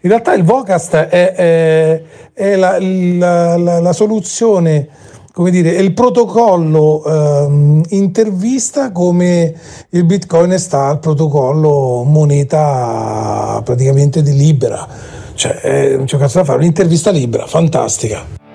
In realtà il Vocast è, è, è la, la, la, la, soluzione, come dire, è il protocollo ehm, intervista come il Bitcoin sta al protocollo moneta praticamente di libera. Cioè, non c'è cazzo da fare, un'intervista libera, fantastica.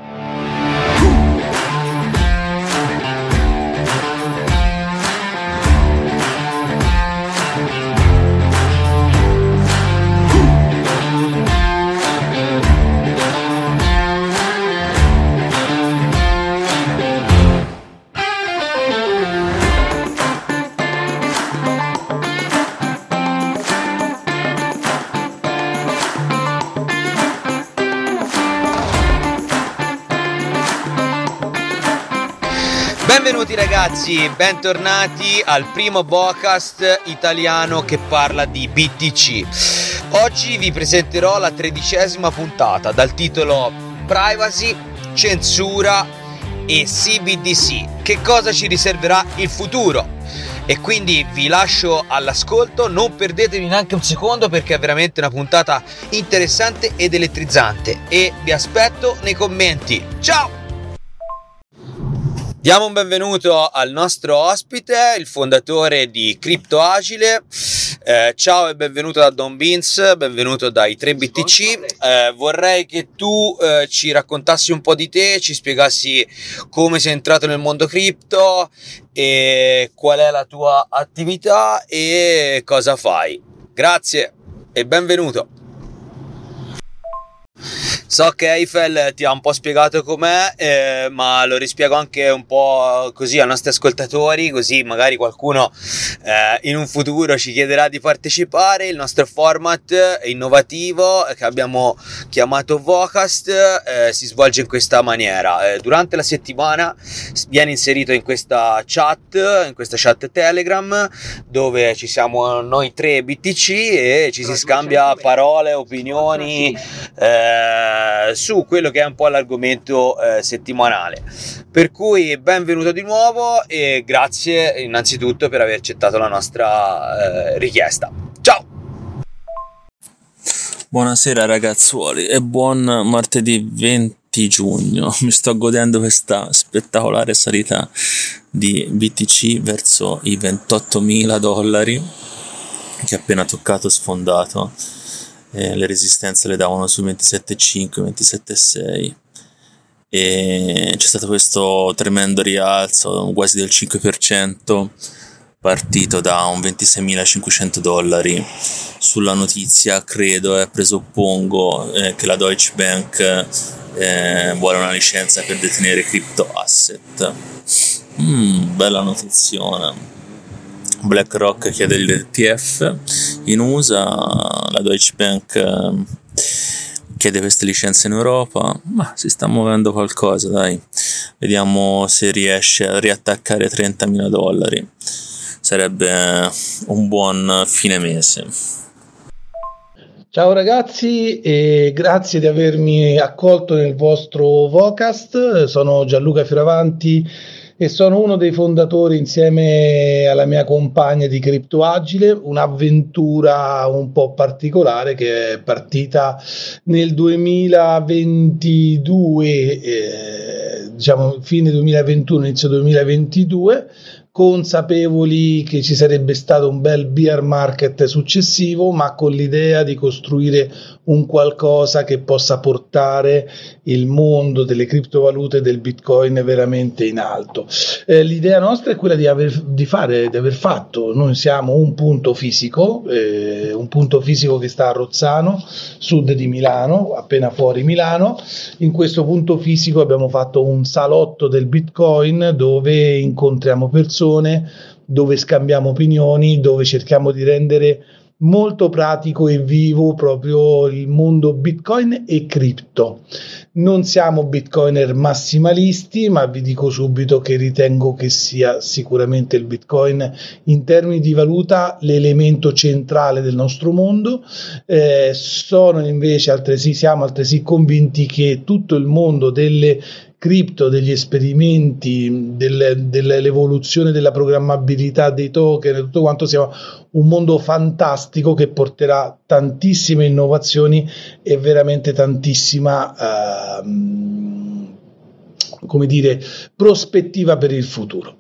Ragazzi, bentornati al primo podcast italiano che parla di BTC. Oggi vi presenterò la tredicesima puntata dal titolo Privacy, censura e CBDC. Che cosa ci riserverà il futuro? E quindi vi lascio all'ascolto, non perdetevi neanche un secondo perché è veramente una puntata interessante ed elettrizzante. E vi aspetto nei commenti. Ciao! Diamo un benvenuto al nostro ospite, il fondatore di Crypto Agile. Eh, ciao e benvenuto da Don Beans, benvenuto dai 3BTC. Eh, vorrei che tu eh, ci raccontassi un po' di te, ci spiegassi come sei entrato nel mondo cripto qual è la tua attività e cosa fai. Grazie e benvenuto. So che Eiffel ti ha un po' spiegato com'è, eh, ma lo rispiego anche un po' così ai nostri ascoltatori, così magari qualcuno eh, in un futuro ci chiederà di partecipare. Il nostro format innovativo che abbiamo chiamato Vocast eh, si svolge in questa maniera. Eh, durante la settimana viene inserito in questa chat, in questa chat Telegram, dove ci siamo noi tre BTC e ci si scambia parole, opinioni. Eh, eh, su quello che è un po' l'argomento eh, settimanale. Per cui benvenuto di nuovo e grazie innanzitutto per aver accettato la nostra eh, richiesta. Ciao! Buonasera ragazzuoli e buon martedì 20 giugno. Mi sto godendo questa spettacolare salita di BTC verso i 28.000 dollari che ha appena toccato sfondato eh, le resistenze le davano sui 27,5, 27,6 e c'è stato questo tremendo rialzo, quasi del 5%, partito da un 26.500 dollari sulla notizia, credo e presuppongo eh, che la Deutsche Bank eh, vuole una licenza per detenere crypto asset. Mm, bella notiziona. BlackRock chiede l'ETF in USA, la Deutsche Bank ehm, chiede queste licenze in Europa, ma si sta muovendo qualcosa, dai. Vediamo se riesce a riattaccare 30.000 dollari. Sarebbe un buon fine mese. Ciao ragazzi e grazie di avermi accolto nel vostro Vocast. Sono Gianluca Fioravanti e sono uno dei fondatori insieme alla mia compagna di Crypto Agile, un'avventura un po' particolare che è partita nel 2022, eh, diciamo fine 2021, inizio 2022 consapevoli che ci sarebbe stato un bel bear market successivo, ma con l'idea di costruire un qualcosa che possa portare il mondo delle criptovalute e del bitcoin veramente in alto. Eh, l'idea nostra è quella di aver, di fare, di aver fatto, noi siamo un punto fisico, eh, un punto fisico che sta a Rozzano, sud di Milano, appena fuori Milano. In questo punto fisico abbiamo fatto un salotto del bitcoin dove incontriamo persone persone, dove scambiamo opinioni, dove cerchiamo di rendere molto pratico e vivo proprio il mondo Bitcoin e cripto. Non siamo Bitcoiner massimalisti, ma vi dico subito che ritengo che sia sicuramente il Bitcoin in termini di valuta l'elemento centrale del nostro mondo. Eh, sono invece altresì, siamo altresì convinti che tutto il mondo delle cripto, degli esperimenti, del, dell'evoluzione della programmabilità dei token, tutto quanto sia un mondo fantastico che porterà tantissime innovazioni e veramente tantissima... Uh, come dire, prospettiva per il futuro.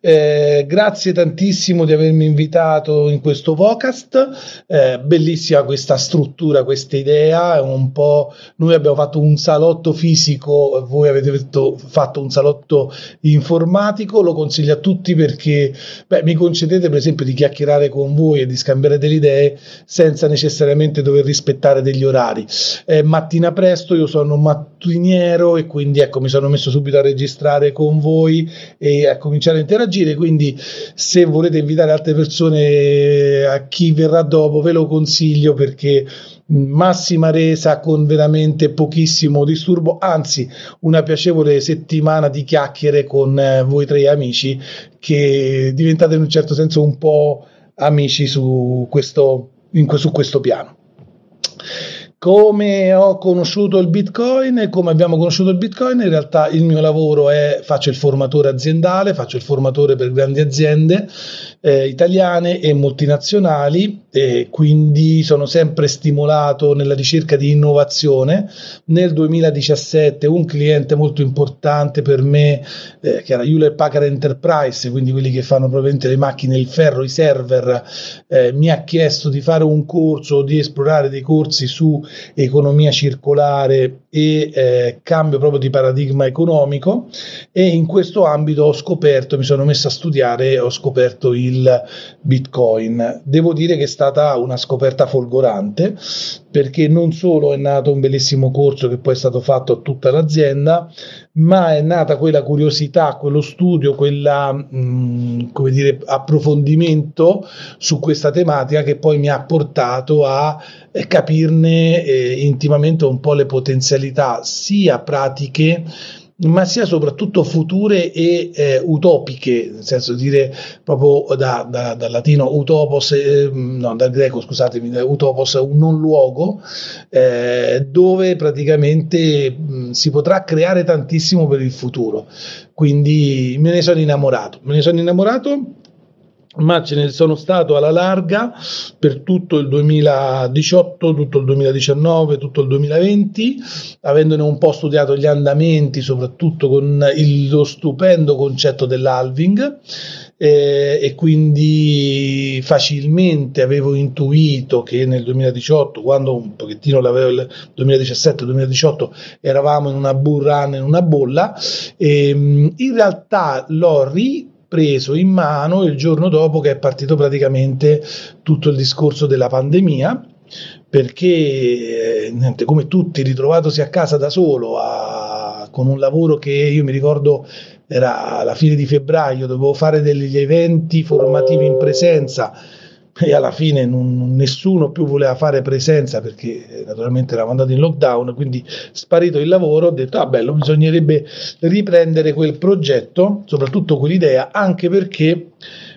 Eh, grazie tantissimo di avermi invitato in questo podcast, eh, bellissima questa struttura, questa idea, un po' noi abbiamo fatto un salotto fisico, voi avete detto, fatto un salotto informatico, lo consiglio a tutti perché beh, mi concedete per esempio di chiacchierare con voi e di scambiare delle idee senza necessariamente dover rispettare degli orari. Eh, mattina presto, io sono mattiniero e quindi ecco mi sono messo subito subito a registrare con voi e a cominciare a interagire. Quindi, se volete invitare altre persone a chi verrà dopo, ve lo consiglio perché massima resa con veramente pochissimo disturbo, anzi una piacevole settimana di chiacchiere con eh, voi tre amici che diventate in un certo senso un po' amici su questo, in, su questo piano come ho conosciuto il bitcoin e come abbiamo conosciuto il bitcoin in realtà il mio lavoro è faccio il formatore aziendale faccio il formatore per grandi aziende eh, italiane e multinazionali e quindi sono sempre stimolato nella ricerca di innovazione. Nel 2017 un cliente molto importante per me, eh, che era Hewlett Packard Enterprise, quindi quelli che fanno probabilmente le macchine, il ferro, i server, eh, mi ha chiesto di fare un corso, di esplorare dei corsi su economia circolare e eh, cambio proprio di paradigma economico e in questo ambito ho scoperto, mi sono messo a studiare, ho scoperto il Bitcoin. Devo dire che è stata una scoperta folgorante perché non solo è nato un bellissimo corso che poi è stato fatto a tutta l'azienda, ma è nata quella curiosità, quello studio, quella mh, come dire, approfondimento su questa tematica che poi mi ha portato a eh, capirne eh, intimamente un po' le potenzialità sia pratiche ma sia soprattutto future e eh, utopiche, nel senso di dire proprio da, da, dal latino utopos, eh, no, dal greco scusatemi, utopos, un non luogo, eh, dove praticamente mh, si potrà creare tantissimo per il futuro. Quindi me ne sono innamorato, me ne sono innamorato ma ce ne sono stato alla larga per tutto il 2018, tutto il 2019, tutto il 2020, avendone un po' studiato gli andamenti, soprattutto con il, lo stupendo concetto dell'halving. Eh, e quindi facilmente avevo intuito che nel 2018, quando un pochettino l'avevo, il 2017-2018 eravamo in una bull run, in una bolla, ehm, in realtà l'ho ri preso in mano il giorno dopo che è partito praticamente tutto il discorso della pandemia perché eh, niente, come tutti ritrovatosi a casa da solo a, con un lavoro che io mi ricordo era alla fine di febbraio dovevo fare degli eventi formativi in presenza e alla fine non, nessuno più voleva fare presenza perché eh, naturalmente eravamo andati in lockdown, quindi sparito il lavoro, ho detto ah bello, bisognerebbe riprendere quel progetto, soprattutto quell'idea, anche perché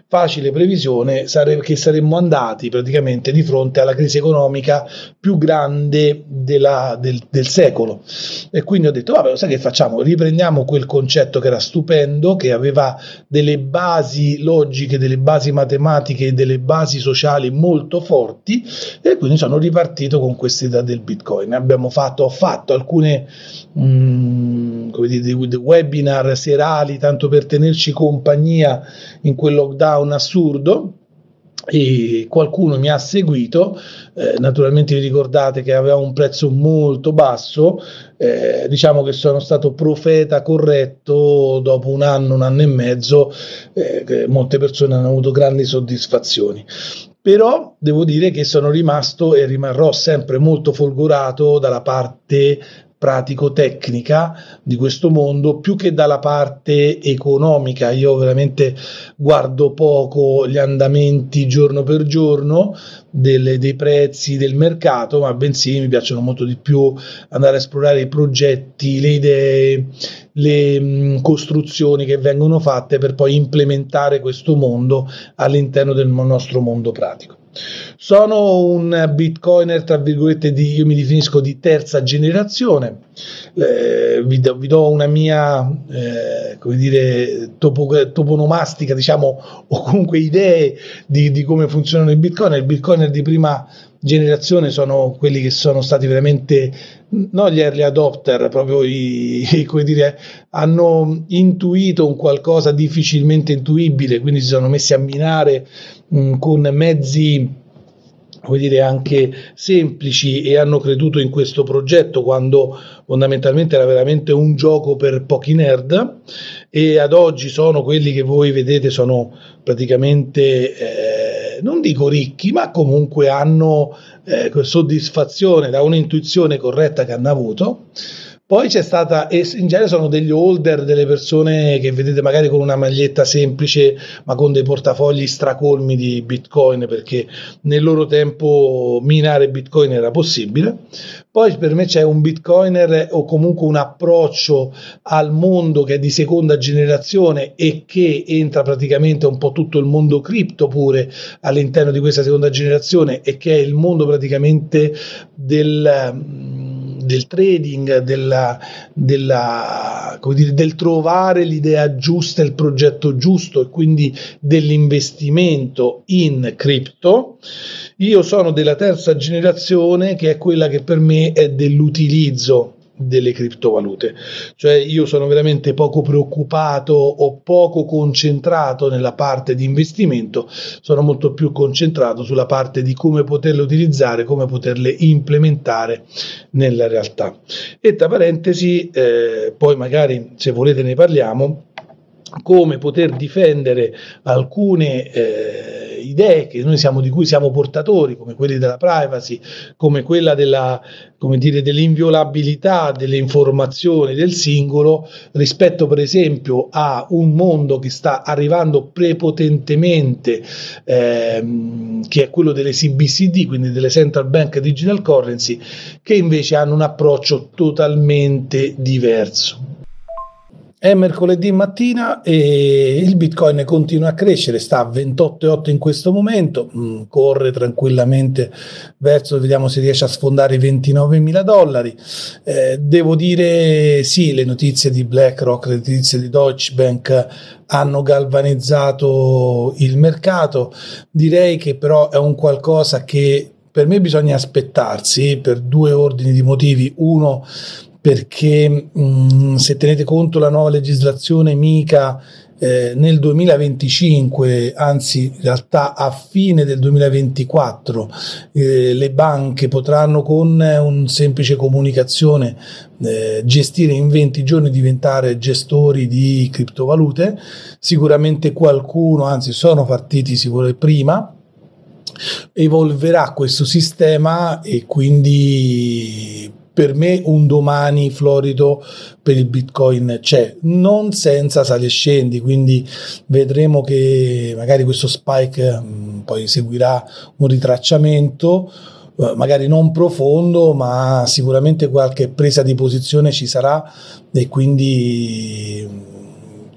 facile previsione sare- che saremmo andati praticamente di fronte alla crisi economica più grande della, del, del, secolo. E quindi ho detto, vabbè, sai che facciamo? Riprendiamo quel concetto che era stupendo, che aveva delle basi logiche, delle basi matematiche delle basi sociali molto forti e quindi sono ripartito con questa idea del Bitcoin. Abbiamo fatto, ho fatto alcune mh, mm, come dire, webinar serali, tanto per tenerci compagnia in quel lockdown un assurdo e qualcuno mi ha seguito, eh, naturalmente vi ricordate che aveva un prezzo molto basso, eh, diciamo che sono stato profeta corretto dopo un anno, un anno e mezzo, eh, molte persone hanno avuto grandi soddisfazioni. Però devo dire che sono rimasto e rimarrò sempre molto folgorato dalla parte pratico-tecnica di questo mondo più che dalla parte economica. Io veramente guardo poco gli andamenti giorno per giorno delle, dei prezzi del mercato, ma bensì mi piacciono molto di più andare a esplorare i progetti, le idee, le mh, costruzioni che vengono fatte per poi implementare questo mondo all'interno del nostro mondo pratico. Sono un bitcoiner, tra virgolette, di, io mi definisco di terza generazione. Eh, vi, do, vi, do, una mia, eh, come dire, topo, toponomastica, diciamo, o comunque idee di, di come funzionano i bitcoiner. Il bitcoiner di prima generazione sono quelli che sono stati veramente non gli early adopter, proprio i, come dire, hanno intuito un qualcosa difficilmente intuibile, quindi si sono messi a minare mh, con mezzi come dire, anche semplici e hanno creduto in questo progetto quando fondamentalmente era veramente un gioco per pochi nerd e ad oggi sono quelli che voi vedete sono praticamente eh, non dico ricchi ma comunque hanno eh, soddisfazione da un'intuizione corretta che hanno avuto poi c'è stata, e in genere sono degli holder, delle persone che vedete magari con una maglietta semplice, ma con dei portafogli stracolmi di bitcoin, perché nel loro tempo minare bitcoin era possibile. Poi per me c'è un bitcoiner o comunque un approccio al mondo che è di seconda generazione e che entra praticamente un po' tutto il mondo cripto pure all'interno di questa seconda generazione e che è il mondo praticamente del del trading, della, della, dire, del trovare l'idea giusta, il progetto giusto e quindi dell'investimento in cripto. Io sono della terza generazione che è quella che per me è dell'utilizzo delle criptovalute. Cioè io sono veramente poco preoccupato o poco concentrato nella parte di investimento, sono molto più concentrato sulla parte di come poterle utilizzare, come poterle implementare nella realtà. E tra parentesi, eh, poi magari se volete ne parliamo, come poter difendere alcune eh, idee siamo, di cui siamo portatori, come quelle della privacy, come quella della, come dire, dell'inviolabilità delle informazioni del singolo, rispetto per esempio a un mondo che sta arrivando prepotentemente, ehm, che è quello delle CBCD, quindi delle Central Bank Digital Currency, che invece hanno un approccio totalmente diverso. È mercoledì mattina e il bitcoin continua a crescere, sta a 28,8 in questo momento, mm, corre tranquillamente verso, vediamo se riesce a sfondare i 29 mila dollari. Eh, devo dire sì, le notizie di BlackRock, le notizie di Deutsche Bank hanno galvanizzato il mercato. Direi che però è un qualcosa che per me bisogna aspettarsi per due ordini di motivi. Uno, perché mh, mm, se tenete conto la nuova legislazione MICA eh, nel 2025, anzi in realtà a fine del 2024, eh, le banche potranno con un semplice comunicazione eh, gestire in 20 giorni, diventare gestori di criptovalute. Sicuramente qualcuno, anzi sono partiti sicuramente prima, evolverà questo sistema e quindi per me un domani florido per il bitcoin c'è, non senza sali e scendi, quindi vedremo che magari questo spike mh, mm, poi seguirà un ritracciamento eh, magari non profondo, ma sicuramente qualche presa di posizione ci sarà e quindi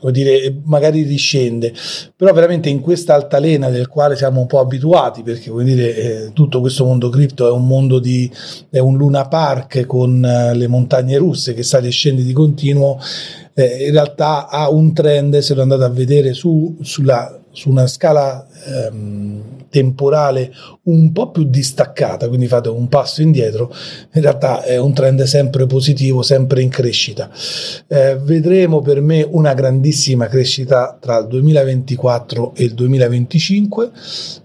come dire, magari riscende, però veramente in questa altalena del quale siamo un po' abituati, perché vuol dire, eh, tutto questo mondo cripto è un mondo di, è un Luna Park con eh, le montagne russe che sale e scende di continuo, eh, in realtà ha un trend, se lo andate a vedere su, sulla, su una scala ehm, temporale un po' più distaccata, quindi fate un passo indietro, in realtà è un trend sempre positivo, sempre in crescita. Eh, vedremo per me una grandissima crescita tra il 2024 e il 2025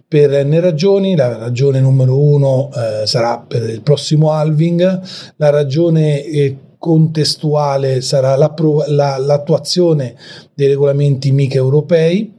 per ne ragioni, la ragione numero uno eh, sarà per il prossimo halving, la ragione eh, contestuale sarà la, l'attuazione dei regolamenti MICA europei,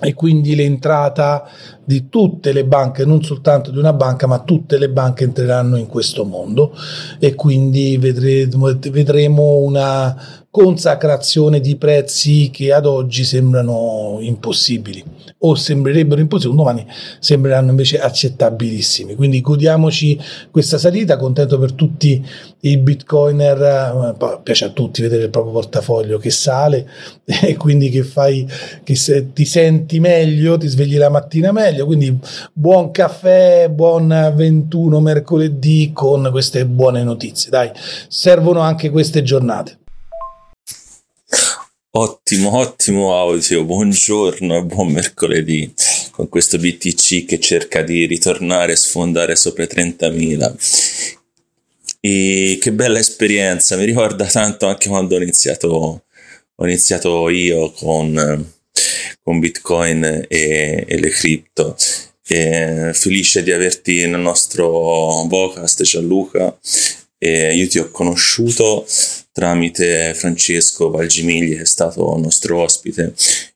e quindi l'entrata di tutte le banche, non soltanto di una banca, ma tutte le banche entreranno in questo mondo. E quindi vedremo, vedremo una consacrazione di prezzi che ad oggi sembrano impossibili. o sembrerebbero impossibili, domani sembreranno invece accettabilissimi. Quindi godiamoci questa salita, contento per tutti i bitcoiner, eh, piace a tutti vedere il proprio portafoglio che sale e quindi che fai, che se, ti senti meglio, ti svegli la mattina meglio, quindi buon caffè, buon 21 mercoledì con queste buone notizie. Dai, servono anche queste giornate. Ottimo, ottimo audio, buongiorno e buon mercoledì con questo BTC che cerca di ritornare e sfondare sopra i 30.000. E che bella esperienza, mi ricorda tanto anche quando ho iniziato, ho iniziato io con, con Bitcoin e, e le cripto. Felice di averti nel nostro podcast Gianluca. E io ti ho conosciuto tramite Francesco Valgimigli che è stato nostro ospite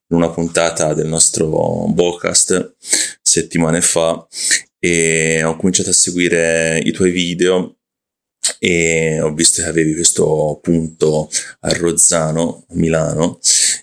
in una puntata del nostro podcast settimane fa e ho cominciato a seguire i tuoi video e ho visto che avevi questo punto a Rozzano, Milano,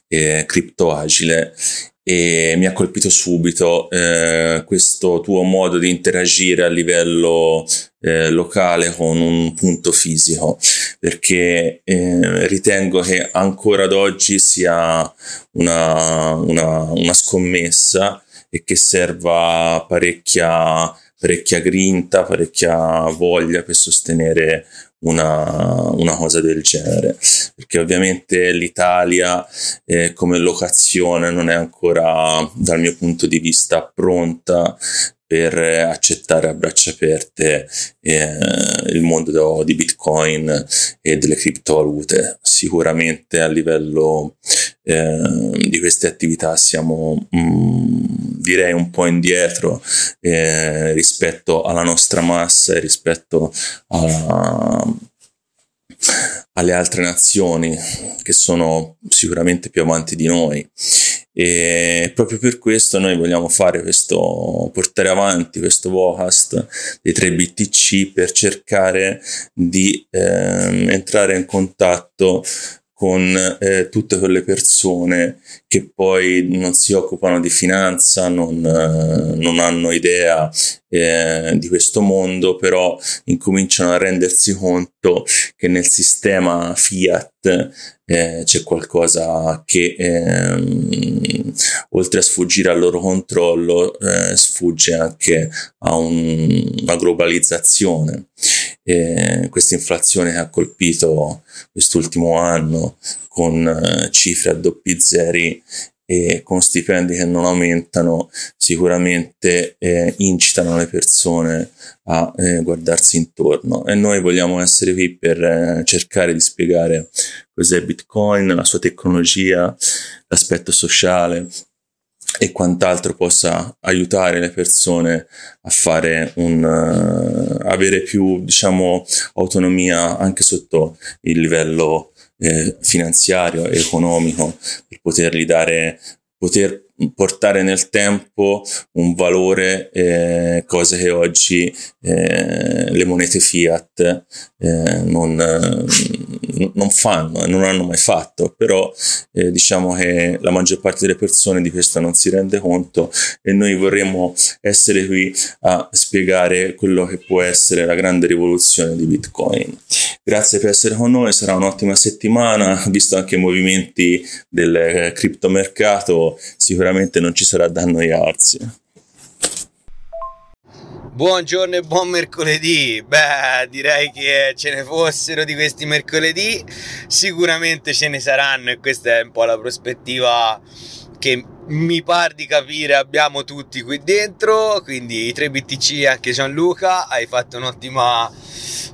eh, cripto agile e mi ha colpito subito eh, questo tuo modo di interagire a livello eh, locale con un punto fisico. Perché eh, ritengo che ancora ad oggi sia una, una, una scommessa e che serva parecchia, parecchia grinta, parecchia voglia per sostenere una, una, cosa del genere perché ovviamente l'Italia eh, come locazione non è ancora dal mio punto di vista pronta per accettare a braccia aperte eh, il mondo di Bitcoin e delle criptovalute. Sicuramente a livello eh, di queste attività siamo mh, mm, direi un po' indietro eh, rispetto alla nostra massa e rispetto a, alle altre nazioni che sono sicuramente più avanti di noi. E proprio per questo noi vogliamo fare questo, portare avanti questo podcast dei tre BTC per cercare di eh, entrare in contatto con eh, tutte quelle persone che poi non si occupano di finanza, non, eh, non hanno idea eh, di questo mondo, però incominciano a rendersi conto che nel sistema fiat eh, c'è qualcosa che ehm, oltre a sfuggire al loro controllo eh, sfugge anche a un, una globalizzazione. Questa inflazione che ha colpito quest'ultimo anno con eh, cifre a doppi zeri e con stipendi che non aumentano sicuramente eh, incitano le persone a eh, guardarsi intorno. E noi vogliamo essere qui per eh, cercare di spiegare cos'è Bitcoin, la sua tecnologia, l'aspetto sociale e quant'altro possa aiutare le persone a fare un uh, avere più diciamo autonomia anche sotto il livello eh, finanziario economico per potergli dare poter portare nel tempo un valore, eh, cose che oggi eh, le monete fiat eh, non, non, fanno e non hanno mai fatto, però eh, diciamo che la maggior parte delle persone di questo non si rende conto e noi vorremmo essere qui a spiegare quello che può essere la grande rivoluzione di Bitcoin. Grazie per essere con noi, sarà un'ottima settimana, visto anche i movimenti del criptomercato, sicuramente non ci sarà da annoiarsi. Buongiorno e buon mercoledì. Beh, direi che ce ne fossero di questi mercoledì, sicuramente ce ne saranno e questa è un po' la prospettiva che mi par di capire abbiamo tutti qui dentro, quindi i 3 BTC anche Gianluca, hai fatto un'ottima,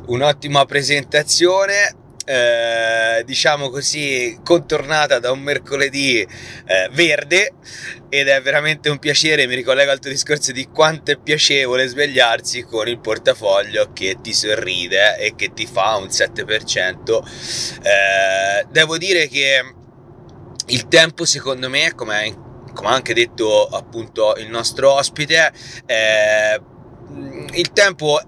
un'ottima presentazione. Eh, diciamo così contornata da un mercoledì eh, verde ed è veramente un piacere mi ricollego al tuo discorso di quanto è piacevole svegliarsi con il portafoglio che ti sorride e che ti fa un 7% eh, devo dire che il tempo secondo me come, come ha anche detto appunto il nostro ospite eh, il tempo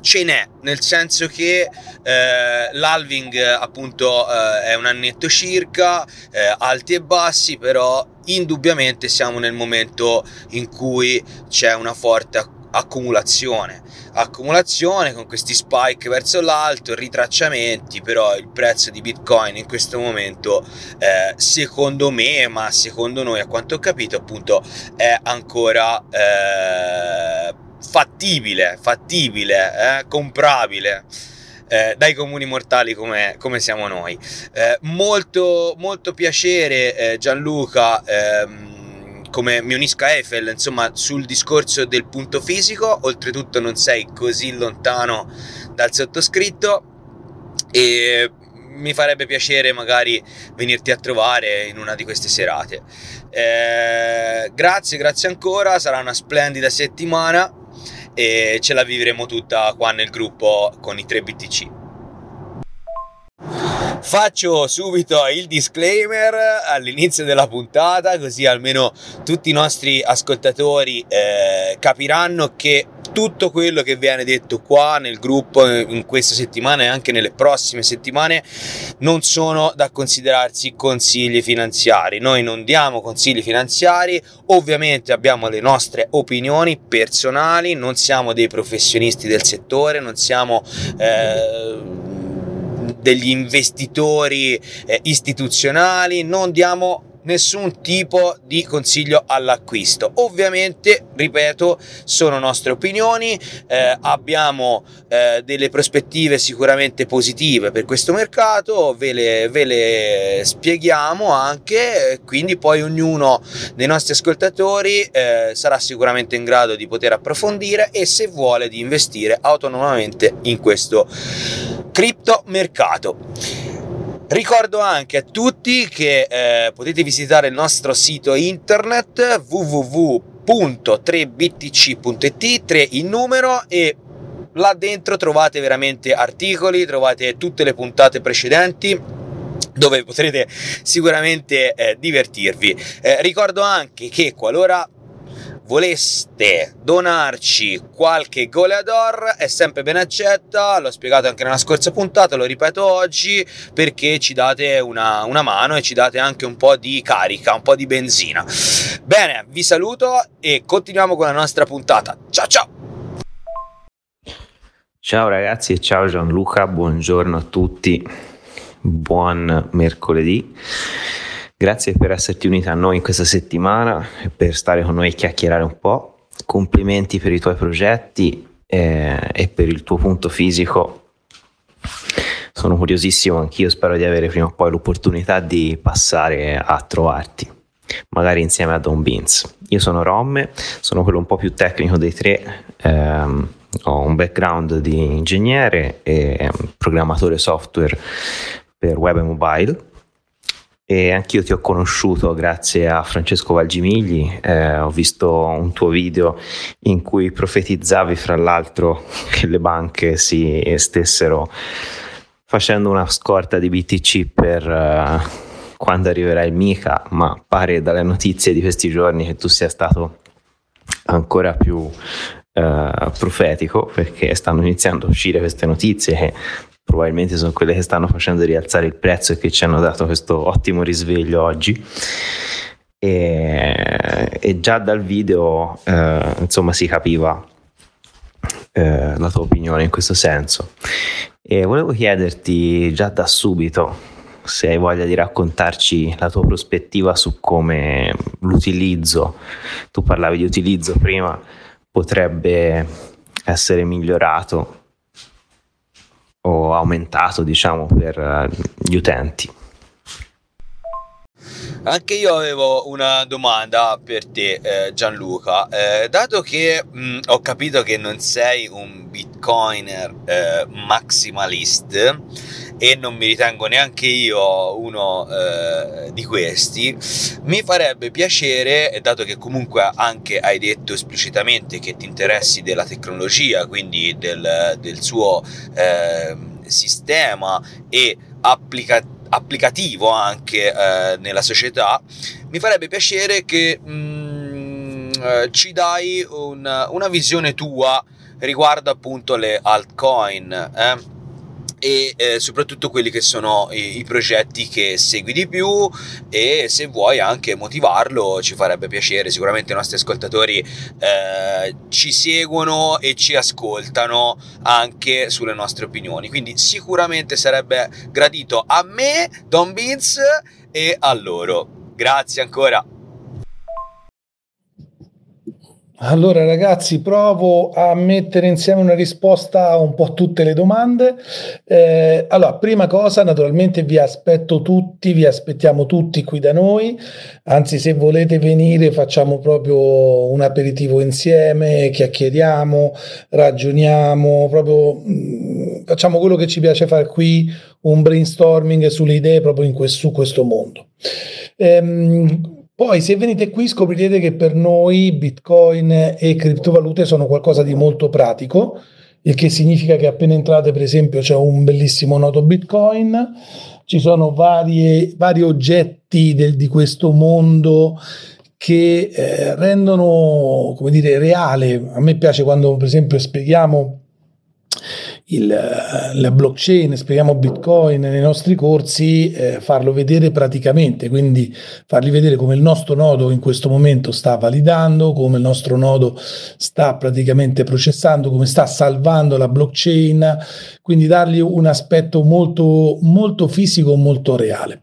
ce n'è, nel senso che eh, l'halving appunto eh, è un annetto circa, eh, alti e bassi, però indubbiamente siamo nel momento in cui c'è una forte accumulazione accumulazione con questi spike verso l'alto ritracciamenti però il prezzo di bitcoin in questo momento eh, secondo me ma secondo noi a quanto ho capito appunto è ancora eh, fattibile fattibile eh, comprabile eh, dai comuni mortali come, come siamo noi. Eh, molto, molto piacere eh, Gianluca. Ehm, come mi unisco a Eiffel, insomma, sul discorso del punto fisico, oltretutto non sei così lontano dal sottoscritto e mi farebbe piacere magari venirti a trovare in una di queste serate. Eh, grazie, grazie ancora, sarà una splendida settimana e ce la vivremo tutta qua nel gruppo con i 3 BTC. Faccio subito il disclaimer all'inizio della puntata, così almeno tutti i nostri ascoltatori eh, capiranno che tutto quello che viene detto qua nel gruppo in questa settimana e anche nelle prossime settimane non sono da considerarsi consigli finanziari. Noi non diamo consigli finanziari, ovviamente abbiamo le nostre opinioni personali, non siamo dei professionisti del settore, non siamo eh, degli investitori eh, istituzionali, non diamo nessun tipo di consiglio all'acquisto. Ovviamente, ripeto, sono nostre opinioni, eh, abbiamo eh, delle prospettive sicuramente positive per questo mercato, ve le, ve le spieghiamo anche, quindi poi ognuno dei nostri ascoltatori eh, sarà sicuramente in grado di poter approfondire e se vuole di investire autonomamente in questo criptomercato. Ricordo anche a tutti che eh, potete visitare il nostro sito internet www.3btc.it, 3 in numero e là dentro trovate veramente articoli, trovate tutte le puntate precedenti dove potrete sicuramente eh, divertirvi. Eh, ricordo anche che qualora voleste donarci qualche goleador è sempre ben accetta, l'ho spiegato anche nella scorsa puntata, lo ripeto oggi perché ci date una, una mano e ci date anche un po' di carica, un po' di benzina. Bene, vi saluto e continuiamo con la nostra puntata. Ciao ciao! Ciao ragazzi e ciao Gianluca, buongiorno a tutti, buon mercoledì. Grazie per esserti unita a noi in questa settimana e per stare con noi e chiacchierare un po'. Complimenti per i tuoi progetti eh, e per il tuo punto fisico. Sono curiosissimo anch'io, spero di avere prima o poi l'opportunità di passare a trovarti, magari insieme a Don Beans. Io sono Romme, sono quello un po' più tecnico dei tre. Ehm, ho un background di ingegnere e programmatore software per web e mobile e anch'io ti ho conosciuto grazie a Francesco Valgimigli, eh, ho visto un tuo video in cui profetizzavi fra l'altro che le banche si stessero facendo una scorta di BTC per uh, quando arriverà il Mica, ma pare dalle notizie di questi giorni che tu sia stato ancora più uh, profetico perché stanno iniziando a uscire queste notizie che probabilmente sono quelle che stanno facendo rialzare il prezzo e che ci hanno dato questo ottimo risveglio oggi. E, e già dal video eh, insomma si capiva eh, la tua opinione in questo senso. E volevo chiederti già da subito se hai voglia di raccontarci la tua prospettiva su come l'utilizzo, tu parlavi di utilizzo prima, potrebbe essere migliorato o aumentato diciamo per eh, gli utenti. Anche io avevo una domanda per te, eh, Gianluca. Eh, dato che mh, mm, ho capito che non sei un bitcoiner eh, maximalist, e non mi ritengo neanche io uno eh, di questi, mi farebbe piacere, dato che comunque anche hai detto esplicitamente che ti interessi della tecnologia, quindi del, del suo eh, sistema e applica- applicativo anche eh, nella società, mi farebbe piacere che mh, mm, eh, ci dai un, una visione tua riguardo appunto le altcoin. Eh? E eh, soprattutto quelli che sono i, i, progetti che segui di più e se vuoi anche motivarlo ci farebbe piacere. Sicuramente i nostri ascoltatori eh, ci seguono e ci ascoltano anche sulle nostre opinioni. Quindi sicuramente sarebbe gradito a me Don Beans e a loro. Grazie ancora allora ragazzi, provo a mettere insieme una risposta a un po' tutte le domande. Eh, allora, prima cosa, naturalmente vi aspetto tutti, vi aspettiamo tutti qui da noi, anzi se volete venire facciamo proprio un aperitivo insieme, chiacchieriamo, ragioniamo, proprio mh, mm, facciamo quello che ci piace fare qui, un brainstorming sulle idee proprio questo, su questo mondo. Ehm, poi se venite qui scoprirete che per noi Bitcoin e criptovalute sono qualcosa di molto pratico, il che significa che appena entrate per esempio c'è un bellissimo noto Bitcoin, ci sono varie, vari oggetti del, di questo mondo che eh, rendono, come dire, reale. A me piace quando per esempio spieghiamo il, la blockchain, spieghiamo Bitcoin nei nostri corsi, eh, farlo vedere praticamente, quindi fargli vedere come il nostro nodo in questo momento sta validando, come il nostro nodo sta praticamente processando, come sta salvando la blockchain, quindi dargli un aspetto molto, molto fisico, molto reale.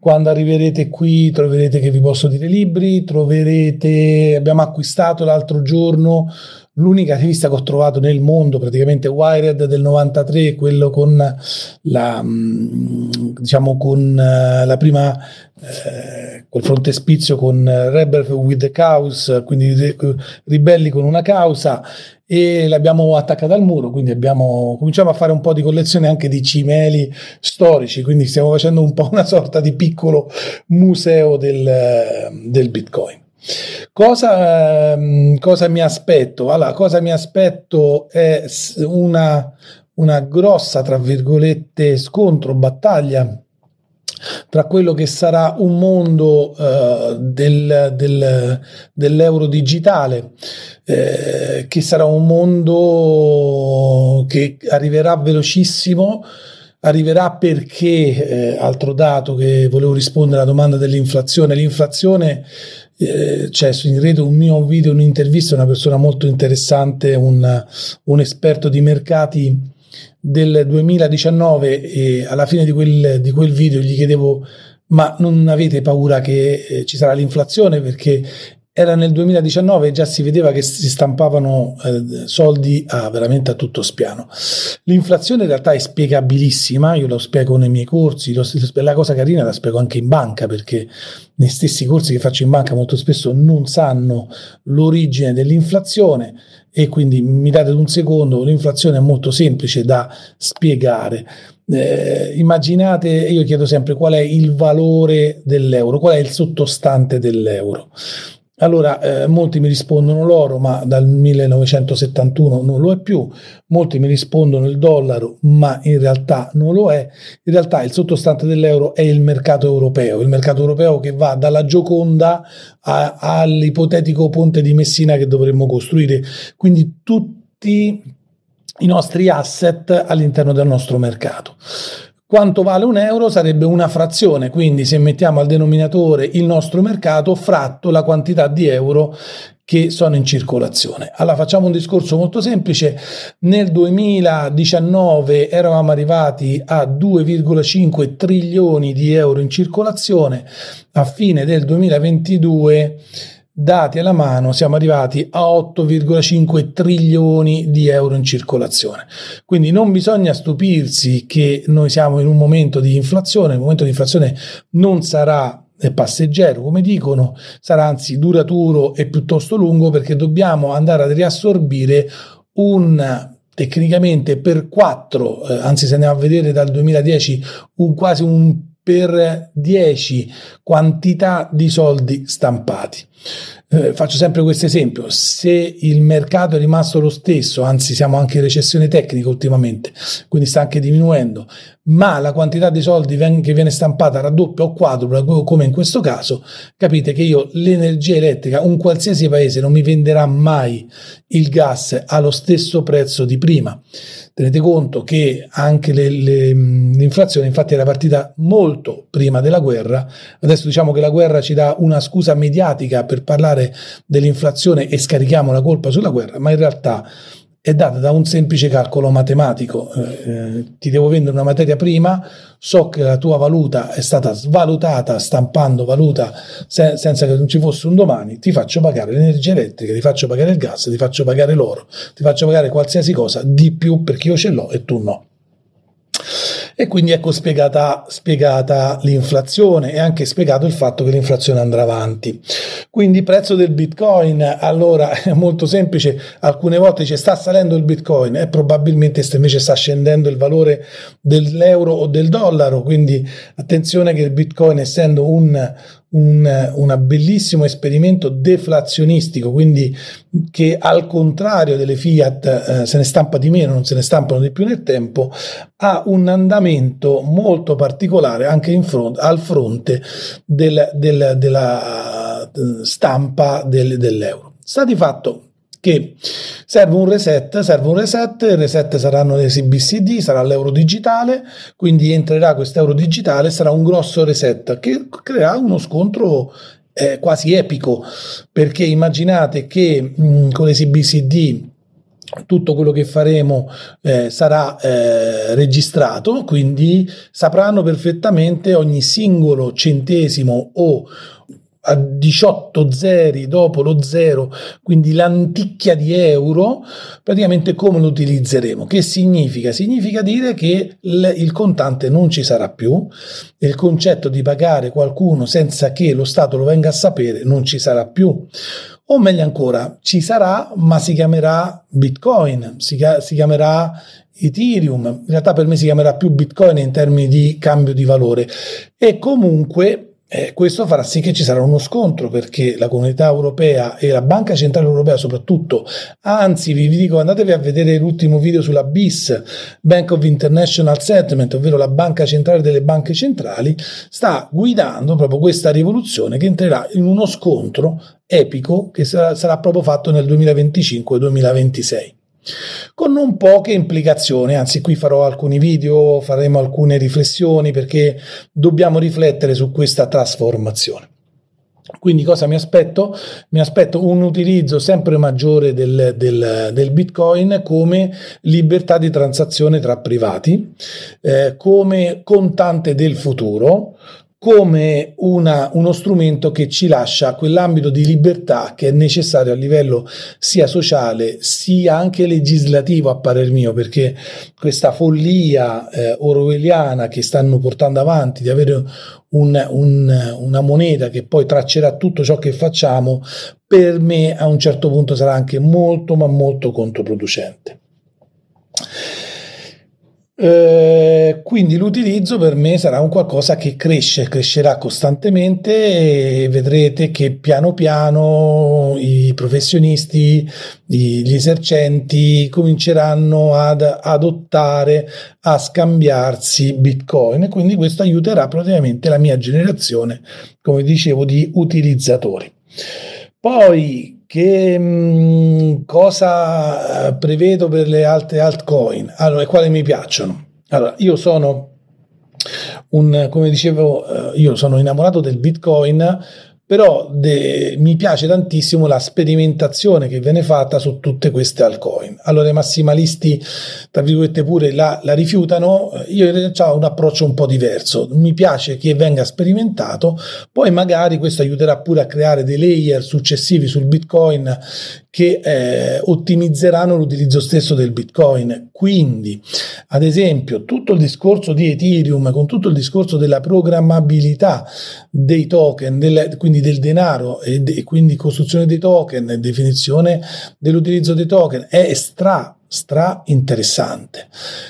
Quando arriverete qui troverete che vi posso dire libri, troverete, abbiamo acquistato l'altro giorno l'unica rivista che ho trovato nel mondo, praticamente Wired del 93, quello con la, mm, diciamo, con eh, la prima, eh, col frontespizio con Rebel with the Chaos, quindi ribelli con una causa, e l'abbiamo attaccata al muro, quindi abbiamo, cominciamo a fare un po' di collezione anche di cimeli storici, quindi stiamo facendo un po' una sorta di piccolo museo del, del Bitcoin. Cosa, ehm, cosa, mi aspetto? Allora, cosa mi aspetto è una, una grossa, tra virgolette, scontro, battaglia tra quello che sarà un mondo uh, del, del, dell'euro digitale, eh, che sarà un mondo che arriverà velocissimo, arriverà perché, eh, altro dato che volevo rispondere alla domanda dell'inflazione, l'inflazione eh, c'è in rete un mio video, un'intervista, una persona molto interessante, un, un esperto di mercati del 2019 e alla fine di quel, di quel video gli chiedevo ma non avete paura che eh, ci sarà l'inflazione? Perché era nel 2019 e già si vedeva che si stampavano eh, soldi a, veramente a tutto spiano. L'inflazione in realtà è spiegabilissima, io lo spiego nei miei corsi, lo, la cosa carina la spiego anche in banca perché nei stessi corsi che faccio in banca molto spesso non sanno l'origine dell'inflazione e quindi mi date un secondo, l'inflazione è molto semplice da spiegare. Eh, immaginate, io chiedo sempre qual è il valore dell'euro, qual è il sottostante dell'euro. Allora, eh, molti mi rispondono l'oro, ma dal 1971 non lo è più, molti mi rispondono il dollaro, ma in realtà non lo è. In realtà il sottostante dell'euro è il mercato europeo, il mercato europeo che va dalla Gioconda a, all'ipotetico ponte di Messina che dovremmo costruire. Quindi tutti i nostri asset all'interno del nostro mercato. Quanto vale un euro sarebbe una frazione, quindi se mettiamo al denominatore il nostro mercato fratto la quantità di euro che sono in circolazione. Allora facciamo un discorso molto semplice, nel 2019 eravamo arrivati a 2,5 trilioni di euro in circolazione, a fine del 2022 dati alla mano siamo arrivati a 8,5 trilioni di euro in circolazione. Quindi non bisogna stupirsi che noi siamo in un momento di inflazione, il momento di inflazione non sarà passeggero, come dicono, sarà anzi duraturo e piuttosto lungo perché dobbiamo andare a riassorbire un tecnicamente per 4, eh, anzi se andiamo a vedere dal 2010 un quasi un per 10 quantità di soldi stampati. Eh, faccio sempre questo esempio, se il mercato è rimasto lo stesso, anzi siamo anche in recessione tecnica ultimamente, quindi sta anche diminuendo, ma la quantità di soldi che viene stampata raddoppia o quadrupla, come in questo caso, capite che io l'energia elettrica, un qualsiasi paese non mi venderà mai il gas allo stesso prezzo di prima. Tenete conto che anche le, le, l'inflazione infatti era partita molto prima della guerra, adesso diciamo che la guerra ci dà una scusa mediatica per parlare dell'inflazione e scarichiamo la colpa sulla guerra, ma in realtà è data da un semplice calcolo matematico. Eh, eh, ti devo vendere una materia prima, so che la tua valuta è stata svalutata stampando valuta se- senza che non ci fosse un domani, ti faccio pagare l'energia elettrica, ti faccio pagare il gas, ti faccio pagare l'oro, ti faccio pagare qualsiasi cosa di più perché io ce l'ho e tu no e quindi ecco spiegata, spiegata l'inflazione e anche spiegato il fatto che l'inflazione andrà avanti. Quindi prezzo del bitcoin, allora è molto semplice, alcune volte ci sta salendo il bitcoin e probabilmente invece sta scendendo il valore dell'euro o del dollaro, quindi attenzione che il bitcoin essendo un, un, un bellissimo esperimento deflazionistico, quindi che al contrario delle Fiat eh, se ne stampa di meno, non se ne stampano di più nel tempo, ha un andamento molto particolare anche front, al fronte del, del, della eh, stampa del, dell'euro. Sta di fatto che serve un reset, serve un reset, il reset saranno le CBCD, sarà l'euro digitale, quindi entrerà questo euro digitale, sarà un grosso reset che creerà uno scontro eh, quasi epico, perché immaginate che mh, con le CBCD tutto quello che faremo eh, sarà eh, registrato, quindi sapranno perfettamente ogni singolo centesimo o a 18 zeri dopo lo zero, quindi l'anticchia di euro, praticamente come lo utilizzeremo. Che significa? Significa dire che il, contante non ci sarà più, il concetto di pagare qualcuno senza che lo Stato lo venga a sapere non ci sarà più. O meglio ancora, ci sarà, ma si chiamerà Bitcoin, si, si chiamerà Ethereum, in realtà per me si chiamerà più Bitcoin in termini di cambio di valore e comunque eh, questo farà sì che ci sarà uno scontro perché la comunità europea e la Banca Centrale Europea soprattutto, anzi vi, vi dico andatevi a vedere l'ultimo video sulla BIS, Bank of International Settlement, ovvero la Banca Centrale delle Banche Centrali, sta guidando proprio questa rivoluzione che entrerà in uno scontro epico che sarà, sarà proprio fatto nel 2025-2026 con non poche implicazioni, anzi qui farò alcuni video, faremo alcune riflessioni perché dobbiamo riflettere su questa trasformazione. Quindi cosa mi aspetto? Mi aspetto un utilizzo sempre maggiore del, del, del Bitcoin come libertà di transazione tra privati, eh, come contante del futuro, come una, uno strumento che ci lascia quell'ambito di libertà che è necessario a livello sia sociale sia anche legislativo a parer mio perché questa follia eh, orwelliana che stanno portando avanti di avere un, un, una moneta che poi traccerà tutto ciò che facciamo per me a un certo punto sarà anche molto ma molto controproducente. Eh, quindi l'utilizzo per me sarà un qualcosa che cresce, crescerà costantemente e vedrete che piano piano i professionisti, gli esercenti cominceranno ad adottare, a scambiarsi bitcoin e quindi questo aiuterà praticamente la mia generazione, come dicevo, di utilizzatori. Poi che mh, mm, cosa eh, prevedo per le altre altcoin? Allora, e quali mi piacciono? Allora, io sono un, come dicevo, eh, io sono innamorato del Bitcoin però de, mi piace tantissimo la sperimentazione che viene fatta su tutte queste altcoin. Allora i massimalisti, tra virgolette, pure la, la rifiutano, io in ho un approccio un po' diverso, mi piace che venga sperimentato, poi magari questo aiuterà pure a creare dei layer successivi sul Bitcoin che eh, ottimizzeranno l'utilizzo stesso del Bitcoin. Quindi, ad esempio, tutto il discorso di Ethereum, con tutto il discorso della programmabilità dei token, del, quindi del denaro e, de, quindi costruzione dei token, definizione dell'utilizzo dei token, è stra stra interessante.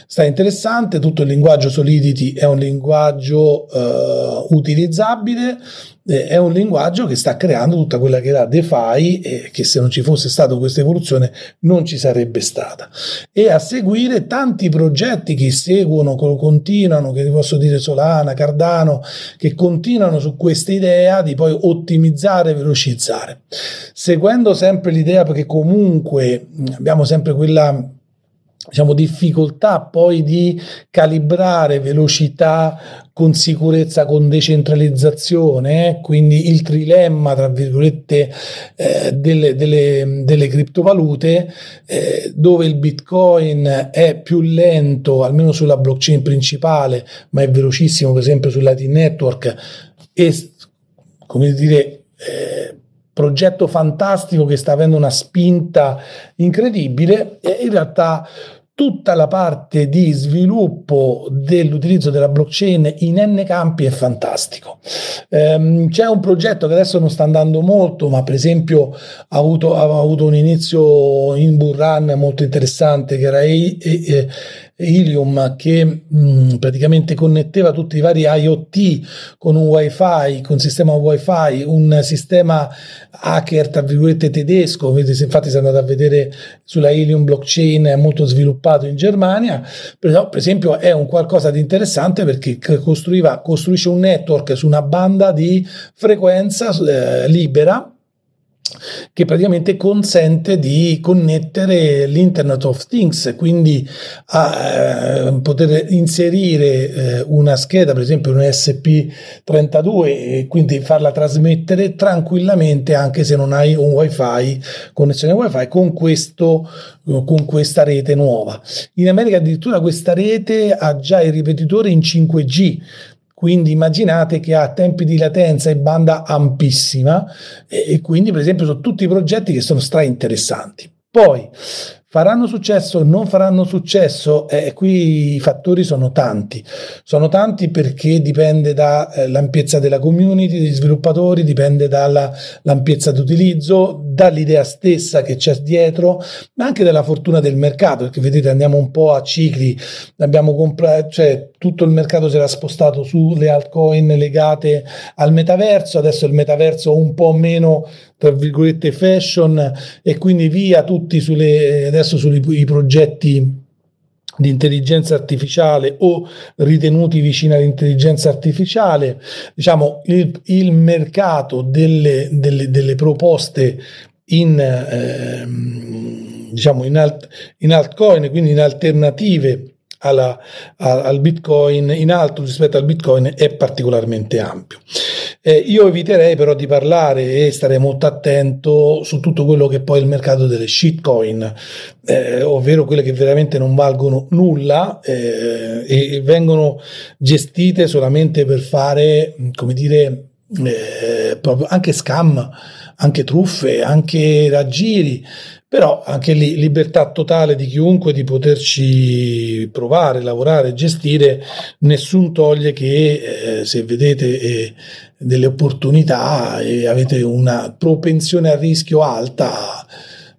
Stra interessante, tutto il linguaggio Solidity è un linguaggio uh, utilizzabile, eh, è un linguaggio che sta creando tutta quella che era DeFi e che se non ci fosse stata questa evoluzione non ci sarebbe stata. E a seguire tanti progetti che seguono, che continuano, che vi posso dire Solana, Cardano, che continuano su questa idea di poi ottimizzare e velocizzare. Seguendo sempre l'idea perché comunque abbiamo sempre quella diciamo, difficoltà poi di calibrare velocità con sicurezza, con decentralizzazione, eh? quindi il trilemma, tra virgolette, eh, delle, delle, delle, criptovalute, eh, dove il Bitcoin è più lento, almeno sulla blockchain principale, ma è velocissimo, per esempio, sul Lightning Network, e, come dire, eh, progetto fantastico che sta avendo una spinta incredibile in realtà tutta la parte di sviluppo dell'utilizzo della blockchain in n campi è fantastico. Ehm, c'è un progetto che adesso non sta andando molto, ma per esempio ha avuto, ha avuto un inizio in Burran molto interessante che era e, e, Helium che mh, praticamente connetteva tutti i vari IoT con un wifi, con un sistema wifi, un sistema hacker tra virgolette tedesco, infatti se andate a vedere sulla Helium blockchain è molto sviluppato in Germania, però per esempio è un qualcosa di interessante perché costruisce un network su una banda di frequenza eh, libera che praticamente consente di connettere l'Internet of Things, quindi a eh, poter inserire eh, una scheda, per esempio un SP32 e quindi farla trasmettere tranquillamente anche se non hai un wifi, connessione wifi con questo con questa rete nuova. In America addirittura questa rete ha già il ripetitore in 5G, quindi immaginate che ha tempi di latenza e banda ampissima e, quindi per esempio sono tutti progetti che sono stra interessanti. Poi Faranno successo o non faranno successo? Eh, qui i fattori sono tanti. Sono tanti perché dipende dall'ampiezza eh, della community, degli sviluppatori, dipende dall'ampiezza d'utilizzo, dall'idea stessa che c'è dietro, ma anche dalla fortuna del mercato, perché vedete andiamo un po' a cicli, abbiamo comprato, cioè tutto il mercato si era spostato sulle altcoin legate al metaverso, adesso il metaverso un po' meno tra virgolette fashion e quindi via tutti sulle, adesso sui progetti di intelligenza artificiale o ritenuti vicini all'intelligenza artificiale, diciamo il, il mercato delle, delle, delle, proposte in, eh, diciamo in, alt, in altcoin, quindi in alternative alla, al Bitcoin in alto rispetto al Bitcoin è particolarmente ampio. Eh, io eviterei però di parlare e starei molto attento su tutto quello che è poi il mercato delle shitcoin, eh, ovvero quelle che veramente non valgono nulla eh, e vengono gestite solamente per fare, come dire, eh, proprio anche scam, anche truffe, anche raggiri però anche lì libertà totale di chiunque di poterci provare, lavorare, gestire, nessun toglie che eh, se vedete eh, delle opportunità e avete una propensione a rischio alta,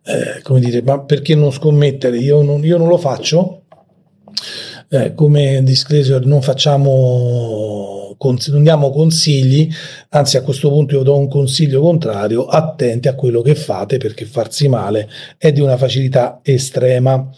eh, come dire, ma perché non scommettere? Io non, io non lo faccio. Eh, come disclosure non facciamo non diamo consigli, anzi a questo punto io do un consiglio contrario, attenti a quello che fate perché farsi male è di una facilità estrema.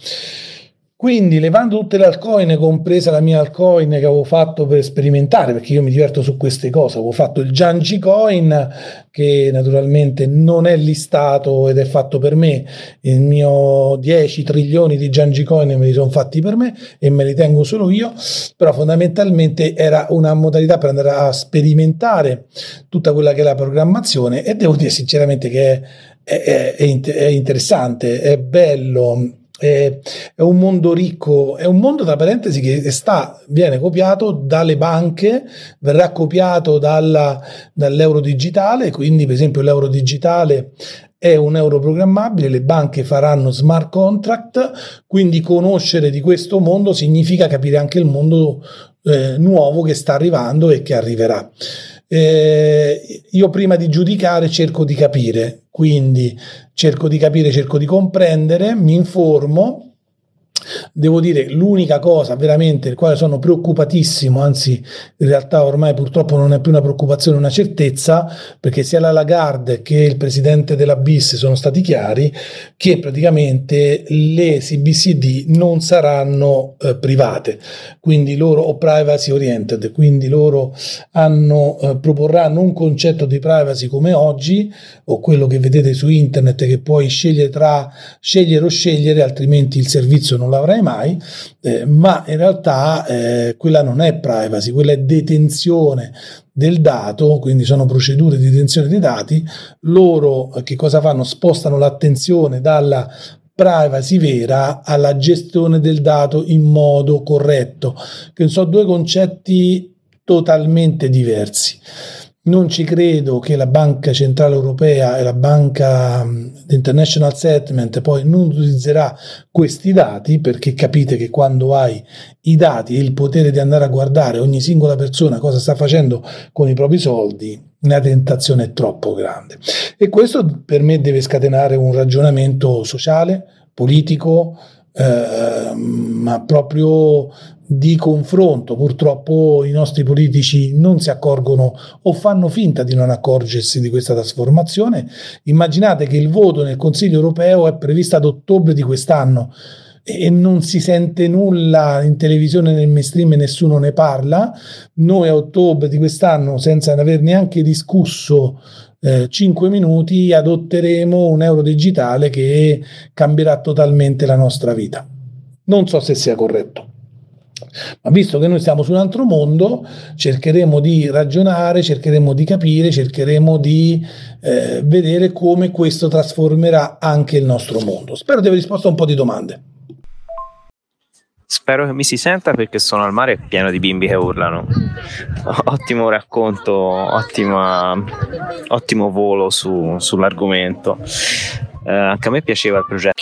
Quindi levando tutte le altcoin, compresa la mia altcoin che avevo fatto per sperimentare, perché io mi diverto su queste cose, avevo fatto il Janji Coin che naturalmente non è listato ed è fatto per me, il mio 10 trilioni di Janji Coin me li sono fatti per me e me li tengo solo io, però fondamentalmente era una modalità per andare a sperimentare tutta quella che è la programmazione e devo dire sinceramente che è, è, è, è interessante, è bello è, un mondo ricco, è un mondo tra parentesi che sta, viene copiato dalle banche, verrà copiato dalla, dall'euro digitale, quindi per esempio l'euro digitale è un euro programmabile, le banche faranno smart contract, quindi conoscere di questo mondo significa capire anche il mondo eh, nuovo che sta arrivando e che arriverà. Eh, io prima di giudicare cerco di capire, quindi cerco di capire, cerco di comprendere, mi informo Devo dire, l'unica cosa veramente, il quale sono preoccupatissimo, anzi in realtà ormai purtroppo non è più una preoccupazione, una certezza, perché sia la Lagarde che il presidente della BIS sono stati chiari che praticamente le CBCD non saranno eh, private, quindi loro o privacy oriented, quindi loro hanno, eh, proporranno un concetto di privacy come oggi o quello che vedete su internet che puoi scegliere tra scegliere o scegliere, altrimenti il servizio non l'avrai mai, eh, ma in realtà eh, quella non è privacy, quella è detenzione del dato, quindi sono procedure di detenzione dei dati, loro eh, che cosa fanno? Spostano l'attenzione dalla privacy vera alla gestione del dato in modo corretto, che sono due concetti totalmente diversi. Non ci credo che la Banca Centrale Europea e la Banca International Settlement poi non utilizzerà questi dati perché capite che quando hai i dati e il potere di andare a guardare ogni singola persona cosa sta facendo con i propri soldi, la tentazione è troppo grande. E questo per me deve scatenare un ragionamento sociale, politico, eh, ma proprio di confronto. Purtroppo i nostri politici non si accorgono o fanno finta di non accorgersi di questa trasformazione. Immaginate che il voto nel Consiglio europeo è previsto ad ottobre di quest'anno e non si sente nulla in televisione nel mainstream nessuno ne parla. Noi a ottobre di quest'anno, senza aver neanche discusso eh, 5 minuti, adotteremo un euro digitale che cambierà totalmente la nostra vita. Non so se sia corretto. Ma visto che noi siamo su un altro mondo, cercheremo di ragionare, cercheremo di capire, cercheremo di eh, vedere come questo trasformerà anche il nostro mondo. Spero di aver risposto a un po' di domande. Spero che mi si senta perché sono al mare pieno di bimbi che urlano. Ottimo racconto, ottima, ottimo volo su, sull'argomento. Eh, anche a me piaceva il progetto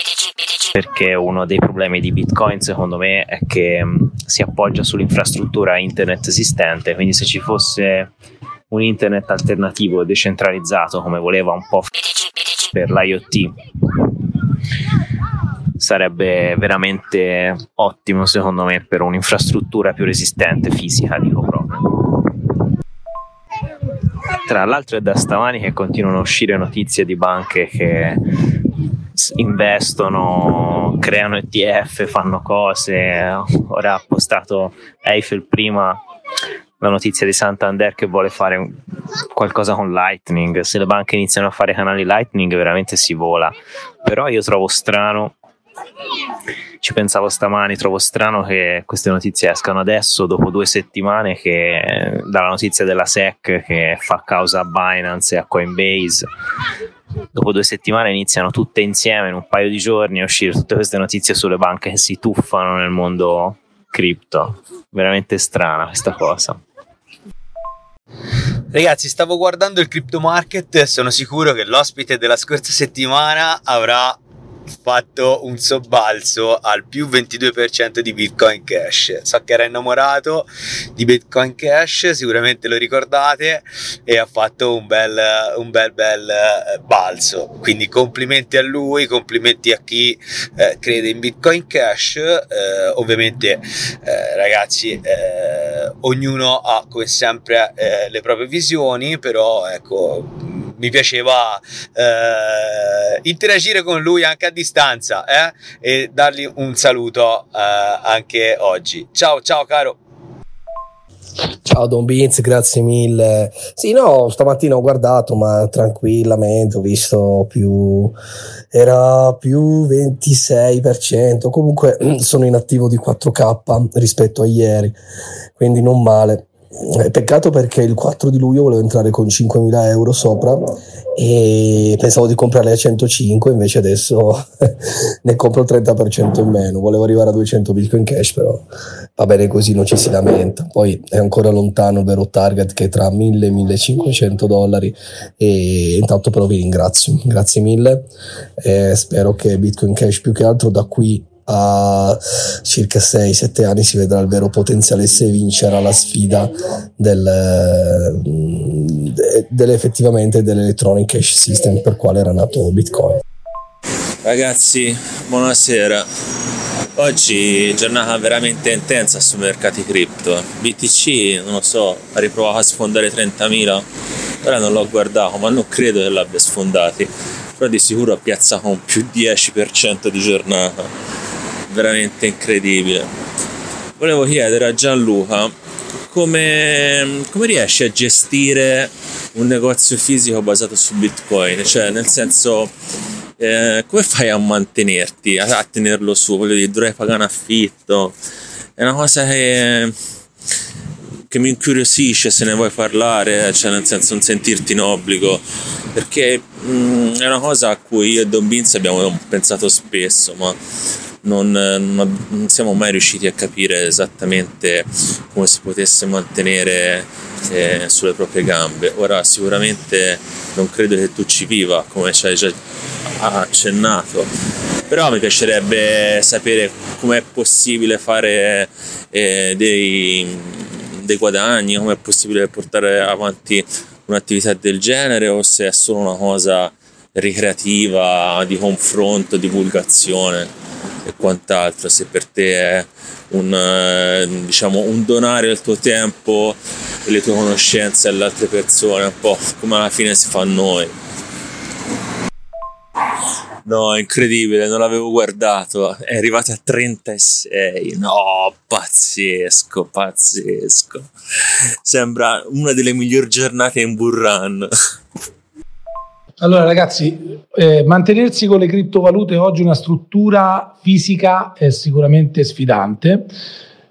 perché uno dei problemi di Bitcoin secondo me è che mm, si appoggia sull'infrastruttura internet esistente, quindi se ci fosse un internet alternativo e decentralizzato come voleva un po' per l'IoT sarebbe veramente ottimo secondo me per un'infrastruttura più resistente fisica dico proprio tra l'altro è da stamani che continuano a uscire notizie di banche che investono, creano ETF, fanno cose. Ora ha postato Eiffel prima la notizia di Santander che vuole fare qualcosa con Lightning. Se le banche iniziano a fare canali Lightning, veramente si vola. Però io trovo strano. Ci pensavo stamani, trovo strano che queste notizie escano adesso, dopo due settimane, che, dalla notizia della SEC che fa causa a Binance e a Coinbase dopo due settimane iniziano tutte insieme in un paio di giorni a uscire tutte queste notizie sulle banche che si tuffano nel mondo cripto. Veramente strana questa cosa. Ragazzi, stavo guardando il crypto market e sono sicuro che l'ospite della scorsa settimana avrà fatto un sobbalzo al più 22% di Bitcoin Cash. So che era innamorato di Bitcoin Cash, sicuramente lo ricordate, e ha fatto un bel, un bel, bel eh, balzo. Quindi complimenti a lui, complimenti a chi eh, crede in Bitcoin Cash. Eh, ovviamente, eh, ragazzi, eh, ognuno ha come sempre eh, le proprie visioni, però ecco mi piaceva eh, interagire con lui anche a distanza eh, e dargli un saluto eh, anche oggi. Ciao, ciao caro. Ciao Don Beans, grazie mille. Sì, no, stamattina ho guardato, ma tranquillamente ho visto più era più 26%. Comunque sono in attivo di 4K rispetto a ieri, quindi non male. Eh, peccato perché il 4 di luglio volevo entrare con 5.000 euro sopra e pensavo di comprarle a 105 invece adesso ne compro il 30% in meno. Volevo arrivare a 200 bitcoin cash però va bene così non ci si lamenta. Poi è ancora lontano il vero target che è tra 1000 e 1500 dollari. E intanto però vi ringrazio. Grazie mille. E spero che bitcoin cash più che altro da qui a circa 6-7 anni si vedrà il vero potenziale se vincerà la sfida del, de, dell'effettivamente dell'electronic cash system per quale era nato Bitcoin. Ragazzi, buonasera. Oggi giornata veramente intensa sui mercati cripto. BTC, non lo so, ha riprovato a sfondare 30.000. Ora non l'ho guardato, ma non credo che l'abbia sfondati. Però di sicuro ha piazzato un più 10% di giornata. Veramente incredibile. Volevo chiedere a Gianluca come, come riesci a gestire un negozio fisico basato su Bitcoin? Cioè, nel senso eh, come fai a mantenerti, a, a tenerlo su? Voglio dire, dovrai pagare un affitto. È una cosa che, che mi incuriosisce se ne vuoi parlare, cioè nel senso non sentirti in obbligo, perché mh, mm, è una cosa a cui io e Don Vince abbiamo pensato spesso, ma non, non, non, siamo mai riusciti a capire esattamente come si potesse mantenere eh, sulle proprie gambe. Ora sicuramente non credo che tu ci viva, come ci hai già accennato, però mi piacerebbe sapere come è possibile fare eh, dei, dei guadagni, come è possibile portare avanti un'attività del genere o se è solo una cosa ricreativa, di confronto, divulgazione e quant'altro, se per te è un, eh, diciamo, un donare il tuo tempo e le tue conoscenze alle altre persone, un po' come alla fine si fa a noi. No, incredibile, non l'avevo guardato. È arrivato a 36. No, pazzesco, pazzesco. Sembra una delle migliori giornate in Burran. Allora ragazzi, eh, mantenersi con le criptovalute oggi una struttura fisica è sicuramente sfidante.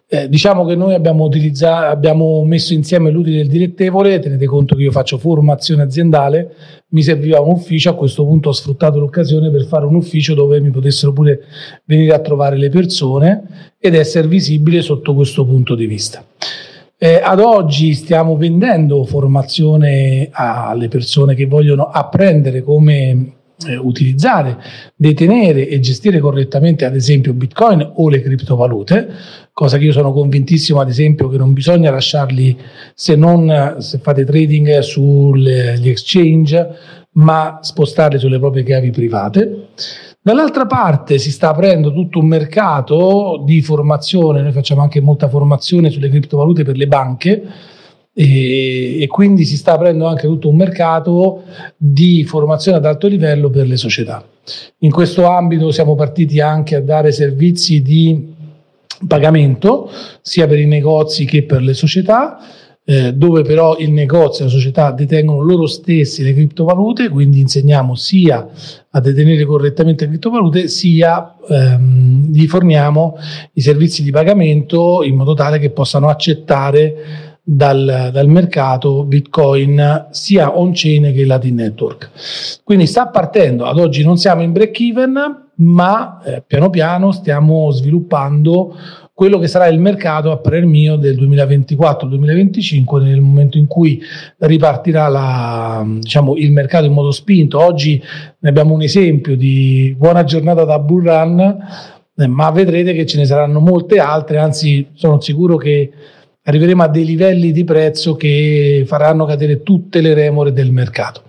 Eh, diciamo che noi abbiamo, abbiamo messo insieme l'utile e il direttevole, tenete conto che io faccio formazione aziendale, mi serviva un ufficio, a questo punto ho sfruttato l'occasione per fare un ufficio dove mi potessero pure venire a trovare le persone ed essere visibile sotto questo punto di vista. Eh, ad oggi stiamo vendendo formazione alle persone che vogliono apprendere come eh, utilizzare, detenere e gestire correttamente ad esempio Bitcoin o le criptovalute, cosa che io sono convintissimo ad esempio che non bisogna lasciarli se non se fate trading sugli exchange, ma spostarli sulle proprie chiavi private. Dall'altra parte si sta aprendo tutto un mercato di formazione, noi facciamo anche molta formazione sulle criptovalute per le banche e, e, quindi si sta aprendo anche tutto un mercato di formazione ad alto livello per le società. In questo ambito siamo partiti anche a dare servizi di pagamento sia per i negozi che per le società eh, dove però il negozio e la società detengono loro stessi le criptovalute, quindi insegniamo sia a detenere correttamente le criptovalute, sia ehm, gli forniamo i servizi di pagamento in modo tale che possano accettare dal, dal, mercato Bitcoin sia on-chain che Latin Network. Quindi sta partendo, ad oggi non siamo in break-even, ma eh, piano piano stiamo sviluppando quello che sarà il mercato a parer mio del 2024-2025 nel momento in cui ripartirà la, diciamo, il mercato in modo spinto. Oggi ne abbiamo un esempio di buona giornata da bull eh, ma vedrete che ce ne saranno molte altre, anzi sono sicuro che arriveremo a dei livelli di prezzo che faranno cadere tutte le remore del mercato.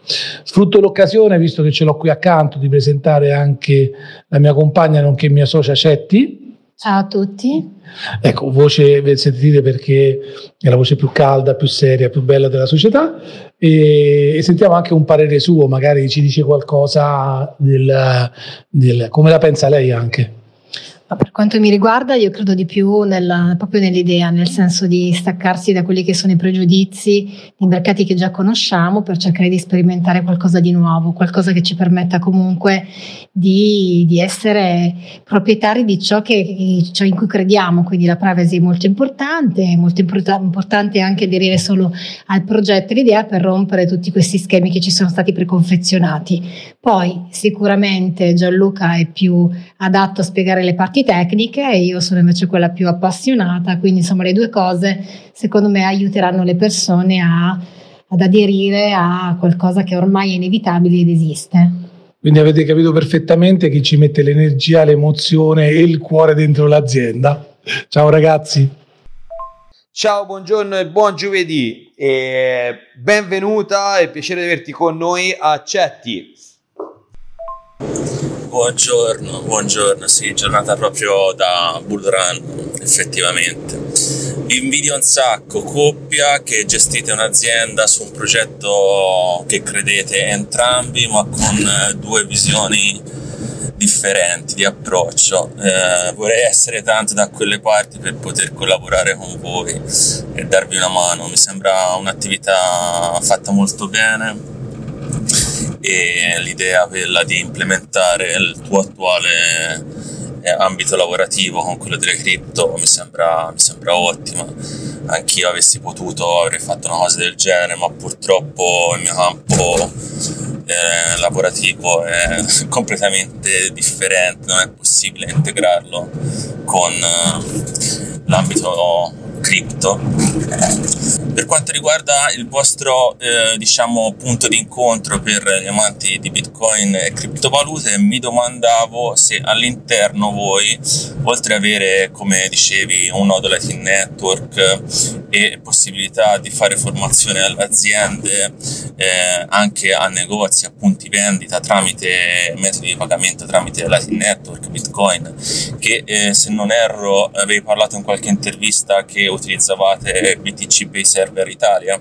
Sfrutto l'occasione, visto che ce l'ho qui accanto, di presentare anche la mia compagna, nonché mia socia Cetti. Ciao a tutti. Ecco, voce sentite perché è la voce più calda, più seria, più bella della società e, e sentiamo anche un parere suo, magari ci dice qualcosa del, del come la pensa lei anche. Ma per quanto mi riguarda, io credo di più nella, proprio nell'idea, nel senso di staccarsi da quelli che sono i pregiudizi di mercati che già conosciamo per cercare di sperimentare qualcosa di nuovo, qualcosa che ci permetta comunque di, di essere proprietari di ciò, che, ciò, in cui crediamo. Quindi la privacy è molto importante, è molto import- importante anche aderire solo al progetto e l'idea per rompere tutti questi schemi che ci sono stati preconfezionati. Poi sicuramente Gianluca è più adatto a spiegare le parti tecniche e io sono invece quella più appassionata, quindi insomma le due cose secondo me aiuteranno le persone a, ad aderire a qualcosa che ormai è inevitabile ed esiste. Quindi avete capito perfettamente chi ci mette l'energia, l'emozione e il cuore dentro l'azienda. Ciao ragazzi. Ciao, buongiorno e buon giovedì. E benvenuta e piacere di averti con noi a Cetti buongiorno, buongiorno, sì, giornata proprio da bull run, effettivamente. Vi invidio un sacco, coppia che gestite un'azienda su un progetto che credete entrambi, ma con eh, due visioni differenti di approccio. Eh, vorrei essere tanto da quelle parti per poter collaborare con voi e darvi una mano. Mi sembra un'attività fatta molto bene e l'idea quella di implementare il tuo attuale eh, ambito lavorativo con quello delle cripto mi sembra, mi sembra ottima. Anch'io avessi potuto avrei fatto una cosa del genere, ma purtroppo il mio campo eh, lavorativo è completamente differente, non è possibile integrarlo con eh, l'ambito cripto. Per quanto riguarda il vostro eh, diciamo, punto di incontro per gli amanti di Bitcoin e criptovalute, mi domandavo se all'interno voi, oltre ad avere, come dicevi, un nodo Lightning Network e possibilità di fare formazione alle aziende, eh, anche a negozi, a punti vendita tramite metodi di pagamento tramite Lightning Network, Bitcoin, che eh, se non erro avevi parlato in qualche intervista che utilizzavate BTC Pay Server Italia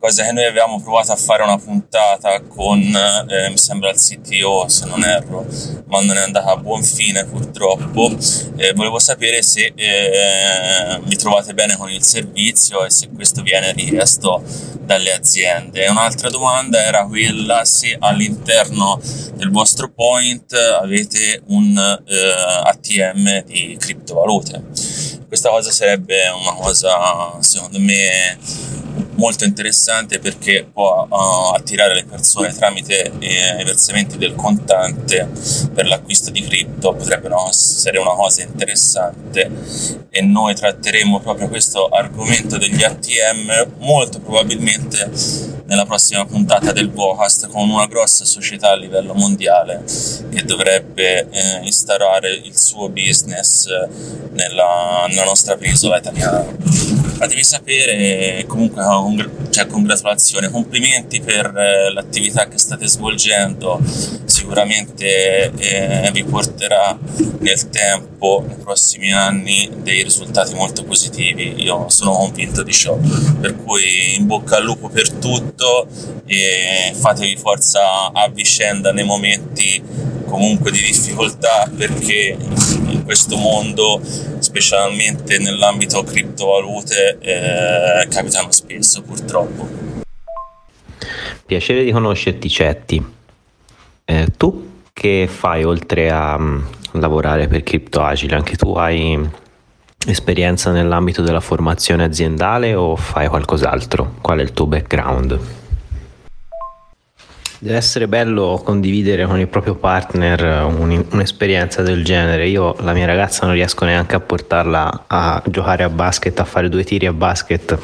cosa che noi avevamo provato a fare una puntata con, eh, mi sembra il CTO se non erro, ma non è andata a buon fine purtroppo. Eh, volevo sapere se eh, vi trovate bene con il servizio e se questo viene richiesto dalle aziende. Un'altra domanda era quella se all'interno del vostro point avete un eh, ATM di criptovalute. Questa cosa sarebbe una cosa secondo me molto interessante perché può uh, attirare le persone tramite eh, i versamenti del contante per l'acquisto di cripto, potrebbe essere una cosa interessante. E noi tratteremo proprio questo argomento degli ATM molto probabilmente nella prossima puntata del Vocast con una grossa società a livello mondiale che dovrebbe eh, instaurare il suo business nella, nella nostra penisola italiana fatemi sapere comunque cioè, congratulazioni, complimenti per eh, l'attività che state svolgendo, sicuramente eh, vi porterà nel tempo, nei prossimi anni, dei risultati molto positivi, io sono convinto di ciò, per cui in bocca al lupo per tutto e fatevi forza a vicenda nei momenti comunque di difficoltà perché in questo mondo specialmente nell'ambito criptovalute, eh, capitano spesso purtroppo. Piacere di conoscerti Cetti. Eh, tu che fai oltre a um, lavorare per Crypto Agile? Anche tu hai esperienza nell'ambito della formazione aziendale o fai qualcos'altro? Qual è il tuo background? Deve essere bello condividere con il proprio partner un, un'esperienza del genere. Io la mia ragazza non riesco neanche a portarla a giocare a basket, a fare due tiri a basket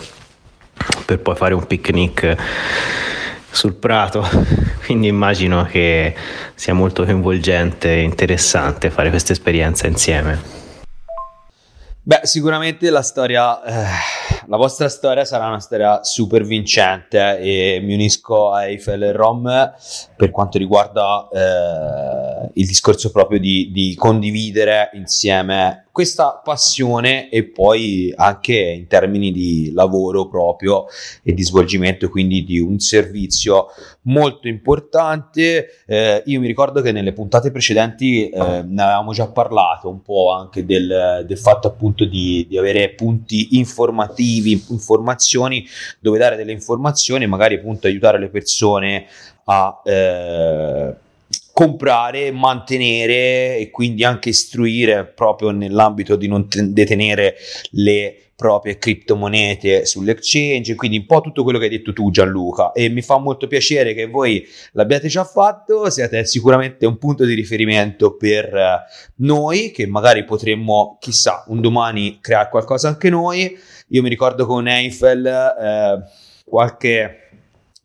per poi fare un picnic sul prato. Quindi immagino che sia molto coinvolgente e interessante fare questa esperienza insieme. Beh, sicuramente la storia, eh, la vostra storia sarà una storia super vincente e mi unisco a Eiffel e Rom per quanto riguarda eh, il discorso proprio di, di condividere insieme questa passione e poi anche in termini di lavoro proprio e di svolgimento quindi di un servizio molto importante. Eh, io mi ricordo che nelle puntate precedenti eh, ne avevamo già parlato un po' anche del, del fatto appunto di, di, avere punti informativi informazioni dove dare delle informazioni magari appunto aiutare le persone a eh, comprare, mantenere e quindi anche istruire proprio nell'ambito di non te- detenere le proprie criptomonete sull'exchange, quindi un po' tutto quello che hai detto tu Gianluca e mi fa molto piacere che voi l'abbiate già fatto, siete sicuramente un punto di riferimento per eh, noi che magari potremmo chissà un domani creare qualcosa anche noi. Io mi ricordo con Eiffel eh, qualche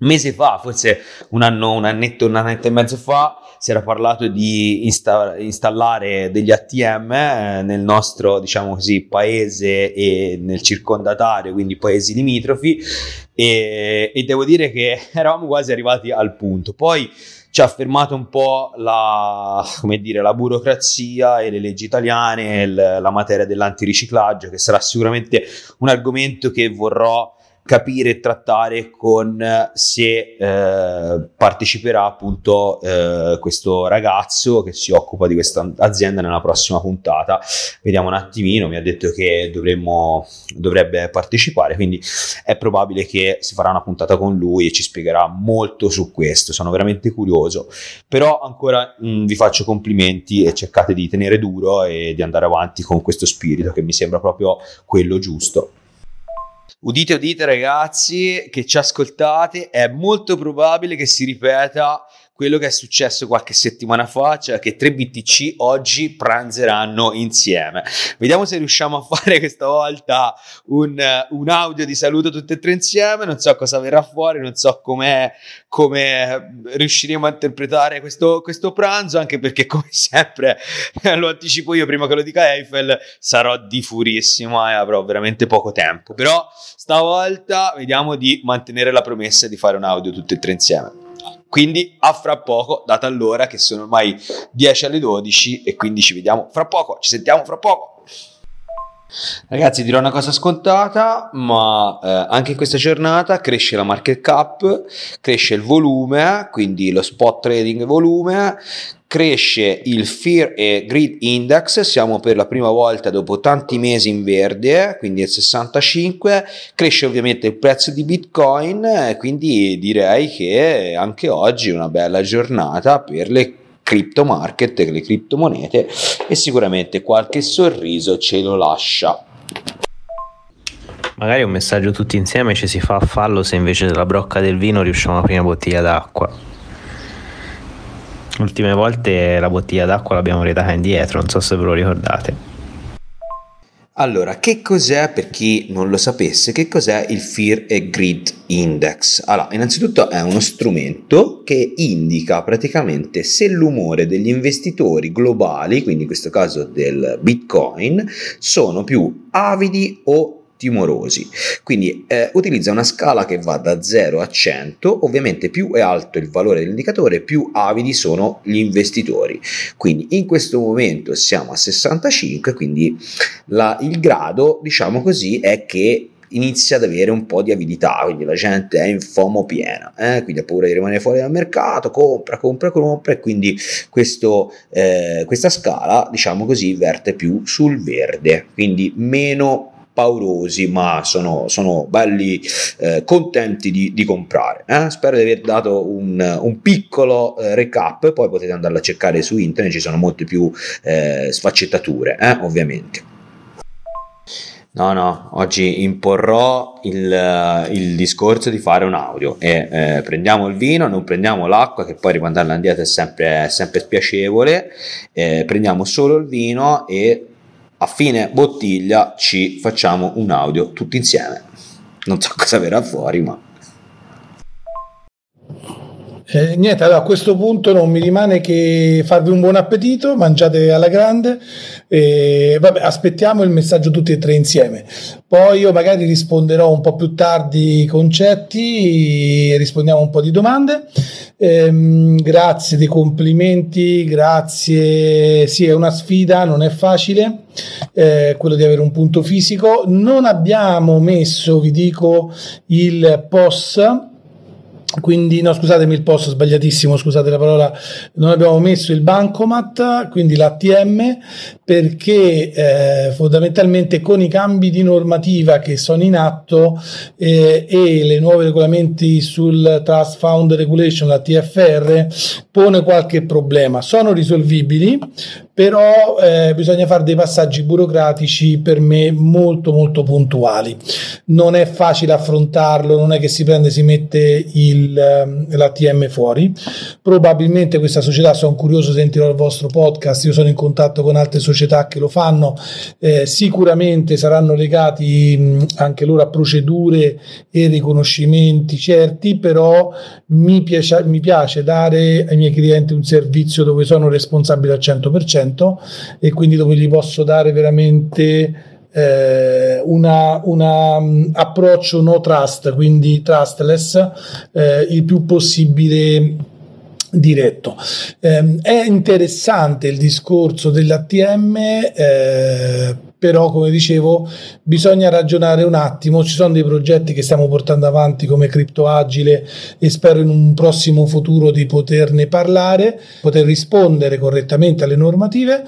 mese fa, forse un anno, un annetto, un annetto e mezzo fa, si era parlato di insta- installare degli ATM eh, nel nostro, diciamo così, paese e nel circondatario, quindi paesi limitrofi, e, e devo dire che eravamo quasi arrivati al punto. Poi ci ha fermato un po' la, dire, la burocrazia e le leggi italiane, il, la materia dell'antiriciclaggio, che sarà sicuramente un argomento che vorrò capire e trattare con se eh, parteciperà appunto eh, questo ragazzo che si occupa di questa azienda nella prossima puntata. Vediamo un attimino, mi ha detto che dovremmo, dovrebbe partecipare, quindi è probabile che si farà una puntata con lui e ci spiegherà molto su questo. Sono veramente curioso, però ancora mh, vi faccio complimenti e cercate di tenere duro e di andare avanti con questo spirito che mi sembra proprio quello giusto. Udite, udite ragazzi che ci ascoltate, è molto probabile che si ripeta quello che è successo qualche settimana fa, cioè che tre BTC oggi pranzeranno insieme. Vediamo se riusciamo a fare questa volta un, un audio di saluto tutte e tre insieme, non so cosa verrà fuori, non so come riusciremo a interpretare questo, questo pranzo, anche perché come sempre, lo anticipo io prima che lo dica Eiffel, sarò di furissimo e avrò veramente poco tempo, però stavolta vediamo di mantenere la promessa di fare un audio tutte e tre insieme. Quindi a fra poco, data l'ora che sono ormai 10 alle 12 e quindi ci vediamo fra poco, ci sentiamo fra poco. Ragazzi, dirò una cosa scontata, ma eh, anche in questa giornata cresce la market cap, cresce il volume, quindi lo spot trading volume, cresce il Fear e Greed Index, siamo per la prima volta dopo tanti mesi in verde, quindi il 65, cresce ovviamente il prezzo di Bitcoin, quindi direi che anche oggi è una bella giornata per le crypto market, le criptomonete e sicuramente qualche sorriso ce lo lascia. Magari un messaggio tutti insieme ci si fa a fallo se invece della brocca del vino riusciamo a prima bottiglia d'acqua. Ultime volte la bottiglia d'acqua l'abbiamo ridata indietro, non so se ve lo ricordate. Allora, che cos'è per chi non lo sapesse? Che cos'è il Fear e Greed Index? Allora, innanzitutto è uno strumento che indica praticamente se l'umore degli investitori globali, quindi in questo caso del Bitcoin, sono più avidi o timorosi. Quindi eh, utilizza una scala che va da 0 a 100, ovviamente più è alto il valore dell'indicatore, più avidi sono gli investitori. Quindi in questo momento siamo a 65, quindi la, il grado, diciamo così, è che inizia ad avere un po' di avidità, quindi la gente è in FOMO piena, eh? quindi ha paura di rimanere fuori dal mercato, compra, compra, compra e quindi questo, eh, questa scala, diciamo così, verte più sul verde, quindi meno paurosi, ma sono, sono belli eh, contenti di, di comprare. Eh? Spero di aver dato un, un piccolo eh, recap, poi potete andarlo a cercare su internet, ci sono molte più eh, sfaccettature, eh, ovviamente. No, no, oggi imporrò il, il, discorso di fare un audio e eh, prendiamo il vino, non prendiamo l'acqua che poi rimandarla indietro è sempre, è sempre spiacevole, eh, prendiamo solo il vino e a fine bottiglia ci facciamo un audio tutti insieme. Non so cosa verrà fuori, ma eh, niente, allora a questo punto non mi rimane che farvi un buon appetito, mangiate alla grande e vabbè, aspettiamo il messaggio tutti e tre insieme. Poi io magari risponderò un po' più tardi i concetti, rispondiamo un po' di domande. Ehm, grazie dei complimenti, grazie. Sì, è una sfida, non è facile eh, quello di avere un punto fisico. Non abbiamo messo, vi dico, il POS quindi no scusatemi il posto sbagliatissimo scusate la parola. Non abbiamo messo il bancomat quindi l'ATM perché eh, fondamentalmente con i cambi di normativa che sono in atto eh, e le nuove regolamenti sul Trust Fund Regulation la TFR pone qualche problema. Sono risolvibili però eh, bisogna fare dei passaggi burocratici per me molto molto puntuali. Non è facile affrontarlo non è che si prende si mette il, ehm, l'ATM fuori. Probabilmente questa società sono curioso sentirò il vostro podcast io sono in contatto con altre società che lo fanno eh, sicuramente saranno legati mh, anche loro a procedure e riconoscimenti certi però mi piace, mi piace dare ai miei clienti un servizio dove sono responsabile al 100% e quindi dove gli posso dare veramente eh, una um, approccio no trust, quindi trustless, eh, il più possibile diretto. Eh, è interessante il discorso dell'ATM, eh, però come dicevo bisogna ragionare un attimo, ci sono dei progetti che stiamo portando avanti come Crypto Agile e spero in un prossimo futuro di poterne parlare, poter rispondere correttamente alle normative.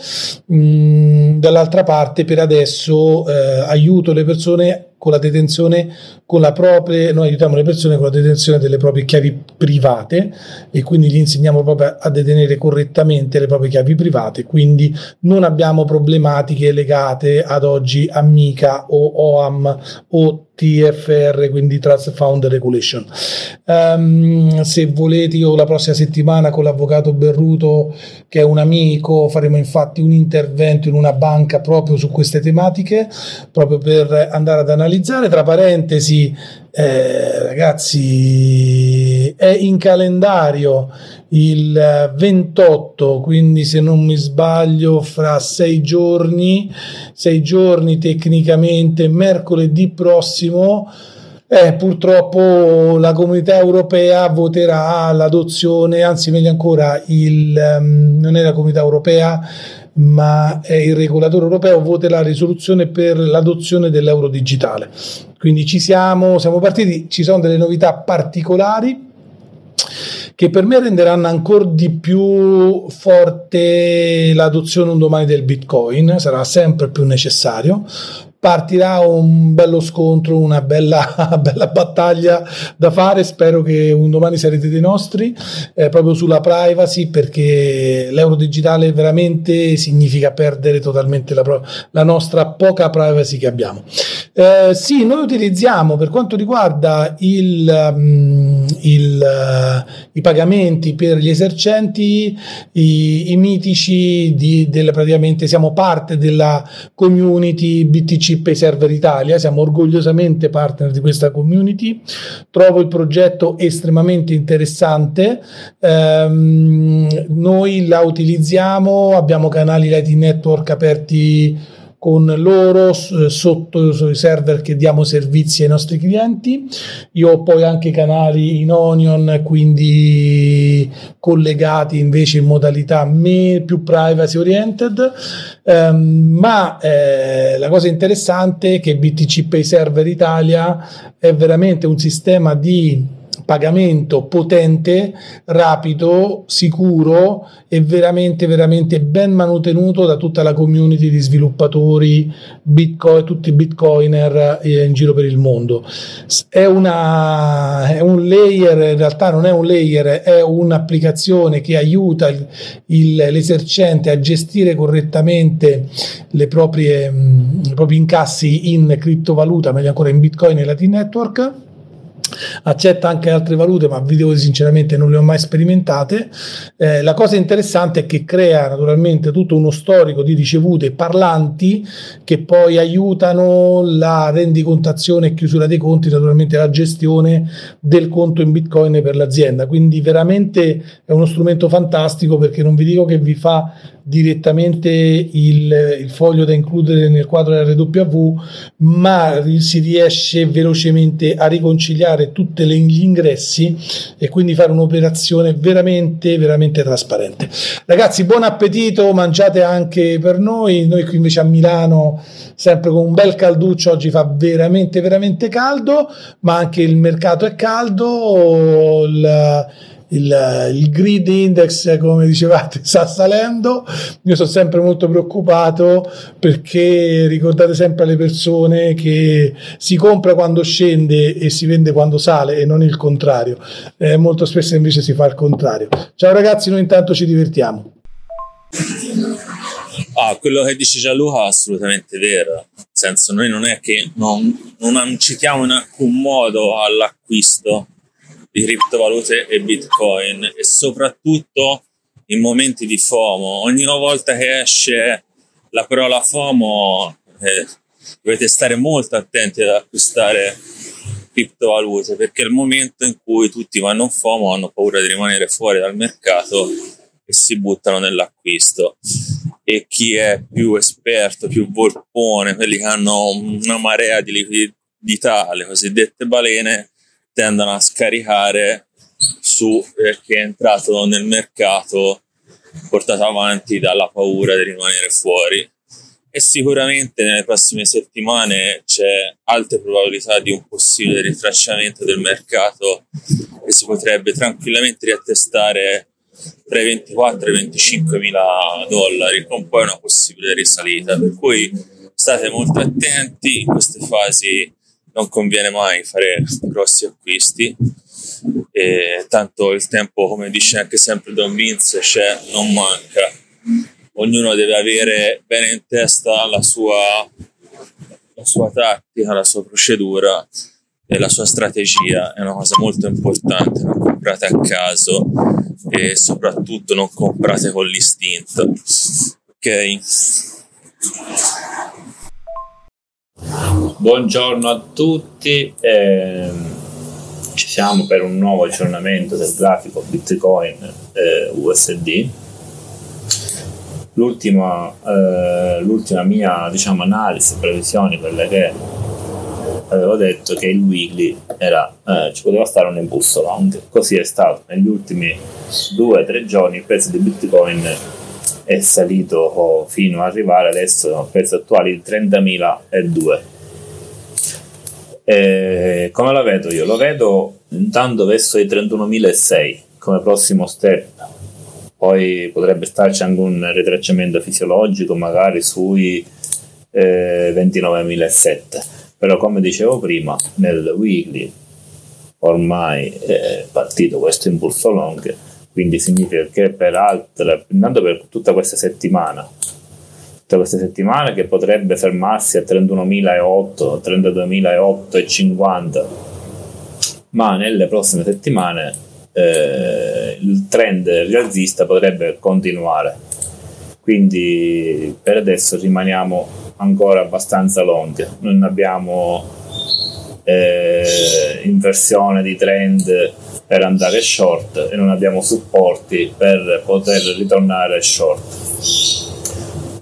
Mm, dall'altra parte per adesso eh, aiuto le persone con la detenzione con la propria, noi aiutiamo le persone con la detenzione delle proprie chiavi private e quindi gli insegniamo proprio a detenere correttamente le proprie chiavi private, quindi non abbiamo problematiche legate ad oggi a MICA o OAM o TFR, quindi Trust Fund Regulation. Um, se volete, io la prossima settimana con l'avvocato Berruto, che è un amico, faremo infatti un intervento in una banca proprio su queste tematiche, proprio per andare ad analizzare. Tra parentesi, eh, ragazzi, è in calendario il 28, quindi se non mi sbaglio, fra sei giorni, sei giorni tecnicamente, mercoledì prossimo. Eh, purtroppo la comunità europea voterà l'adozione, anzi meglio ancora, il, um, non è la comunità europea, ma è il regolatore europeo voterà la risoluzione per l'adozione dell'euro digitale. Quindi ci siamo, siamo partiti, ci sono delle novità particolari che per me renderanno ancora di più forte l'adozione un domani del Bitcoin, sarà sempre più necessario, partirà un bello scontro, una bella, bella, battaglia da fare. Spero che un domani sarete dei nostri, eh, proprio sulla privacy, perché l'euro digitale veramente significa perdere totalmente la, la nostra poca privacy che abbiamo. Eh, sì, noi utilizziamo per quanto riguarda il, um, il, uh, i pagamenti per gli esercenti, i, i mitici di, del, praticamente siamo parte della community BTC Pay Server Italia, siamo orgogliosamente partner di questa community, trovo il progetto estremamente interessante, ehm, noi la utilizziamo, abbiamo canali Lightning Network aperti con loro sotto sui server che diamo servizi ai nostri clienti. Io ho poi anche canali in Onion, quindi collegati invece in modalità più privacy oriented. Um, ma eh, la cosa interessante è che BTC Pay Server Italia è veramente un sistema di pagamento potente, rapido, sicuro e veramente, veramente ben manutenuto da tutta la community di sviluppatori, Bitcoin, tutti i bitcoiner eh, in giro per il mondo. È, una, è un layer, in realtà non è un layer, è un'applicazione che aiuta il, il, l'esercente a gestire correttamente le proprie, i propri incassi in criptovaluta, meglio ancora in Bitcoin e Latin Network accetta anche altre valute, ma vi devo sinceramente non le ho mai sperimentate. Eh, la cosa interessante è che crea naturalmente tutto uno storico di ricevute parlanti che poi aiutano la rendicontazione e chiusura dei conti, naturalmente la gestione del conto in Bitcoin per l'azienda. Quindi veramente è uno strumento fantastico perché non vi dico che vi fa direttamente il, il, foglio da includere nel quadro RW, ma si riesce velocemente a riconciliare tutti gli ingressi e quindi fare un'operazione veramente, veramente trasparente. Ragazzi, buon appetito, mangiate anche per noi. Noi qui invece a Milano, sempre con un bel calduccio, oggi fa veramente, veramente caldo, ma anche il mercato è caldo. Il, il, il grid index, come dicevate, sta salendo. Io sono sempre molto preoccupato perché ricordate sempre alle persone che si compra quando scende e si vende quando sale e non il contrario. Eh, molto spesso invece si fa il contrario. Ciao ragazzi, noi intanto ci divertiamo. Ah, quello che dice Gianluca è assolutamente vero. Nel senso, noi non è che non, non incitiamo in alcun modo all'acquisto di criptovalute e bitcoin e soprattutto in momenti di FOMO. Ogni volta che esce la parola FOMO eh, dovete stare molto attenti ad acquistare criptovalute perché è il momento in cui tutti vanno in FOMO hanno paura di rimanere fuori dal mercato e si buttano nell'acquisto e chi è più esperto, più volpone, quelli che hanno una marea di liquidità, le cosiddette balene, tendono a scaricare su eh, che è entrato nel mercato portato avanti dalla paura di rimanere fuori. E sicuramente nelle prossime settimane c'è alte probabilità di un possibile ritracciamento del mercato e si potrebbe tranquillamente riattestare tra i 24 e i 25 mila dollari con poi una possibile risalita. Per cui state molto attenti in queste fasi non conviene mai fare grossi acquisti. E tanto il tempo come dice anche sempre Don Vince c'è non manca. Ognuno deve avere bene in testa la sua, la sua tattica la sua procedura e la sua strategia. È una cosa molto importante non comprate a caso e soprattutto non comprate con l'istinto. Ok Buongiorno a tutti, eh, ci siamo per un nuovo aggiornamento del grafico Bitcoin eh, USD. L'ultima, eh, l'ultima mia diciamo, analisi, previsioni, quelle che avevo detto che il weekly era, eh, ci poteva stare un impulso long, così è stato negli ultimi due o tre giorni il prezzo di Bitcoin è salito fino ad arrivare adesso al prezzo attuale di 30.002 e come la vedo io? Lo vedo intanto verso i 31.006 come prossimo step. Poi potrebbe starci anche un ritracciamento fisiologico magari sui eh, 29.007 però come dicevo prima nel weekly ormai è partito questo impulso long quindi significa che per altre, intanto per tutta questa settimana, tutta questa settimana che potrebbe fermarsi a 31.008, 32.008,50, ma nelle prossime settimane eh, il trend rialzista potrebbe continuare. Quindi per adesso rimaniamo ancora abbastanza long, non abbiamo eh, inversione di trend per andare short e non abbiamo supporti per poter ritornare short.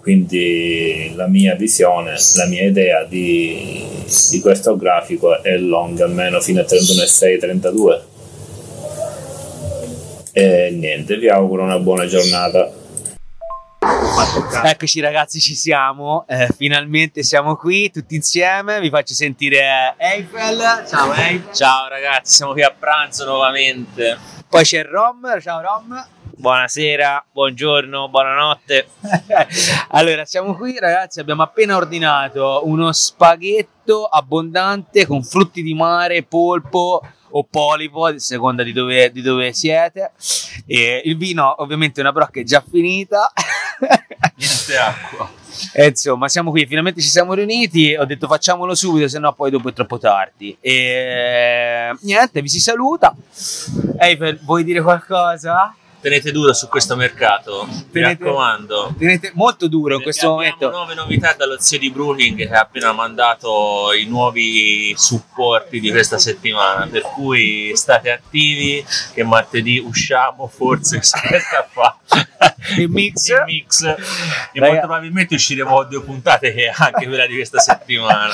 Quindi la mia visione, la mia idea di, di questo grafico è long almeno fino a 31,6-32. E niente, vi auguro una buona giornata. Eccoci ragazzi, ci siamo, eh, finalmente siamo qui tutti insieme, vi faccio sentire Eiffel, ciao Eiffel. Ciao ragazzi, siamo qui a pranzo nuovamente. Poi c'è Rom, ciao Rom. Buonasera, buongiorno, buonanotte. allora, siamo qui ragazzi, abbiamo appena ordinato uno spaghetto abbondante con frutti di mare, polpo, o polipo, a seconda di dove, di dove siete. E il vino, ovviamente, una brocca è già finita. Niente acqua. E insomma, siamo qui, finalmente ci siamo riuniti. Ho detto facciamolo subito, se no poi dopo è troppo tardi. E niente, vi si saluta. Eiffel, vuoi dire qualcosa? Tenete duro su questo mercato, tenete, mi raccomando. Tenete molto duro in questo abbiamo momento. nuove novità dallo zio di Brooking che ha appena mandato i nuovi supporti di questa settimana, per cui state attivi che martedì usciamo, forse si riesca a fare il mix. il mix. E Raga. molto probabilmente usciremo a due puntate che è anche quella di questa settimana.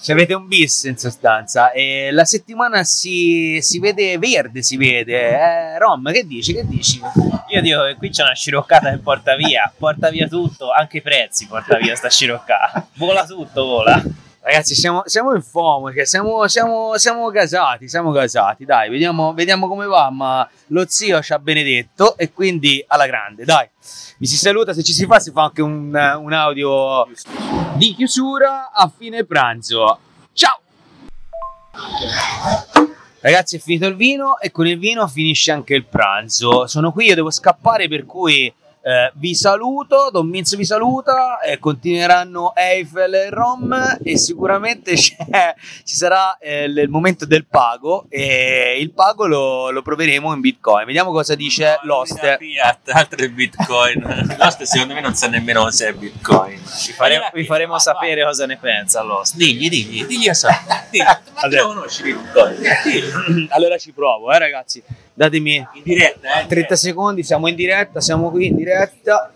Ci avete un bis in sostanza. E la settimana si, si vede verde, si vede. Eh, Rom, che dici? Che dici? Io dico che qui c'è una sciroccata che porta via, porta via tutto, anche i prezzi porta via sta sciroccata. Vola tutto, vola. Ragazzi, siamo, siamo in FOMO, siamo, siamo, siamo gasati, siamo gasati, dai, vediamo, vediamo come va, ma lo zio ci ha benedetto e quindi alla grande, dai. Vi si saluta, se ci si fa si fa anche un, un audio di chiusura a fine pranzo. Ciao! Ragazzi, è finito il vino e con il vino finisce anche il pranzo. Sono qui, io devo scappare, per cui eh, vi saluto. Don Minz vi saluta. E continueranno Eiffel e Rom. E sicuramente ci sarà eh, il momento del pago. E il pago lo, lo proveremo in Bitcoin. Vediamo cosa dice no, l'host. Fiat, altro è Bitcoin. l'host, secondo me, non sa nemmeno se è Bitcoin. Vi, fare, vi faremo ah, sapere va. cosa ne pensa l'host. Digli, digli, digli a Digli, ma allora. lo conosci Bitcoin? allora ci provo, eh, ragazzi datemi in diretta, eh, 30 secondi, siamo in diretta, siamo qui in diretta.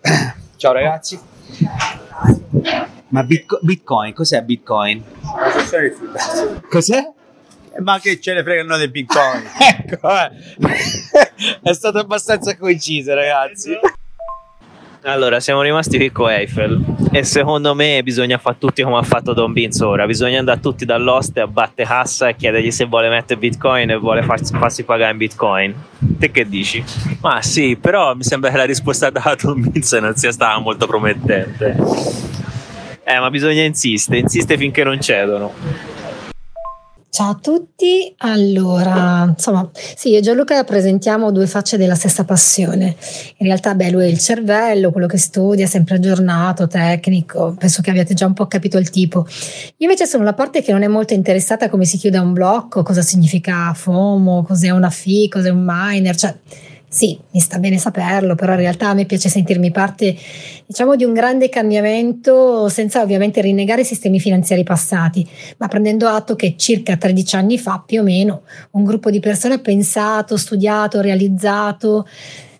Ciao ragazzi. Ma Bitco- Bitcoin, cos'è Bitcoin? Cos'è? Ma che ce ne fregano dei bitcoin? ecco, eh. è stato abbastanza coinciso, ragazzi. Allora, siamo rimasti qui con Eiffel e secondo me bisogna fare tutti come ha fatto Don Vince ora, bisogna andare tutti dall'oste a batte cassa e chiedergli se vuole mettere bitcoin e vuole farsi, farsi pagare in bitcoin. Te che dici? Ma sì, però mi sembra che la risposta da Don Vince non sia stata molto promettente. Eh, ma bisogna insistere, insiste finché non cedono. Ciao a tutti, allora, insomma, sì, io e Gianluca rappresentiamo due facce della stessa passione. In realtà, beh, lui è il cervello, quello che studia, sempre aggiornato, tecnico, penso che abbiate già un po' capito il tipo. Io invece sono la parte che non è molto interessata a come si chiude un blocco, cosa significa FOMO, cos'è una fee, cos'è un miner, cioè sì, mi sta bene saperlo, però in realtà a me piace sentirmi parte, diciamo, di un grande cambiamento senza ovviamente rinnegare i sistemi finanziari passati, ma prendendo atto che circa 13 anni fa, più o meno, un gruppo di persone ha pensato, studiato, realizzato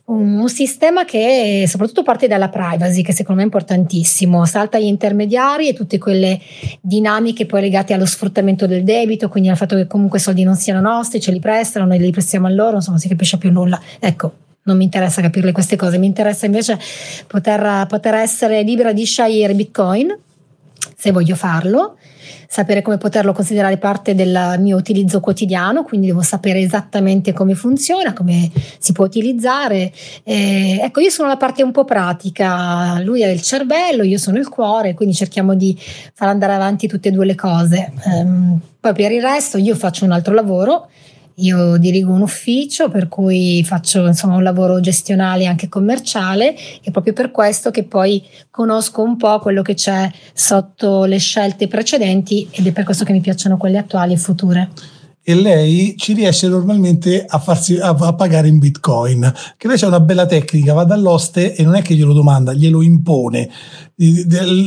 un, un sistema che soprattutto parte dalla privacy, che secondo me è importantissimo, salta gli intermediari e tutte quelle dinamiche poi legate allo sfruttamento del debito, quindi al fatto che comunque i soldi non siano nostri, ce li prestano, noi li prestiamo a loro, insomma non si capisce più nulla. Ecco, non mi interessa capirle queste cose, mi interessa invece poter, poter essere libera di scegliere Bitcoin se voglio farlo sapere come poterlo considerare parte del mio utilizzo quotidiano, quindi devo sapere esattamente come funziona, come si può utilizzare. Eh, ecco, io sono la parte un po' pratica, lui è il cervello, io sono il cuore, quindi cerchiamo di far andare avanti tutte e due le cose. Eh, poi per il resto io faccio un altro lavoro io dirigo un ufficio per cui faccio insomma, un lavoro gestionale e anche commerciale e proprio per questo che poi conosco un po' quello che c'è sotto le scelte precedenti ed è per questo che mi piacciono quelle attuali e future e lei ci riesce normalmente a, farsi, a, a pagare in bitcoin. Che lei c'è una bella tecnica, va dall'oste e non è che glielo domanda, glielo impone.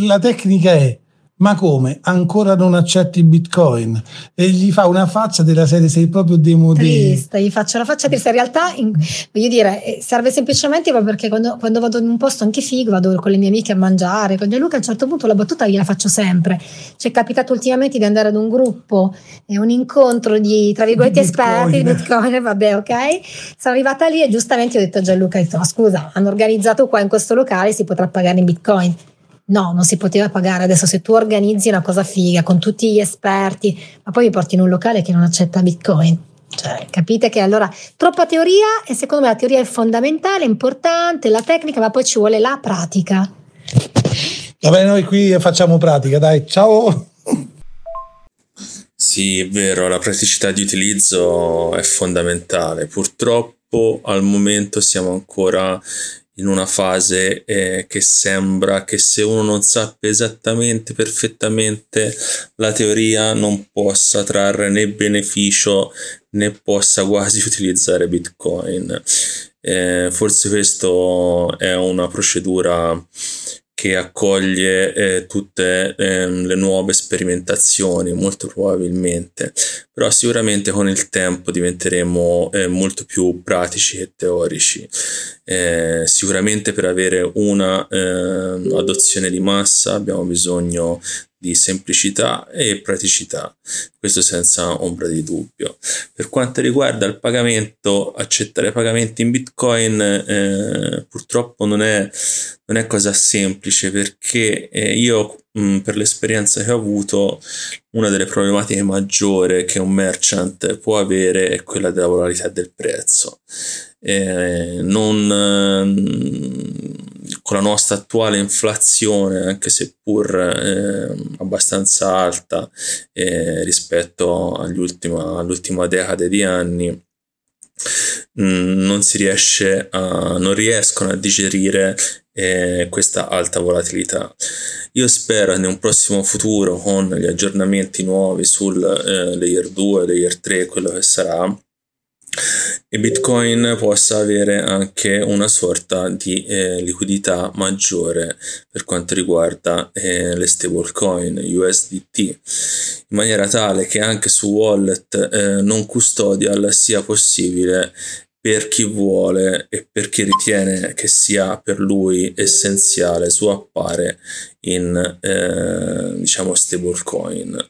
La tecnica è ma come? Ancora non accetti Bitcoin? E gli fa una faccia della serie, sei proprio demodé. Triste, gli faccio la faccia triste. In realtà, in, voglio dire, eh, serve semplicemente perché quando, quando, vado in un posto anche figo, vado con le mie amiche a mangiare, con Gianluca a un certo punto la battuta gliela faccio sempre. Ci è capitato ultimamente di andare ad un gruppo, e un incontro di, tra virgolette, esperti di Bitcoin, vabbè, ok? Sono arrivata lì e giustamente ho detto a Gianluca, detto, scusa, hanno organizzato qua in questo locale, si potrà pagare in Bitcoin No, non si poteva pagare. Adesso se tu organizzi una cosa figa con tutti gli esperti, ma poi mi porti in un locale che non accetta Bitcoin. Cioè, capite che allora troppa teoria e secondo me la teoria è fondamentale, importante, la tecnica, ma poi ci vuole la pratica. Vabbè, noi qui facciamo pratica, dai, ciao. Sì, è vero, la praticità di utilizzo è fondamentale. Purtroppo al momento siamo ancora in una fase eh, che sembra che se uno non sappia esattamente, perfettamente la teoria non possa trarre né beneficio né possa quasi utilizzare Bitcoin. Eh, forse questo è una procedura che accoglie eh, tutte eh, le nuove sperimentazioni, molto probabilmente, però sicuramente con il tempo diventeremo eh, molto più pratici e teorici. Eh, sicuramente per avere una ehm, adozione di massa abbiamo bisogno di semplicità e praticità, questo senza ombra di dubbio. Per quanto riguarda il pagamento, accettare pagamenti in Bitcoin eh, purtroppo non è, non è, cosa semplice perché eh, io mh, per l'esperienza che ho avuto una delle problematiche maggiori che un merchant può avere è quella della volatilità del prezzo. Eh, non con la nostra attuale inflazione, anche seppur eh, abbastanza alta eh, rispetto all'ultima, decade di anni, mm, non si riesce a, non riescono a digerire eh, questa alta volatilità. Io spero in un prossimo futuro, con gli aggiornamenti nuovi sul eh, layer 2, layer 3, quello che sarà, e Bitcoin possa avere anche una sorta di eh, liquidità maggiore per quanto riguarda eh, le stablecoin USDT in maniera tale che anche su wallet eh, non custodial sia possibile per chi vuole e per chi ritiene che sia per lui essenziale swappare in eh, diciamo stablecoin.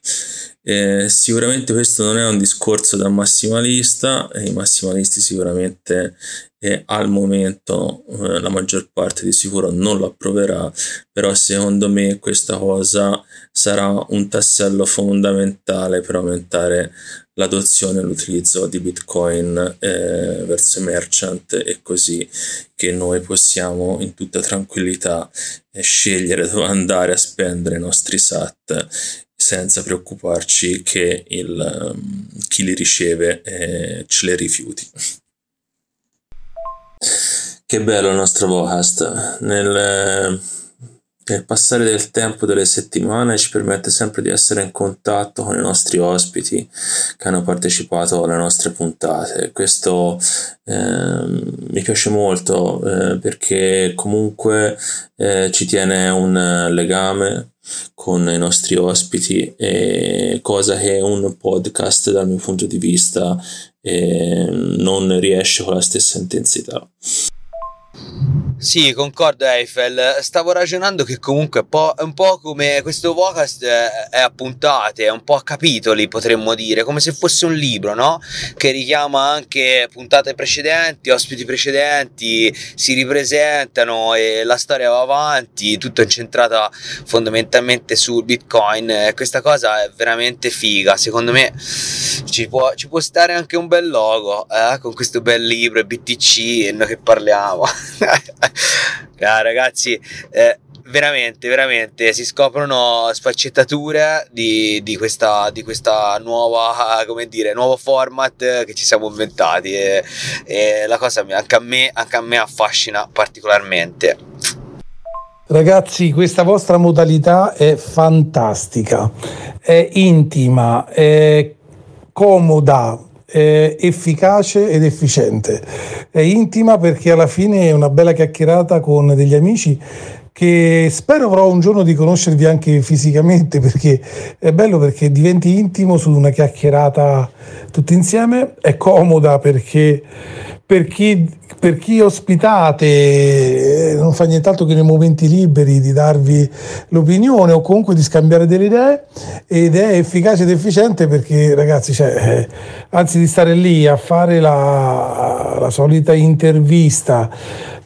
Eh, sicuramente questo non è un discorso da massimalista, i massimalisti sicuramente eh, al momento eh, la maggior parte di sicuro non lo approverà, però secondo me questa cosa sarà un tassello fondamentale per aumentare l'adozione e l'utilizzo di Bitcoin eh, verso i merchant e così che noi possiamo in tutta tranquillità eh, scegliere dove andare a spendere i nostri SAT senza preoccuparci che il, um, chi li riceve eh, ce le rifiuti. Che bello il nostro podcast. Nel il passare del tempo delle settimane ci permette sempre di essere in contatto con i nostri ospiti che hanno partecipato alle nostre puntate. Questo eh, mi piace molto eh, perché comunque eh, ci tiene un legame con i nostri ospiti, cosa che un podcast dal mio punto di vista eh, non riesce con la stessa intensità. Sì, concordo Eiffel. Stavo ragionando che comunque è un po' come questo podcast è a puntate, è un po' a capitoli, potremmo dire, come se fosse un libro, no? Che richiama anche puntate precedenti, ospiti precedenti, si ripresentano e la storia va avanti, tutto incentrato fondamentalmente sul Bitcoin. Questa cosa è veramente figa, secondo me ci può, ci può stare anche un bel logo eh? con questo bel libro BTC che parliamo. ah, ragazzi, eh, veramente, veramente si scoprono sfaccettature di, di, questa, di questa nuova, come dire, nuovo format che ci siamo inventati e, e la cosa anche a, me, anche a me affascina particolarmente. Ragazzi, questa vostra modalità è fantastica, è intima, è comoda, è efficace ed efficiente. È intima perché alla fine è una bella chiacchierata con degli amici che spero avrò un giorno di conoscervi anche fisicamente perché è bello perché diventi intimo su una chiacchierata tutti insieme, è comoda perché per chi, per chi ospitate non fa nient'altro che nei momenti liberi di darvi l'opinione o comunque di scambiare delle idee ed è efficace ed efficiente perché ragazzi cioè, eh, anzi di stare lì a fare la, la solita intervista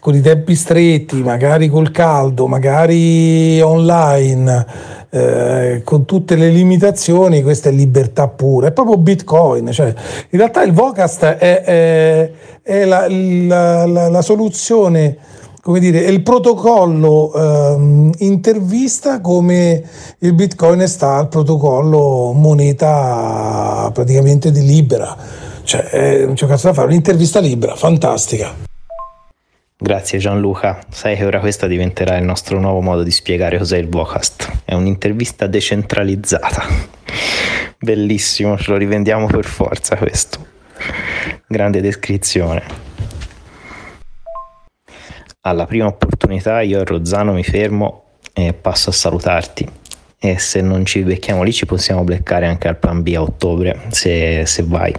con i tempi stretti, magari col caldo, magari online, eh, con tutte le limitazioni, questa è libertà pura, è proprio Bitcoin. Cioè, in realtà il Vocast è, è, è la, la, la, la, soluzione, come dire, è il protocollo eh, intervista come il Bitcoin sta al protocollo moneta praticamente di libera. Cioè, non c'è cazzo da fare, un'intervista libera, fantastica. Grazie Gianluca, sai che ora questo diventerà il nostro nuovo modo di spiegare cos'è il Vocast. È un'intervista decentralizzata. Bellissimo, ce lo rivendiamo per forza questo. Grande descrizione. Alla prima opportunità io a Rozzano mi fermo e passo a salutarti. E se non ci becchiamo lì ci possiamo beccare anche al plan B a ottobre, se, se vai.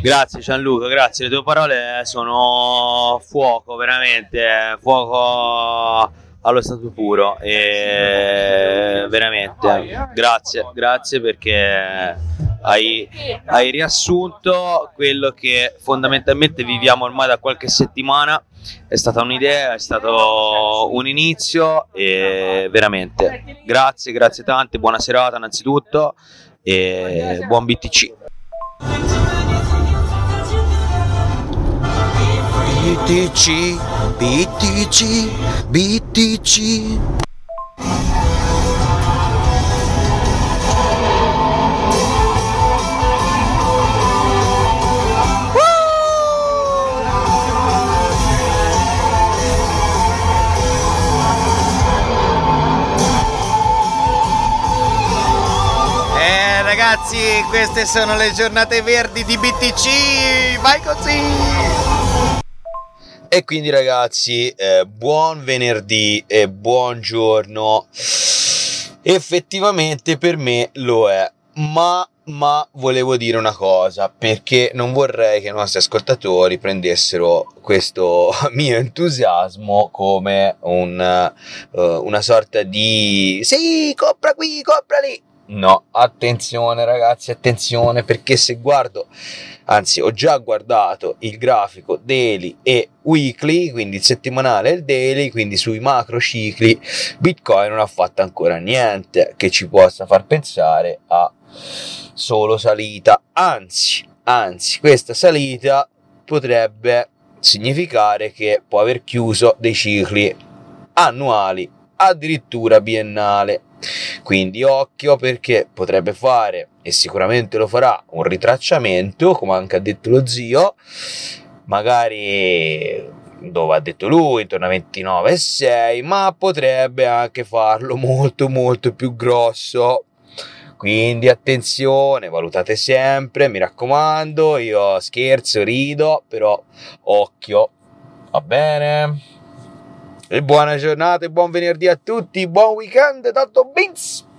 Grazie Gianluca, grazie. Le tue parole sono fuoco, veramente, fuoco allo stato puro e veramente grazie, grazie perché hai, hai riassunto quello che fondamentalmente viviamo ormai da qualche settimana è stata un'idea, è stato un inizio e veramente grazie, grazie tante, buona serata innanzitutto e buon BTC. BTC, BTC, BTC. Eh ragazzi, queste sono le giornate verdi di BTC. Vai così! E quindi ragazzi, eh, buon venerdì e buongiorno. Effettivamente per me lo è. ma, ma volevo dire una cosa perché non vorrei che i nostri ascoltatori prendessero questo mio entusiasmo come un, uh, una sorta di sì, compra qui, compra lì. No, attenzione ragazzi, attenzione perché se guardo, anzi ho già guardato il grafico daily e weekly, quindi il settimanale e il daily, quindi sui macro cicli, Bitcoin non ha fatto ancora niente che ci possa far pensare a solo salita, anzi, anzi, questa salita potrebbe significare che può aver chiuso dei cicli annuali, addirittura biennale. Quindi occhio perché potrebbe fare, e sicuramente lo farà, un ritracciamento, come anche ha detto lo zio, magari dove ha detto lui, intorno a 29,6, ma potrebbe anche farlo molto molto più grosso. Quindi attenzione, valutate sempre, mi raccomando, io scherzo, rido, però occhio, va bene? E buona giornata e buon venerdì a tutti, buon weekend, tanto Vince!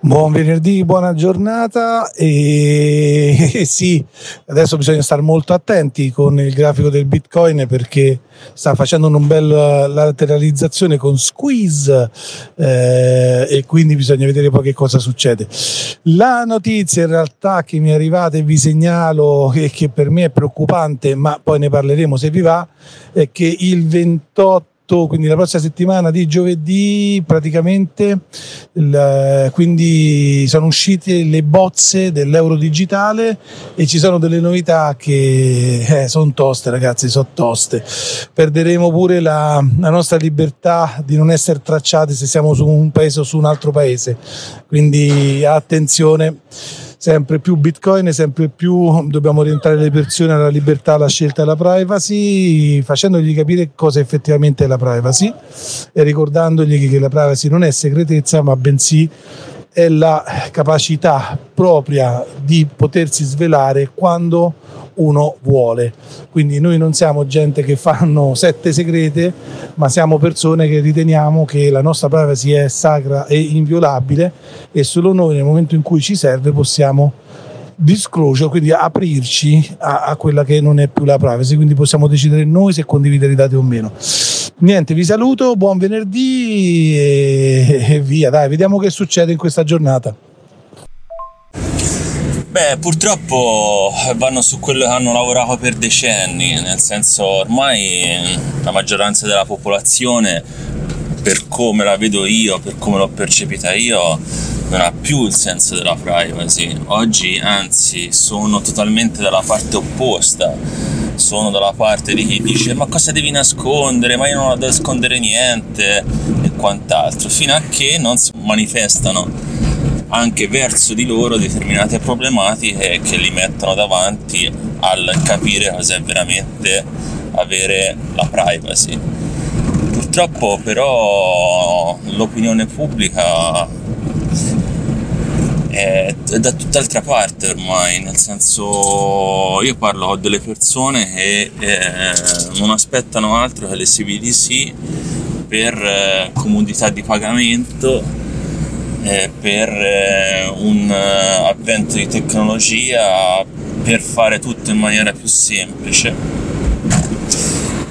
Buon venerdì, buona giornata e sì, adesso bisogna stare molto attenti con il grafico del Bitcoin perché sta facendo una bella lateralizzazione con squeeze eh, e quindi bisogna vedere poi che cosa succede. La notizia in realtà che mi è arrivata e vi segnalo e che per me è preoccupante, ma poi ne parleremo se vi va, è che il 28 quindi la prossima settimana di giovedì praticamente il, quindi sono uscite le bozze dell'euro digitale e ci sono delle novità che eh, sono toste ragazzi sono toste. Perderemo pure la, la nostra libertà di non essere tracciati se siamo su un paese o su un altro paese. Quindi attenzione sempre più bitcoin, sempre più dobbiamo orientare le persone alla libertà, alla scelta e alla privacy, facendogli capire cosa effettivamente è la privacy e ricordandogli che la privacy non è segretezza ma bensì è la capacità propria di potersi svelare quando uno vuole. Quindi noi non siamo gente che fanno sette segrete, ma siamo persone che riteniamo che la nostra privacy è sacra e inviolabile e solo noi nel momento in cui ci serve possiamo disclosure, quindi aprirci a, a, quella che non è più la privacy, quindi possiamo decidere noi se condividere i dati o meno. Niente, vi saluto, buon venerdì e, e via, dai, vediamo che succede in questa giornata. Beh, purtroppo vanno su quello che hanno lavorato per decenni, nel senso ormai la maggioranza della popolazione, per come la vedo io, per come l'ho percepita io, non ha più il senso della privacy. Oggi, anzi, sono totalmente dalla parte opposta. Sono dalla parte di chi dice ma cosa devi nascondere, ma io non ho da nascondere niente e quant'altro, fino a che non si manifestano anche verso di loro determinate problematiche che li mettono davanti al capire cos'è veramente avere la privacy. Purtroppo però l'opinione pubblica è, da tutt'altra parte ormai, nel senso io parlo con delle persone che eh, non aspettano altro che le CBDC per eh, comodità di pagamento eh, per eh, un uh, avvento di tecnologia per fare tutto in maniera più semplice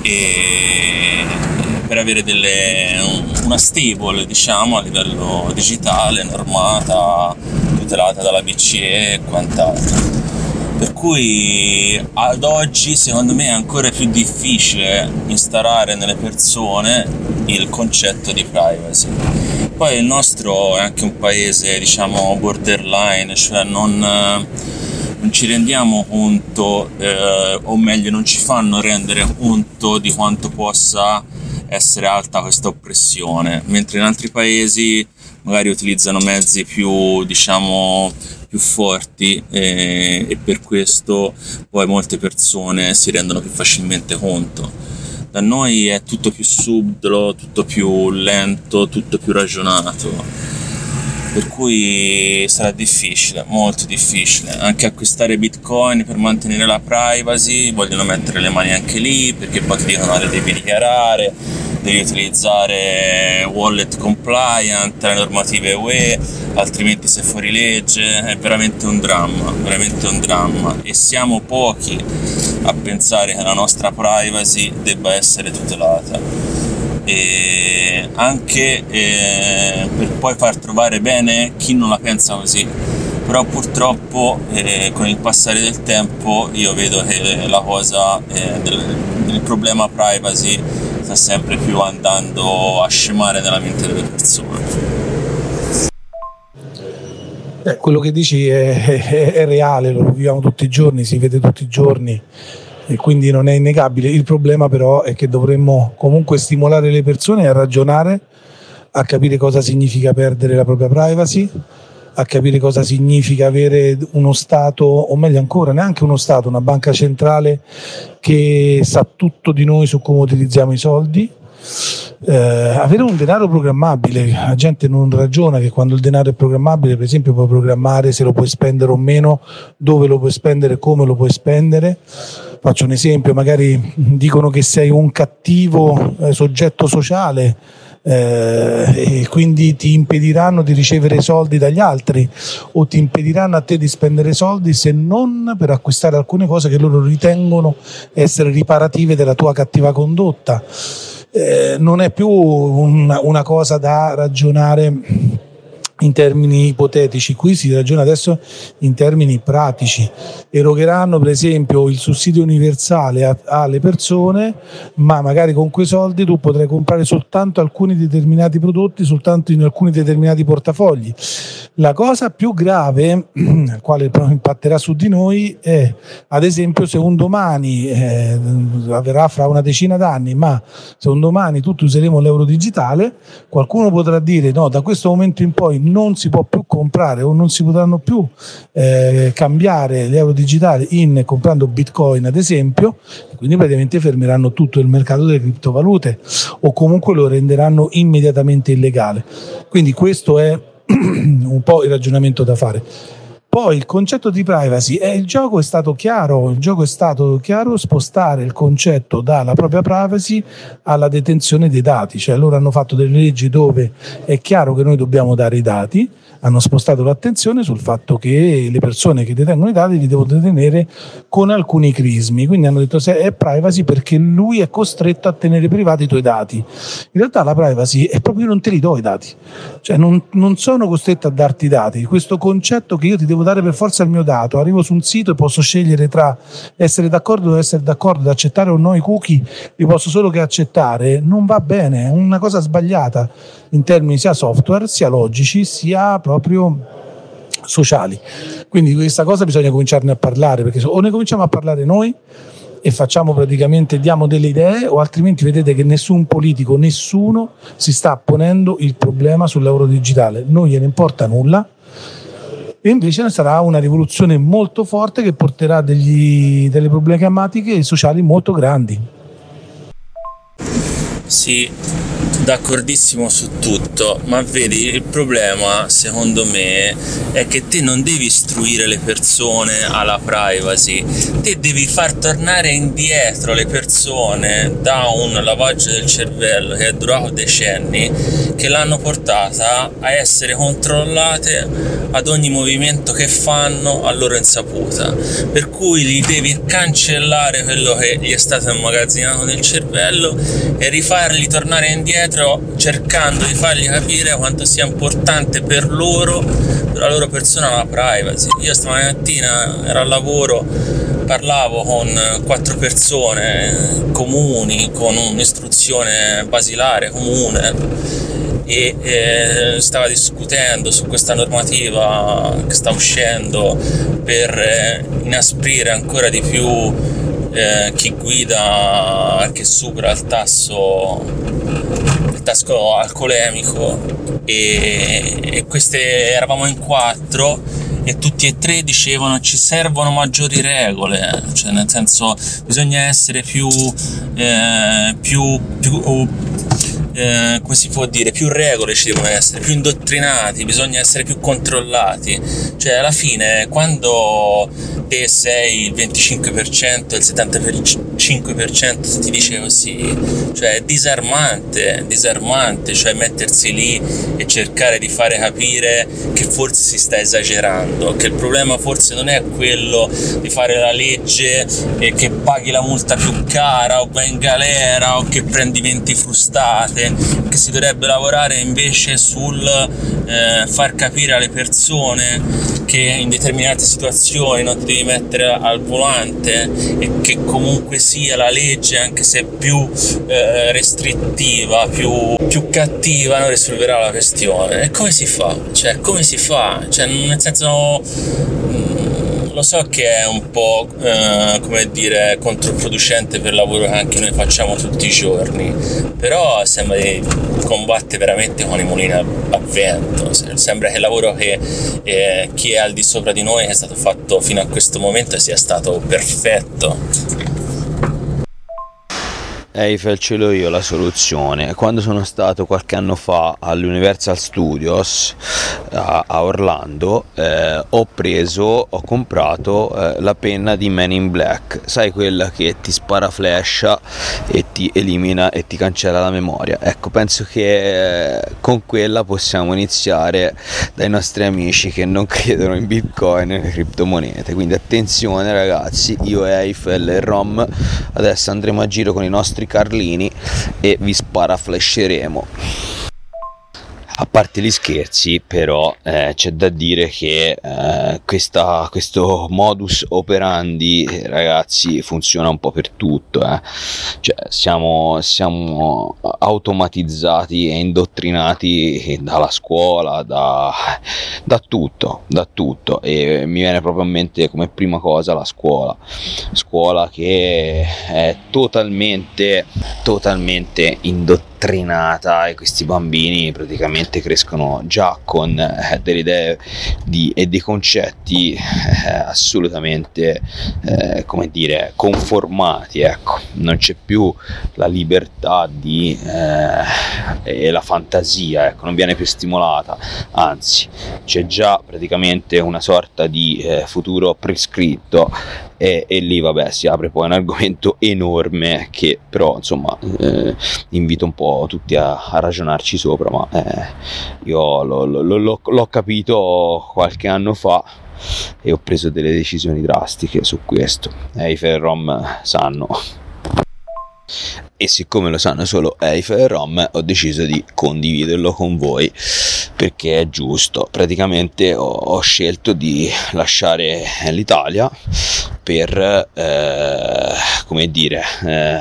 e per avere delle, una stable diciamo a livello digitale, normata, tutelata dalla BCE e quant'altro. Per cui ad oggi secondo me è ancora più difficile instaurare nelle persone il concetto di privacy. Poi il nostro è anche un paese, diciamo, borderline, cioè non, non ci rendiamo conto, eh, o meglio, non ci fanno rendere conto di quanto possa essere alta questa oppressione, mentre in altri paesi magari utilizzano mezzi più, diciamo, più forti e, e per questo poi molte persone si rendono più facilmente conto da noi è tutto più subdolo, tutto più lento, tutto più ragionato. Per cui sarà difficile, molto difficile. Anche acquistare bitcoin per mantenere la privacy, vogliono mettere le mani anche lì perché poi ti dicono le devi dichiarare, devi utilizzare wallet compliant, le normative UE, altrimenti sei fuori legge, è veramente un dramma, veramente un dramma. E siamo pochi a pensare che la nostra privacy debba essere tutelata. E anche eh, per poi far trovare bene chi non la pensa così. Però purtroppo eh, con il passare del tempo io vedo che la cosa eh, del, del, problema privacy sta sempre più andando a scemare nella mente delle persone. Eh, quello che dici è, è, è, reale, lo viviamo tutti i giorni, si vede tutti i giorni e quindi non è innegabile. Il problema però è che dovremmo comunque stimolare le persone a ragionare, a capire cosa significa perdere la propria privacy a capire cosa significa avere uno Stato, o meglio ancora, neanche uno Stato, una banca centrale che sa tutto di noi su come utilizziamo i soldi. Eh, avere un denaro programmabile, la gente non ragiona che quando il denaro è programmabile, per esempio, puoi programmare se lo puoi spendere o meno, dove lo puoi spendere, come lo puoi spendere. Faccio un esempio, magari dicono che sei un cattivo eh, soggetto sociale eh, e quindi ti impediranno di ricevere soldi dagli altri o ti impediranno a te di spendere soldi se non per acquistare alcune cose che loro ritengono essere riparative della tua cattiva condotta. Eh, non è più un, una cosa da ragionare in termini ipotetici, qui si ragiona adesso in termini pratici. Erogheranno per esempio il sussidio universale alle persone, ma magari con quei soldi tu potrai comprare soltanto alcuni determinati prodotti, soltanto in alcuni determinati portafogli. La cosa più grave, quale impatterà su di noi, è ad esempio se un domani, eh, avverrà fra una decina d'anni, ma se un domani tutti useremo l'euro digitale, qualcuno potrà dire no, da questo momento in poi non si può più comprare o non si potranno più eh, cambiare l'euro digitale in comprando bitcoin ad esempio, quindi praticamente fermeranno tutto il mercato delle criptovalute o comunque lo renderanno immediatamente illegale. Quindi questo è un po' il ragionamento da fare. Poi il concetto di privacy, eh, il gioco è stato chiaro, il gioco è stato chiaro spostare il concetto dalla propria privacy alla detenzione dei dati, cioè loro hanno fatto delle leggi dove è chiaro che noi dobbiamo dare i dati, hanno spostato l'attenzione sul fatto che le persone che detengono i dati li devono detenere con alcuni crismi, quindi hanno detto se è privacy perché lui è costretto a tenere privati i tuoi dati. In realtà la privacy è proprio io non te li do i dati, cioè non, non sono costretto a darti i dati, questo concetto che io ti devo dare per forza il mio dato, arrivo su un sito e posso scegliere tra essere d'accordo o essere d'accordo, ad accettare o no i cookie, li posso solo che accettare, non va bene, è una cosa sbagliata in termini sia software, sia logici, sia proprio sociali. Quindi di questa cosa bisogna cominciarne a parlare, perché o ne cominciamo a parlare noi e facciamo praticamente, diamo delle idee, o altrimenti vedete che nessun politico, nessuno si sta ponendo il problema sull'euro digitale, non gliene importa nulla. E invece sarà una rivoluzione molto forte che porterà degli, delle problematiche sociali molto grandi. Sì, d'accordissimo su tutto, ma vedi il problema secondo me è che te non devi istruire le persone alla privacy, te devi far tornare indietro le persone da un lavaggio del cervello che è durato decenni, che l'hanno portata a essere controllate ad ogni movimento che fanno a loro insaputa, per cui gli devi cancellare quello che gli è stato immagazzinato nel cervello e rifargli tornare indietro indietro cercando di fargli capire quanto sia importante per loro, per la loro persona, la privacy. Io stamattina ero al lavoro, parlavo con quattro persone comuni, con un'istruzione basilare comune e eh, stava discutendo su questa normativa che sta uscendo per eh, inasprire ancora di più eh, chi guida che supera il tasso, il tasso alcolemico e, e queste eravamo in quattro e tutti e tre dicevano ci servono maggiori regole, cioè nel senso bisogna essere più, eh, più, più eh, come si può dire, più regole ci devono essere, più indottrinati, bisogna essere più controllati. Cioè, alla fine, quando te sei il 25% e il 75% se ti dice così, cioè è disarmante, disarmante, cioè mettersi lì e cercare di fare capire che forse si sta esagerando, che il problema forse non è quello di fare la legge e che paghi la multa più cara o vai in galera o che prendi 20 frustate, che si dovrebbe lavorare invece sul eh, far capire alle persone che in determinate situazioni non ti devi mettere al volante e che comunque sia la legge, anche se più eh, restrittiva, più, più, cattiva, non risolverà la questione. E come si fa? Cioè, come si fa? Cioè, nel senso lo so che è un po' eh, come dire controproducente per il lavoro che anche noi facciamo tutti i giorni, però sembra di combattere veramente con i mulini a, vento. Sembra che il lavoro che eh, chi è al di sopra di noi che è stato fatto fino a questo momento sia stato perfetto. Eiffel ce l'ho io la soluzione. Quando sono stato qualche anno fa all'Universal Studios a, a Orlando, eh, ho preso, ho comprato eh, la penna di Man in Black, sai quella che ti spara flash e ti elimina e ti cancella la memoria. Ecco, penso che eh, con quella possiamo iniziare dai nostri amici che non credono in Bitcoin e le criptomonete. Quindi attenzione ragazzi, io Eiffel e Rom adesso andremo a giro con i nostri Carlini e vi sparaflasheremo. A parte gli scherzi, però, eh, c'è da dire che eh, questa, questo modus operandi, ragazzi, funziona un po' per tutto. Eh. Cioè, siamo, siamo, automatizzati e indottrinati dalla scuola, da, da, tutto, da tutto. E mi viene proprio in mente come prima cosa la scuola. Scuola che è totalmente, totalmente indottrinata indottrinata e questi bambini praticamente crescono già con eh, delle idee di, e dei concetti eh, assolutamente eh, come dire conformati ecco. Non c'è più la libertà di, eh, e la fantasia ecco non viene più stimolata. Anzi c'è già praticamente una sorta di eh, futuro prescritto e, e, lì vabbè si apre poi un argomento enorme che però insomma eh, invito un po' tutti a, a ragionarci sopra ma eh, io lo, lo, lo, l'ho capito qualche anno fa e ho preso delle decisioni drastiche su questo. E i Ferrom sanno e siccome lo sanno solo Eiffel e Rom ho deciso di condividerlo con voi perché è giusto. Praticamente ho, ho scelto di lasciare l'Italia per eh, come dire eh,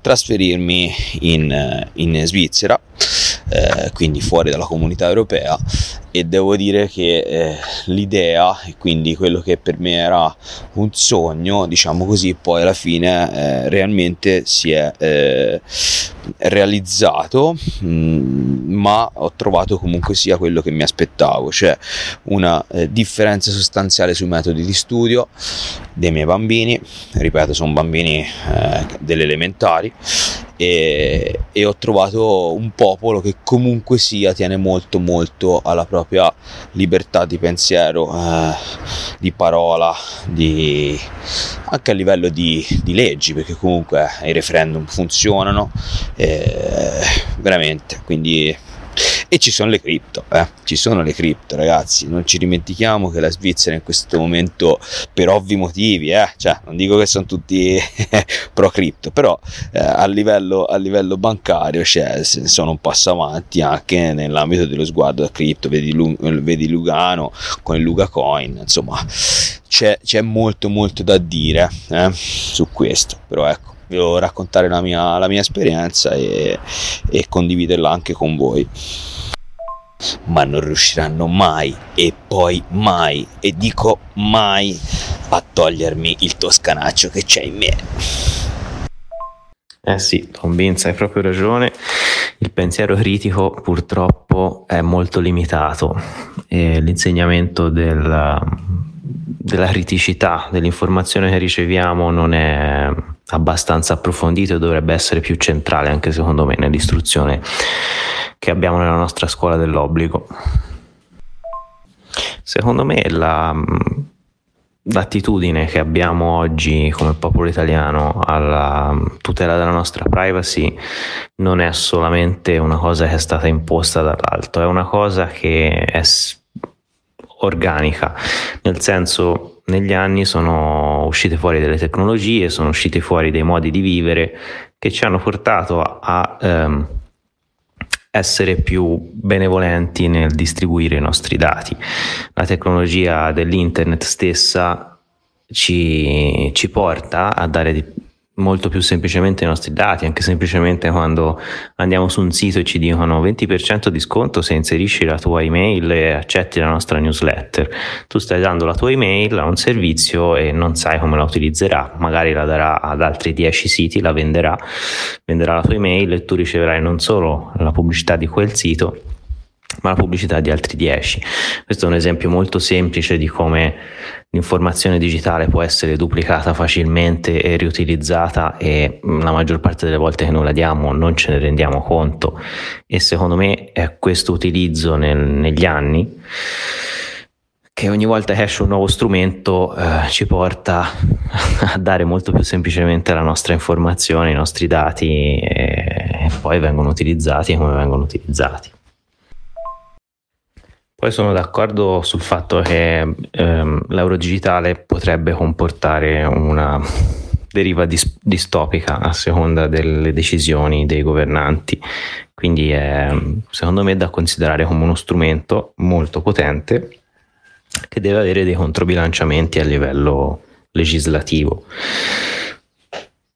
trasferirmi in, in Svizzera eh, quindi fuori dalla comunità europea e devo dire che eh, l'idea e quindi quello che per me era un sogno diciamo così poi alla fine eh, realmente si è eh, realizzato mh, mm, ma ho trovato comunque sia quello che mi aspettavo cioè una eh, differenza sostanziale sui metodi di studio dei miei bambini. Ripeto sono bambini eh, delle elementari e, e, ho trovato un popolo che comunque sia tiene molto molto alla propria libertà di pensiero, eh, di parola, di, anche a livello di, di, leggi, perché comunque i referendum funzionano, eh, veramente, quindi e ci sono le cripto, eh? ci sono le cripto ragazzi, non ci dimentichiamo che la Svizzera in questo momento per ovvi motivi, eh? cioè, non dico che sono tutti pro cripto, però eh, a, livello, a, livello, bancario cioè, sono un passo avanti anche nell'ambito dello sguardo da cripto, vedi, vedi Lugano con il Luga Coin, insomma c'è, c'è molto molto da dire eh, su questo, però ecco volevo raccontare la mia, la mia esperienza e, e condividerla anche con voi ma non riusciranno mai e poi mai, e dico mai, a togliermi il toscanaccio che c'è in me. Eh sì, Tom Vince hai proprio ragione, il pensiero critico purtroppo è molto limitato e l'insegnamento della, della criticità dell'informazione che riceviamo non è abbastanza approfondito e dovrebbe essere più centrale anche secondo me nell'istruzione che abbiamo nella nostra scuola dell'obbligo. Secondo me la, l'attitudine che abbiamo oggi come popolo italiano alla tutela della nostra privacy non è solamente una cosa che è stata imposta dall'alto, è una cosa che è organica, nel senso negli anni sono uscite fuori delle tecnologie, sono usciti fuori dei modi di vivere che ci hanno portato a, a ehm, essere più benevolenti nel distribuire i nostri dati. La tecnologia dell'internet stessa ci, ci porta a dare di, molto più semplicemente i nostri dati, anche semplicemente quando andiamo su un sito e ci dicono 20% di sconto se inserisci la tua email e accetti la nostra newsletter. Tu stai dando la tua email a un servizio e non sai come la utilizzerà, magari la darà ad altri 10 siti, la venderà, venderà la tua email e tu riceverai non solo la pubblicità di quel sito, ma la pubblicità di altri 10. Questo è un esempio molto semplice di come l'informazione digitale può essere duplicata facilmente e riutilizzata e mm, la maggior parte delle volte che noi la diamo non ce ne rendiamo conto e secondo me è questo utilizzo nel, negli anni che ogni volta che esce un nuovo strumento eh, ci porta a dare molto più semplicemente la nostra informazione, i nostri dati e, e poi vengono utilizzati come vengono utilizzati. Poi sono d'accordo sul fatto che ehm, l'euro digitale potrebbe comportare una deriva dis- distopica a seconda delle decisioni dei governanti, quindi è secondo me da considerare come uno strumento molto potente che deve avere dei controbilanciamenti a livello legislativo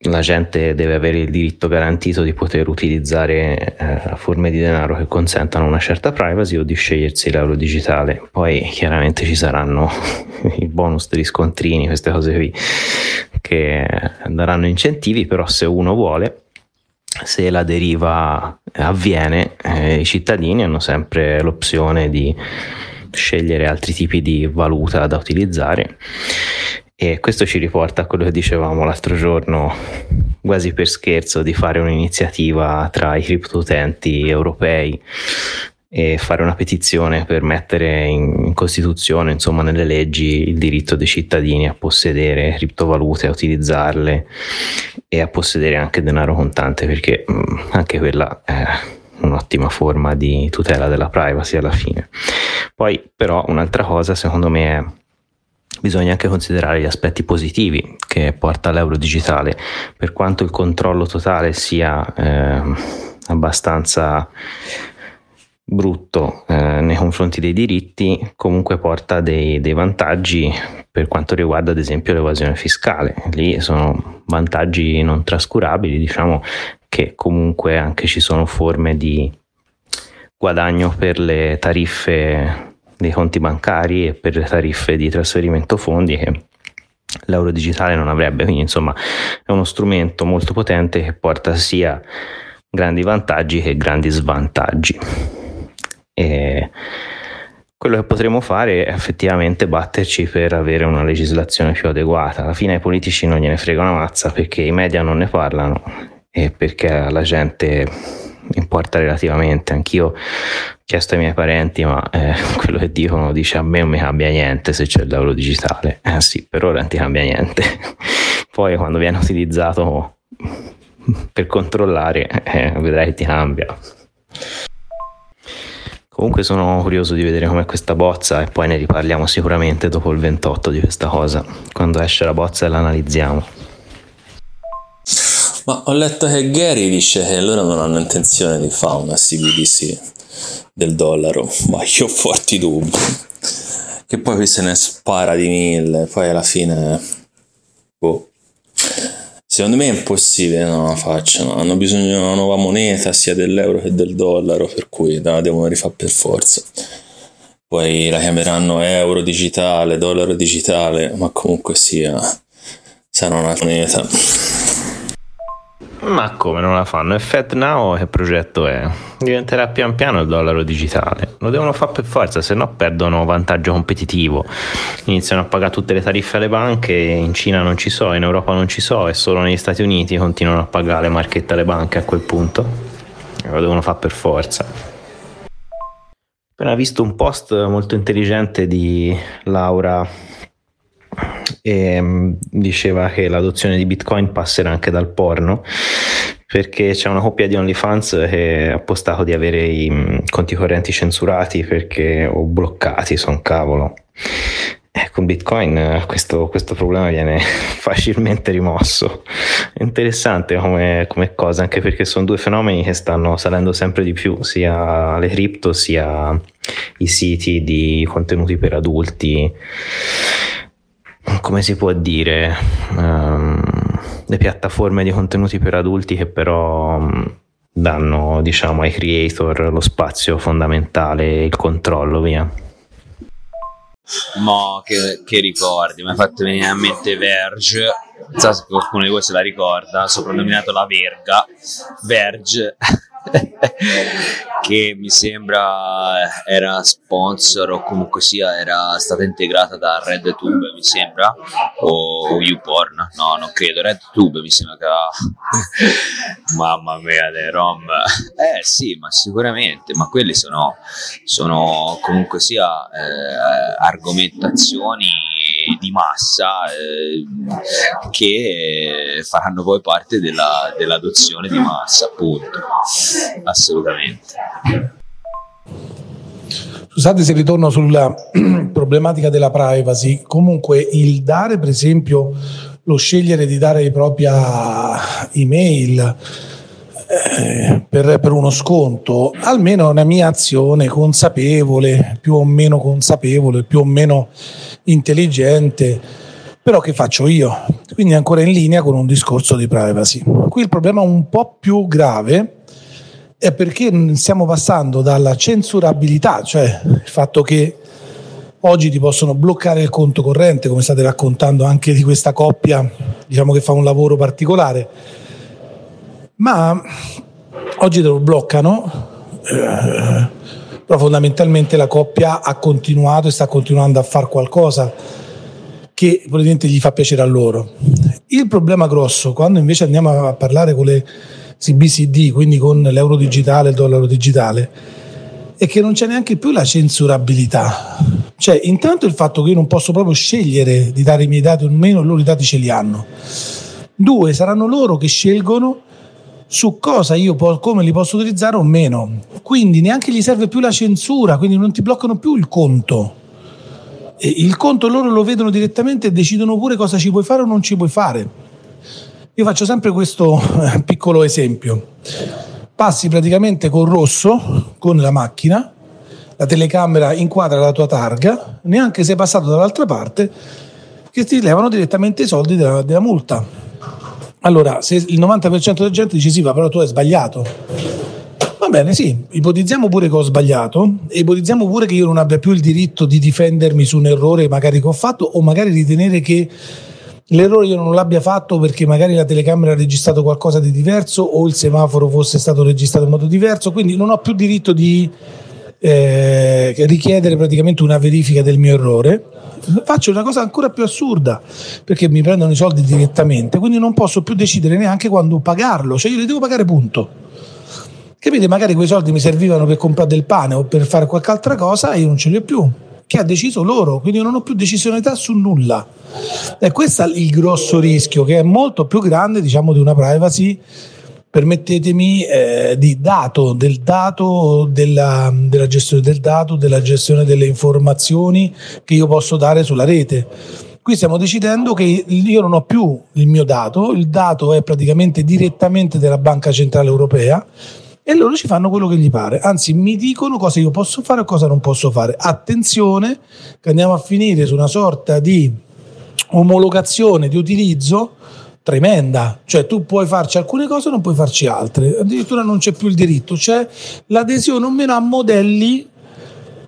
la gente deve avere il diritto garantito di poter utilizzare eh, forme di denaro che consentano una certa privacy o di scegliersi l'euro digitale. Poi chiaramente ci saranno i bonus degli scontrini, queste cose qui che daranno incentivi, però se uno vuole, se la deriva avviene, eh, i cittadini hanno sempre l'opzione di scegliere altri tipi di valuta da utilizzare e questo ci riporta a quello che dicevamo l'altro giorno, quasi per scherzo, di fare un'iniziativa tra i criptoutenti europei e fare una petizione per mettere in, Costituzione, insomma nelle leggi, il diritto dei cittadini a possedere criptovalute, a utilizzarle e a possedere anche denaro contante, perché mm, anche quella è un'ottima forma di tutela della privacy alla fine. Poi però un'altra cosa secondo me è bisogna anche considerare gli aspetti positivi che porta l'euro digitale, per quanto il controllo totale sia eh, abbastanza brutto eh, nei confronti dei diritti, comunque porta dei, dei, vantaggi per quanto riguarda ad esempio l'evasione fiscale. Lì sono vantaggi non trascurabili, diciamo che comunque anche ci sono forme di guadagno per le tariffe dei conti bancari e per le tariffe di trasferimento fondi che l'euro digitale non avrebbe. Quindi insomma è uno strumento molto potente che porta sia grandi vantaggi che grandi svantaggi. E quello che potremmo fare è effettivamente batterci per avere una legislazione più adeguata. Alla fine ai politici non gliene frega una mazza perché i media non ne parlano e perché la gente importa relativamente. Anch'io ho chiesto ai miei parenti, ma eh, quello che dicono dice a me non mi cambia niente se c'è l'euro digitale. Eh sì, per ora non ti cambia niente. Poi quando viene utilizzato per controllare, eh, vedrai che ti cambia. Comunque sono curioso di vedere com'è questa bozza e poi ne riparliamo sicuramente dopo il 28 di questa cosa, quando esce la bozza e la analizziamo. Ma ho letto che Gary dice che loro non hanno intenzione di fare una CBDC del dollaro, ma io ho forti dubbi. Che poi qui se ne spara di mille, poi alla fine... Boh. Secondo me è impossibile non la facciano, hanno bisogno di una nuova moneta sia dell'euro che del dollaro, per cui la devono rifare per forza. Poi la chiameranno euro digitale, dollaro digitale, ma comunque sia, sarà una moneta. Ma come non la fanno? E FedNow che progetto è? Diventerà pian piano il dollaro digitale. Lo devono fare per forza, se no perdono vantaggio competitivo. Iniziano a pagare tutte le tariffe alle banche, in Cina non ci so, in Europa non ci so, e solo negli Stati Uniti continuano a pagare le marchette alle banche a quel punto. Lo devono fare per forza. Appena visto un post molto intelligente di Laura e um, diceva che l'adozione di Bitcoin passerà anche dal porno perché c'è una coppia di OnlyFans che ha postato di avere i um, conti correnti censurati perché o bloccati, son cavolo. Eh, con Bitcoin eh, questo, questo, problema viene facilmente rimosso. Interessante come, come, cosa, anche perché sono due fenomeni che stanno salendo sempre di più, sia le cripto sia i siti di contenuti per adulti. Come si può dire? Um, le piattaforme di contenuti per adulti che però um, danno diciamo, ai creator lo spazio fondamentale, il controllo, via. Mo che, che ricordi, mi ha fatto venire a mente Verge, non so se qualcuno di voi se la ricorda, soprannominato la Verga, Verge, che mi sembra era sponsor o comunque sia era stata integrata da RedTube mi sembra o YouPorn? No non credo. RedTube mi sembra che mamma mia le rom. Eh sì ma sicuramente ma quelli sono, sono comunque sia eh, argomentazioni di massa eh, che faranno poi parte della, dell'adozione di massa appunto assolutamente. Scusate se ritorno sulla problematica della privacy, comunque il dare per esempio lo scegliere di dare la propria email per, per, uno sconto, almeno una mia azione consapevole, più o meno consapevole, più o meno intelligente, però che faccio io? Quindi ancora in linea con un discorso di privacy. Qui il problema un po' più grave è perché stiamo passando dalla censurabilità, cioè il fatto che oggi ti possono bloccare il conto corrente, come state raccontando anche di questa coppia, diciamo che fa un lavoro particolare, ma oggi lo bloccano, eh, però fondamentalmente la coppia ha continuato e sta continuando a fare qualcosa che probabilmente gli fa piacere a loro. Il problema grosso, quando invece andiamo a parlare con le CBCD, quindi con l'euro digitale, il dollaro digitale, è che non c'è neanche più la censurabilità. Cioè, intanto il fatto che io non posso proprio scegliere di dare i miei dati o meno, loro i dati ce li hanno. Due, saranno loro che scelgono su cosa io po- come li posso utilizzare o meno. Quindi neanche gli serve più la censura, quindi non ti bloccano più il conto. E il conto loro lo vedono direttamente e decidono pure cosa ci puoi fare o non ci puoi fare. Io faccio sempre questo piccolo esempio. Passi praticamente col rosso con la macchina, la telecamera inquadra la tua targa, neanche sei passato dall'altra parte, che ti levano direttamente i soldi della, della multa. Allora, se il 90% della gente dice sì, ma però tu hai sbagliato. Va bene, sì, ipotizziamo pure che ho sbagliato e ipotizziamo pure che io non abbia più il diritto di difendermi su un errore magari che ho fatto o magari ritenere che l'errore io non l'abbia fatto perché magari la telecamera ha registrato qualcosa di diverso o il semaforo fosse stato registrato in modo diverso, quindi non ho più diritto di eh, richiedere praticamente una verifica del mio errore. Faccio una cosa ancora più assurda perché mi prendono i soldi direttamente, quindi non posso più decidere neanche quando pagarlo, cioè io li devo pagare punto. Capite? Magari quei soldi mi servivano per comprare del pane o per fare qualche altra cosa e io non ce li ho più che ha deciso loro, quindi io non ho più decisionalità su nulla. E questo è il grosso rischio, che è molto più grande, diciamo, di una privacy, permettetemi, eh, di dato, del dato, della, della gestione del dato, della gestione delle informazioni che io posso dare sulla rete. Qui stiamo decidendo che io non ho più il mio dato, il dato è praticamente direttamente della Banca Centrale Europea e loro ci fanno quello che gli pare, anzi mi dicono cosa io posso fare e cosa non posso fare. Attenzione che andiamo a finire su una sorta di omologazione di utilizzo tremenda, cioè tu puoi farci alcune cose non puoi farci altre, addirittura non c'è più il diritto, c'è l'adesione o meno a modelli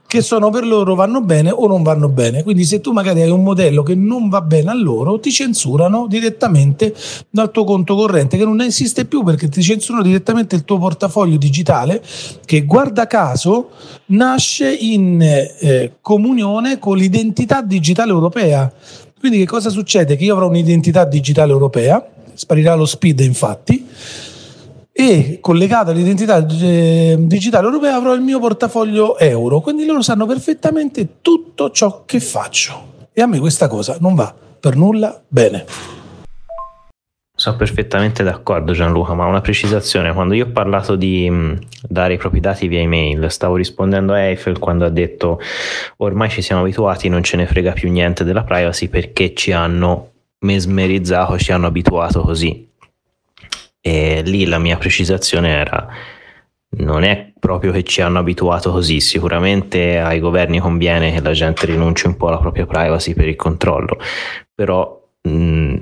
che sono per loro vanno bene o non vanno bene. Quindi se tu magari hai un modello che non va bene a loro, ti censurano direttamente dal tuo conto corrente che non esiste più perché ti censurano direttamente il tuo portafoglio digitale che guarda caso nasce in eh, comunione con l'identità digitale europea. Quindi che cosa succede? Che io avrò un'identità digitale europea, sparirà lo speed infatti, e collegato all'identità eh, digitale europea avrò il mio portafoglio euro, quindi loro sanno perfettamente tutto ciò che faccio. E a me questa cosa non va per nulla bene. Sono perfettamente d'accordo Gianluca, ma una precisazione, quando io ho parlato di mh, dare i propri dati via email, stavo rispondendo a Eiffel quando ha detto ormai ci siamo abituati, non ce ne frega più niente della privacy perché ci hanno mesmerizzato, ci hanno abituato così. E lì la mia precisazione era non è proprio che ci hanno abituato così, sicuramente ai governi conviene che la gente rinunci un po' alla propria privacy per il controllo, però mh,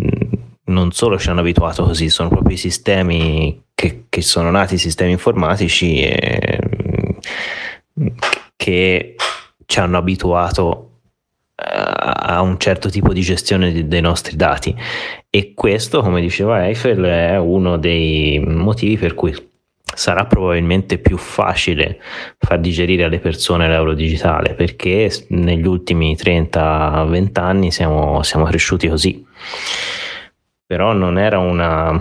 non solo ci hanno abituato così, sono proprio i sistemi che, che sono nati, i sistemi informatici e, che ci hanno abituato a un certo tipo di gestione dei nostri dati. E questo come diceva Eiffel è uno dei motivi per cui sarà probabilmente più facile far digerire alle persone l'euro digitale perché negli ultimi 30-20 anni siamo, siamo cresciuti così però non era una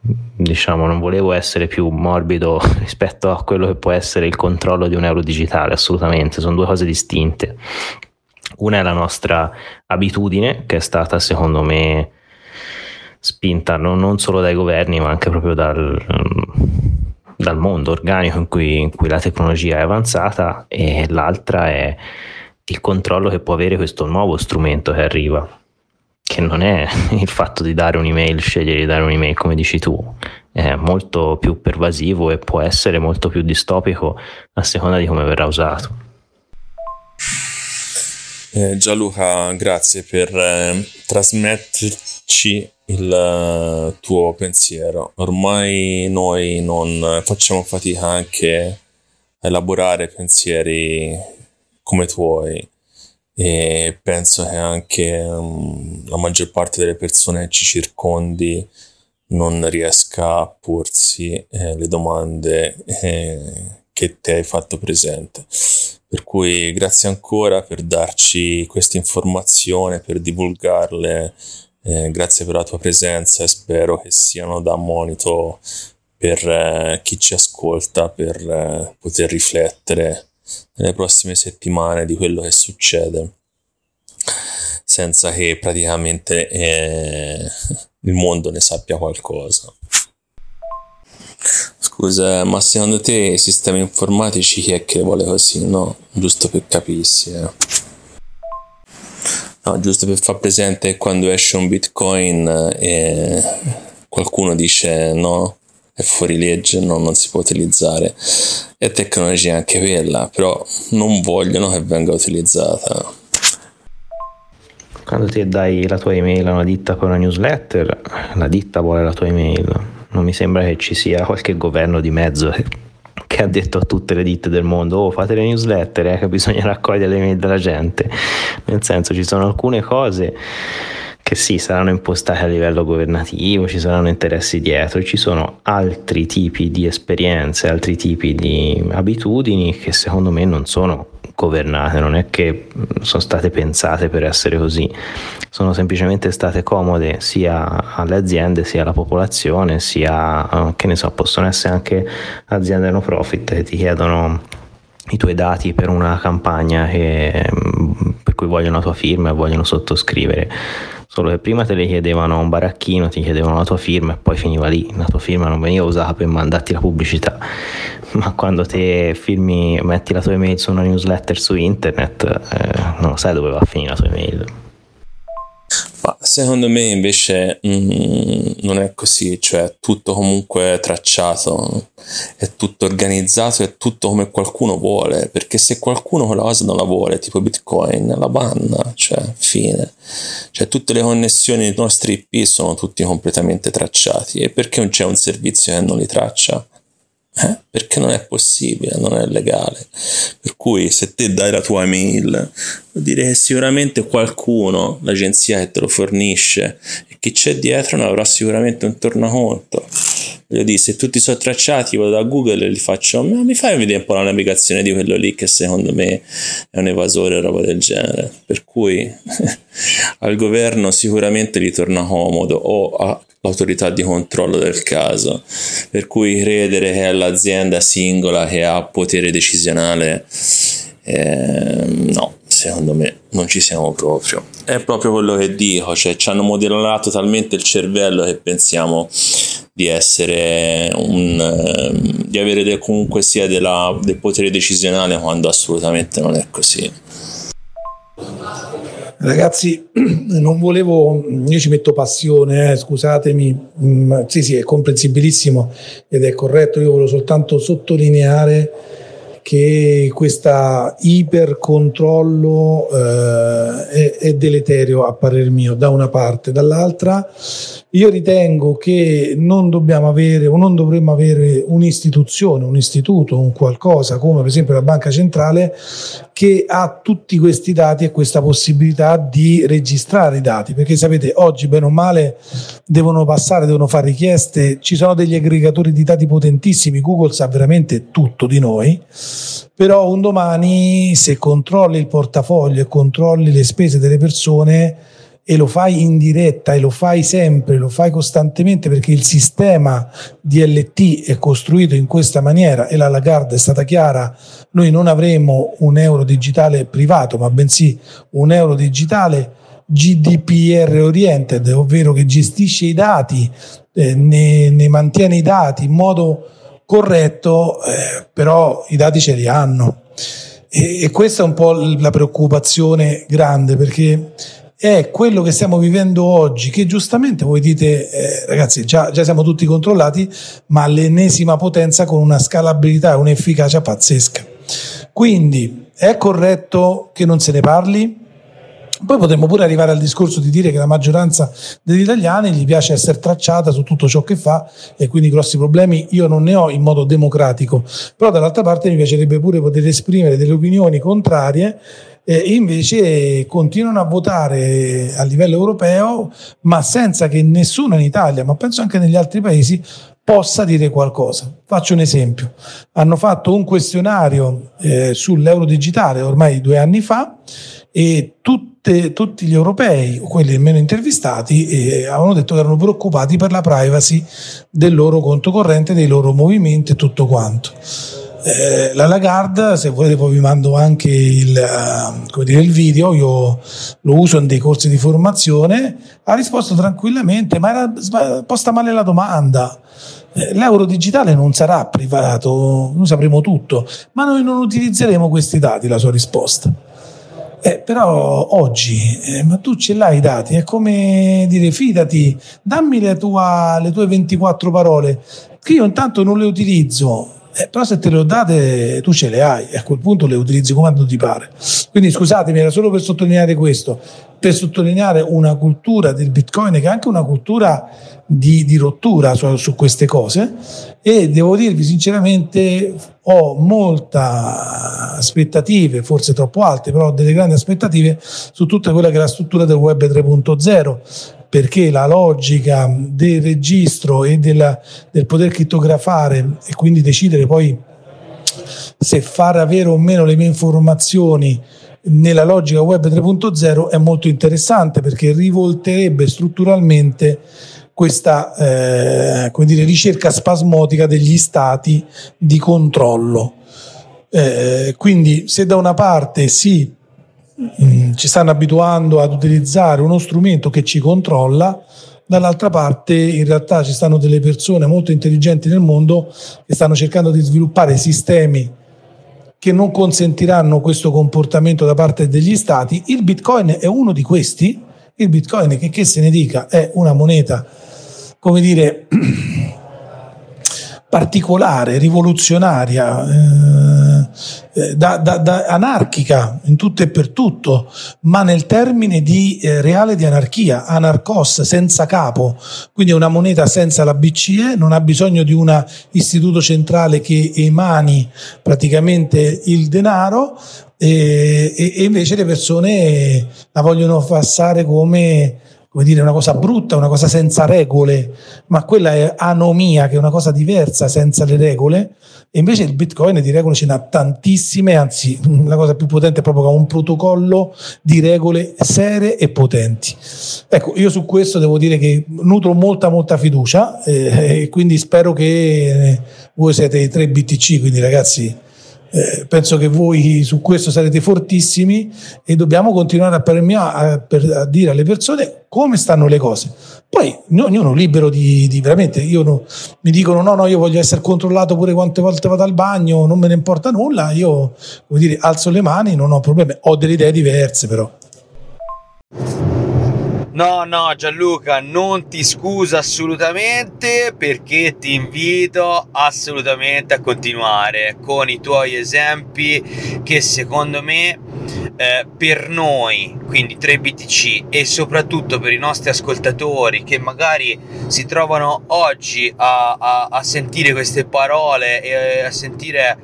diciamo non volevo essere più morbido rispetto a quello che può essere il controllo di un euro digitale assolutamente. Sono due cose distinte. Una è la nostra abitudine che è stata secondo me spinta non, non solo dai governi ma anche proprio dal, dal mondo organico in cui, in cui la tecnologia è avanzata. E l'altra è il controllo che può avere questo nuovo strumento che arriva che non è il fatto di dare un'email, scegliere di dare un'email come dici tu, è molto più pervasivo e può essere molto più distopico a seconda di come verrà usato. Eh, Gianluca, grazie per eh, trasmetterci il uh, tuo pensiero. Ormai noi non facciamo fatica anche a elaborare pensieri come tuoi e penso che anche um, la maggior parte delle persone che ci circondi non riesca a porsi eh, le domande eh, che ti hai fatto presente. Per cui grazie ancora per darci questa informazione, per divulgarle, eh, grazie per la tua presenza e spero che siano da monito per eh, chi ci ascolta, per eh, poter riflettere nelle prossime settimane di quello che succede senza che praticamente eh, il mondo ne sappia qualcosa. Scusa, ma secondo te i sistemi informatici chi è che vuole così, no? Giusto per capirsi, eh. No, giusto per far presente che quando esce un bitcoin e eh, qualcuno dice no, è fuori legge, no, non si può utilizzare. È tecnologia anche quella, però non vogliono che venga utilizzata. Quando ti dai la tua email a una ditta con una newsletter, la ditta vuole la tua email. Non mi sembra che ci sia qualche governo di mezzo che ha detto a tutte le ditte del mondo oh fate le newsletter eh, che bisogna raccogliere le email della gente nel senso ci sono alcune cose che sì, saranno impostate a livello governativo, ci saranno interessi dietro, ci sono altri tipi di esperienze, altri tipi di abitudini che secondo me non sono governate, non è che sono state pensate per essere così, sono semplicemente state comode sia alle aziende sia alla popolazione, sia, che ne so, possono essere anche aziende no profit che ti chiedono i tuoi dati per una campagna che, per cui vogliono la tua firma e vogliono sottoscrivere solo che prima te le chiedevano un baracchino, ti chiedevano la tua firma e poi finiva lì, la tua firma non veniva usata per mandarti la pubblicità, ma quando te firmi, metti la tua email su una newsletter su internet, eh, non sai dove va a finire la tua email. Secondo me invece mm, non è così, cioè tutto comunque tracciato, è tutto organizzato, è tutto come qualcuno vuole, perché se qualcuno quella cosa non la vuole, tipo Bitcoin, la banna, cioè fine. Cioè tutte le connessioni dei nostri IP sono tutti completamente tracciati e perché non c'è un servizio che non li traccia? Eh? Perché non è possibile, non è legale. Per cui se te dai la tua email, vuol dire che sicuramente qualcuno, l'agenzia che te lo fornisce e chi c'è dietro ne avrà sicuramente un tornaconto. Voglio dire, se tutti sono tracciati, vado da Google e li faccio, ma mi fai vedere un po' la navigazione di quello lì che secondo me è un evasore o roba del genere. Per cui al governo sicuramente gli torna comodo o a l'autorità di controllo del caso, per cui credere che è l'azienda singola che ha potere decisionale, eh, no, secondo me non ci siamo proprio. È proprio quello che dico, cioè ci hanno modellato talmente il cervello che pensiamo di essere un, ehm, di avere del, comunque sia della, del potere decisionale quando assolutamente non è così. Ragazzi, non volevo, io ci metto passione, eh, scusatemi, mm, sì sì è comprensibilissimo ed è corretto, io volevo soltanto sottolineare che questo ipercontrollo eh, è, è deleterio a parer mio da una parte, dall'altra io ritengo che non dobbiamo avere o non dovremmo avere un'istituzione, un istituto, un qualcosa come per esempio la banca centrale che ha tutti questi dati e questa possibilità di registrare i dati, perché sapete oggi bene o male devono passare, devono fare richieste, ci sono degli aggregatori di dati potentissimi, Google sa veramente tutto di noi, però un domani se controlli il portafoglio e controlli le spese delle persone e lo fai in diretta e lo fai sempre, lo fai costantemente perché il sistema DLT è costruito in questa maniera e la Lagarde è stata chiara, noi non avremo un euro digitale privato, ma bensì un euro digitale GDPR oriented, ovvero che gestisce i dati, eh, ne, ne, mantiene i dati in modo corretto, eh, però i dati ce li hanno. E, e questa è un po' la preoccupazione grande perché è quello che stiamo vivendo oggi, che giustamente voi dite, eh, ragazzi, già, già, siamo tutti controllati, ma l'ennesima potenza con una scalabilità e un'efficacia pazzesca. Quindi è corretto che non se ne parli? Poi potremmo pure arrivare al discorso di dire che la maggioranza degli italiani gli piace essere tracciata su tutto ciò che fa e quindi grossi problemi io non ne ho in modo democratico, però dall'altra parte mi piacerebbe pure poter esprimere delle opinioni contrarie eh, invece continuano a votare a livello europeo, ma senza che nessuno in Italia, ma penso anche negli altri paesi, possa dire qualcosa. Faccio un esempio. Hanno fatto un questionario eh, sull'euro digitale ormai due anni fa e tutte, tutti gli europei, quelli meno intervistati, eh, avevano detto che erano preoccupati per la privacy del loro conto corrente, dei loro movimenti e tutto quanto. Eh, la Lagarde, se volete poi vi mando anche il, uh, dire, il, video, io lo uso in dei corsi di formazione, ha risposto tranquillamente, ma era posta male la domanda. Eh, l'euro digitale non sarà privato, noi sapremo tutto, ma noi non utilizzeremo questi dati, la sua risposta. Eh, però oggi, eh, ma tu ce l'hai i dati, è come dire fidati, dammi le, tua, le tue 24 parole, che io intanto non le utilizzo, eh, però se te le ho date tu ce le hai e a quel punto le utilizzi quando ti pare. Quindi scusatemi, era solo per sottolineare questo, per sottolineare una cultura del Bitcoin che è anche una cultura di, di rottura su, su, queste cose e devo dirvi sinceramente ho molte aspettative, forse troppo alte, però ho delle grandi aspettative su tutta quella che è la struttura del web 3.0 perché la logica del registro e della, del poter crittografare e quindi decidere poi se far avere o meno le mie informazioni nella logica web 3.0 è molto interessante perché rivolterebbe strutturalmente questa eh, dire, ricerca spasmodica degli stati di controllo. Eh, quindi se da una parte si Mm, ci stanno abituando ad utilizzare uno strumento che ci controlla, dall'altra parte in realtà ci stanno delle persone molto intelligenti nel mondo che stanno cercando di sviluppare sistemi che non consentiranno questo comportamento da parte degli stati. Il Bitcoin è uno di questi. Il Bitcoin, che, che se ne dica, è una moneta, come dire, particolare, rivoluzionaria. Eh, eh, da, da, da, anarchica in tutto e per tutto, ma nel termine di eh, reale di anarchia, anarcos senza capo, quindi è una moneta senza la BCE, non ha bisogno di un istituto centrale che emani praticamente il denaro e, e invece le persone la vogliono passare come come dire, una cosa brutta, una cosa senza regole, ma quella è anomia, che è una cosa diversa senza le regole, e invece il Bitcoin di regole ce n'ha tantissime, anzi la cosa più potente è proprio che ha un protocollo di regole serie e potenti. Ecco, io su questo devo dire che nutro molta molta fiducia eh, e quindi spero che voi siete i tre BTC, quindi ragazzi eh, penso che voi su questo sarete fortissimi e dobbiamo continuare a, premiare, a, per, a dire alle persone come stanno le cose. Poi ognuno libero di, di veramente, no, mi dicono no, no, io voglio essere controllato pure quante volte vado al bagno, non me ne importa nulla, io come dire, alzo le mani, non ho problemi, ho delle idee diverse però. No, no, Gianluca, non ti scusa assolutamente perché ti invito assolutamente a continuare con i tuoi esempi che secondo me eh, per noi, quindi 3BTC e soprattutto per i nostri ascoltatori che magari si trovano oggi a, a, a sentire queste parole e a sentire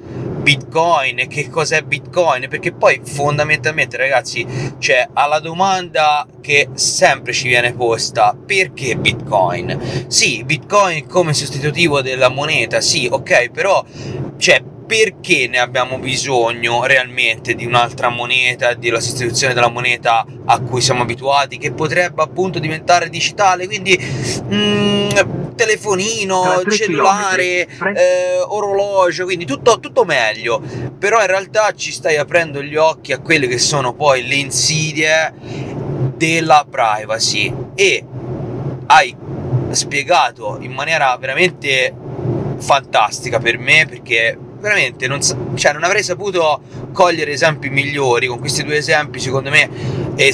Bitcoin che cos'è Bitcoin, perché poi fondamentalmente ragazzi, cioè alla domanda che sempre ci viene posta, perché Bitcoin? Sì, Bitcoin come sostitutivo della moneta, sì, ok, però cioè perché ne abbiamo bisogno realmente di un'altra moneta, della sostituzione della moneta a cui siamo abituati, che potrebbe appunto diventare digitale, quindi mm, telefonino, cellulare, eh, orologio, quindi tutto, tutto meglio, però in realtà ci stai aprendo gli occhi a quelle che sono poi le insidie della privacy. E hai spiegato in maniera veramente fantastica per me perché veramente non, cioè, non avrei saputo cogliere esempi migliori. Con questi due esempi secondo me e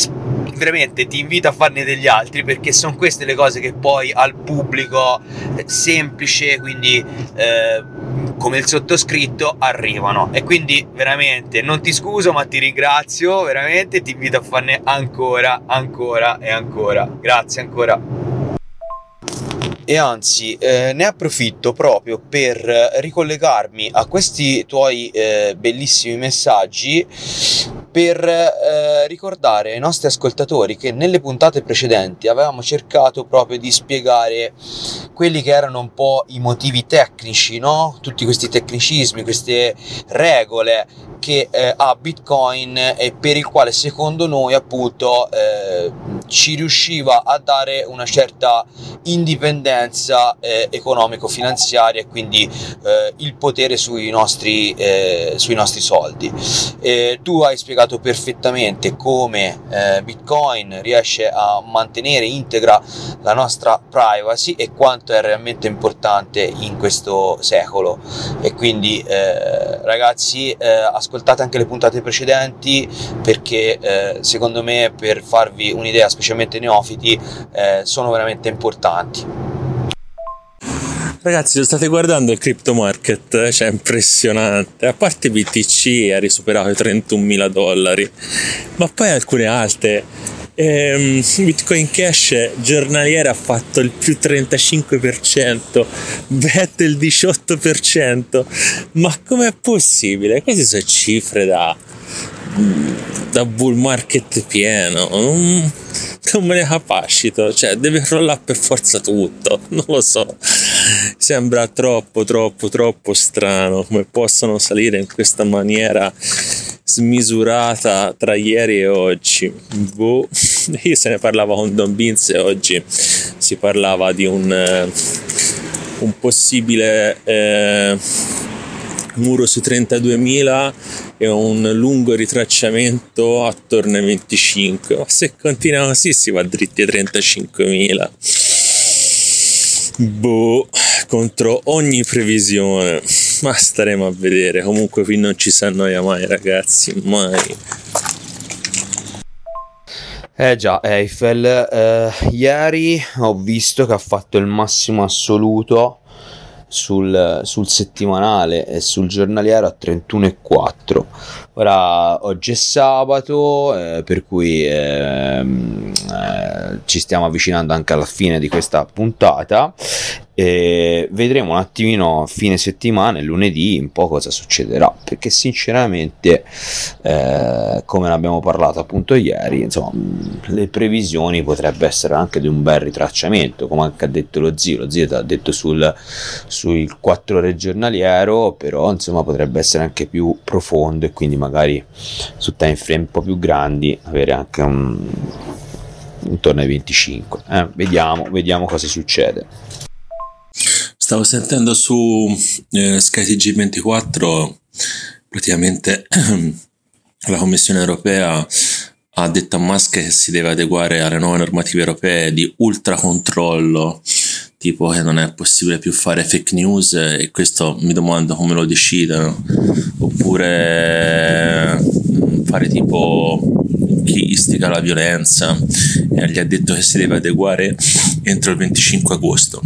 veramente ti invito a farne degli altri perché sono queste le cose che poi al pubblico eh, semplice quindi eh, come il sottoscritto arrivano. E quindi veramente non ti scuso ma ti ringrazio veramente ti invito a farne ancora ancora e ancora. Grazie ancora e anzi eh, ne approfitto proprio per ricollegarmi a questi tuoi eh, bellissimi messaggi per eh, ricordare ai nostri ascoltatori che nelle puntate precedenti avevamo cercato proprio di spiegare quelli che erano un po' i motivi tecnici, no? tutti questi tecnicismi, queste regole che eh, ha Bitcoin e per il quale secondo noi appunto eh, ci riusciva a dare una certa indipendenza eh, economico-finanziaria e quindi eh, il potere sui nostri, eh, sui nostri soldi. tu hai spiegato perfettamente come eh, Bitcoin riesce a mantenere integra la nostra privacy e quanto è realmente importante in questo secolo e quindi ragazzi ascoltate ascoltate anche le puntate precedenti perché eh, secondo me per farvi un'idea, specialmente neofiti, eh, sono veramente importanti. Ragazzi, lo state guardando il crypto market? Cioè, impressionante. A parte BTC ha risuperato i 31.000 dollari, ma poi alcune altre ehm, Bitcoin Cash giornaliera ha fatto il più 35%, Bet il 18%, ma com'è possibile? Queste sono cifre da, da bull market pieno. Non, non me ne capacito, cioè deve crollare per forza tutto, non lo so. Sembra troppo, troppo, troppo strano come possono salire in questa maniera smisurata tra ieri e oggi. Boh, io se ne parlava con Don Beans e oggi si parlava di un, eh, un possibile eh, muro su 32.000 e un lungo ritracciamento attorno ai 25. Ma se continua così si va dritti ai 35.000. Boh, contro ogni previsione ma staremo a vedere. Comunque qui non ci si annoia mai, ragazzi, mai. Eh già, Eiffel, eh, ieri ho visto che ha fatto il massimo assoluto sul, sul settimanale e sul giornaliero a 31,4. Ora oggi è sabato, eh, per cui ehm, eh, ci stiamo avvicinando anche alla fine di questa puntata. E vedremo un attimino a fine settimana e lunedì un po' cosa succederà. Perché sinceramente eh, come ne abbiamo parlato appunto ieri insomma le previsioni potrebbe essere anche di un bel ritracciamento. Come anche ha detto lo zio lo zio ha detto sul, sul 4 ore giornaliero però insomma potrebbe essere anche più profondo e quindi magari su time frame un po' più grandi avere anche un intorno ai 25 eh, vediamo vediamo cosa succede. Stavo sentendo su eh, SkyTG24 praticamente la Commissione europea ha detto a Musk che si deve adeguare alle nuove normative europee di ultracontrollo, tipo che non è possibile più fare fake news e questo mi domando come lo decidano, oppure fare tipo chi istiga la violenza e gli ha detto che si deve adeguare entro il 25 agosto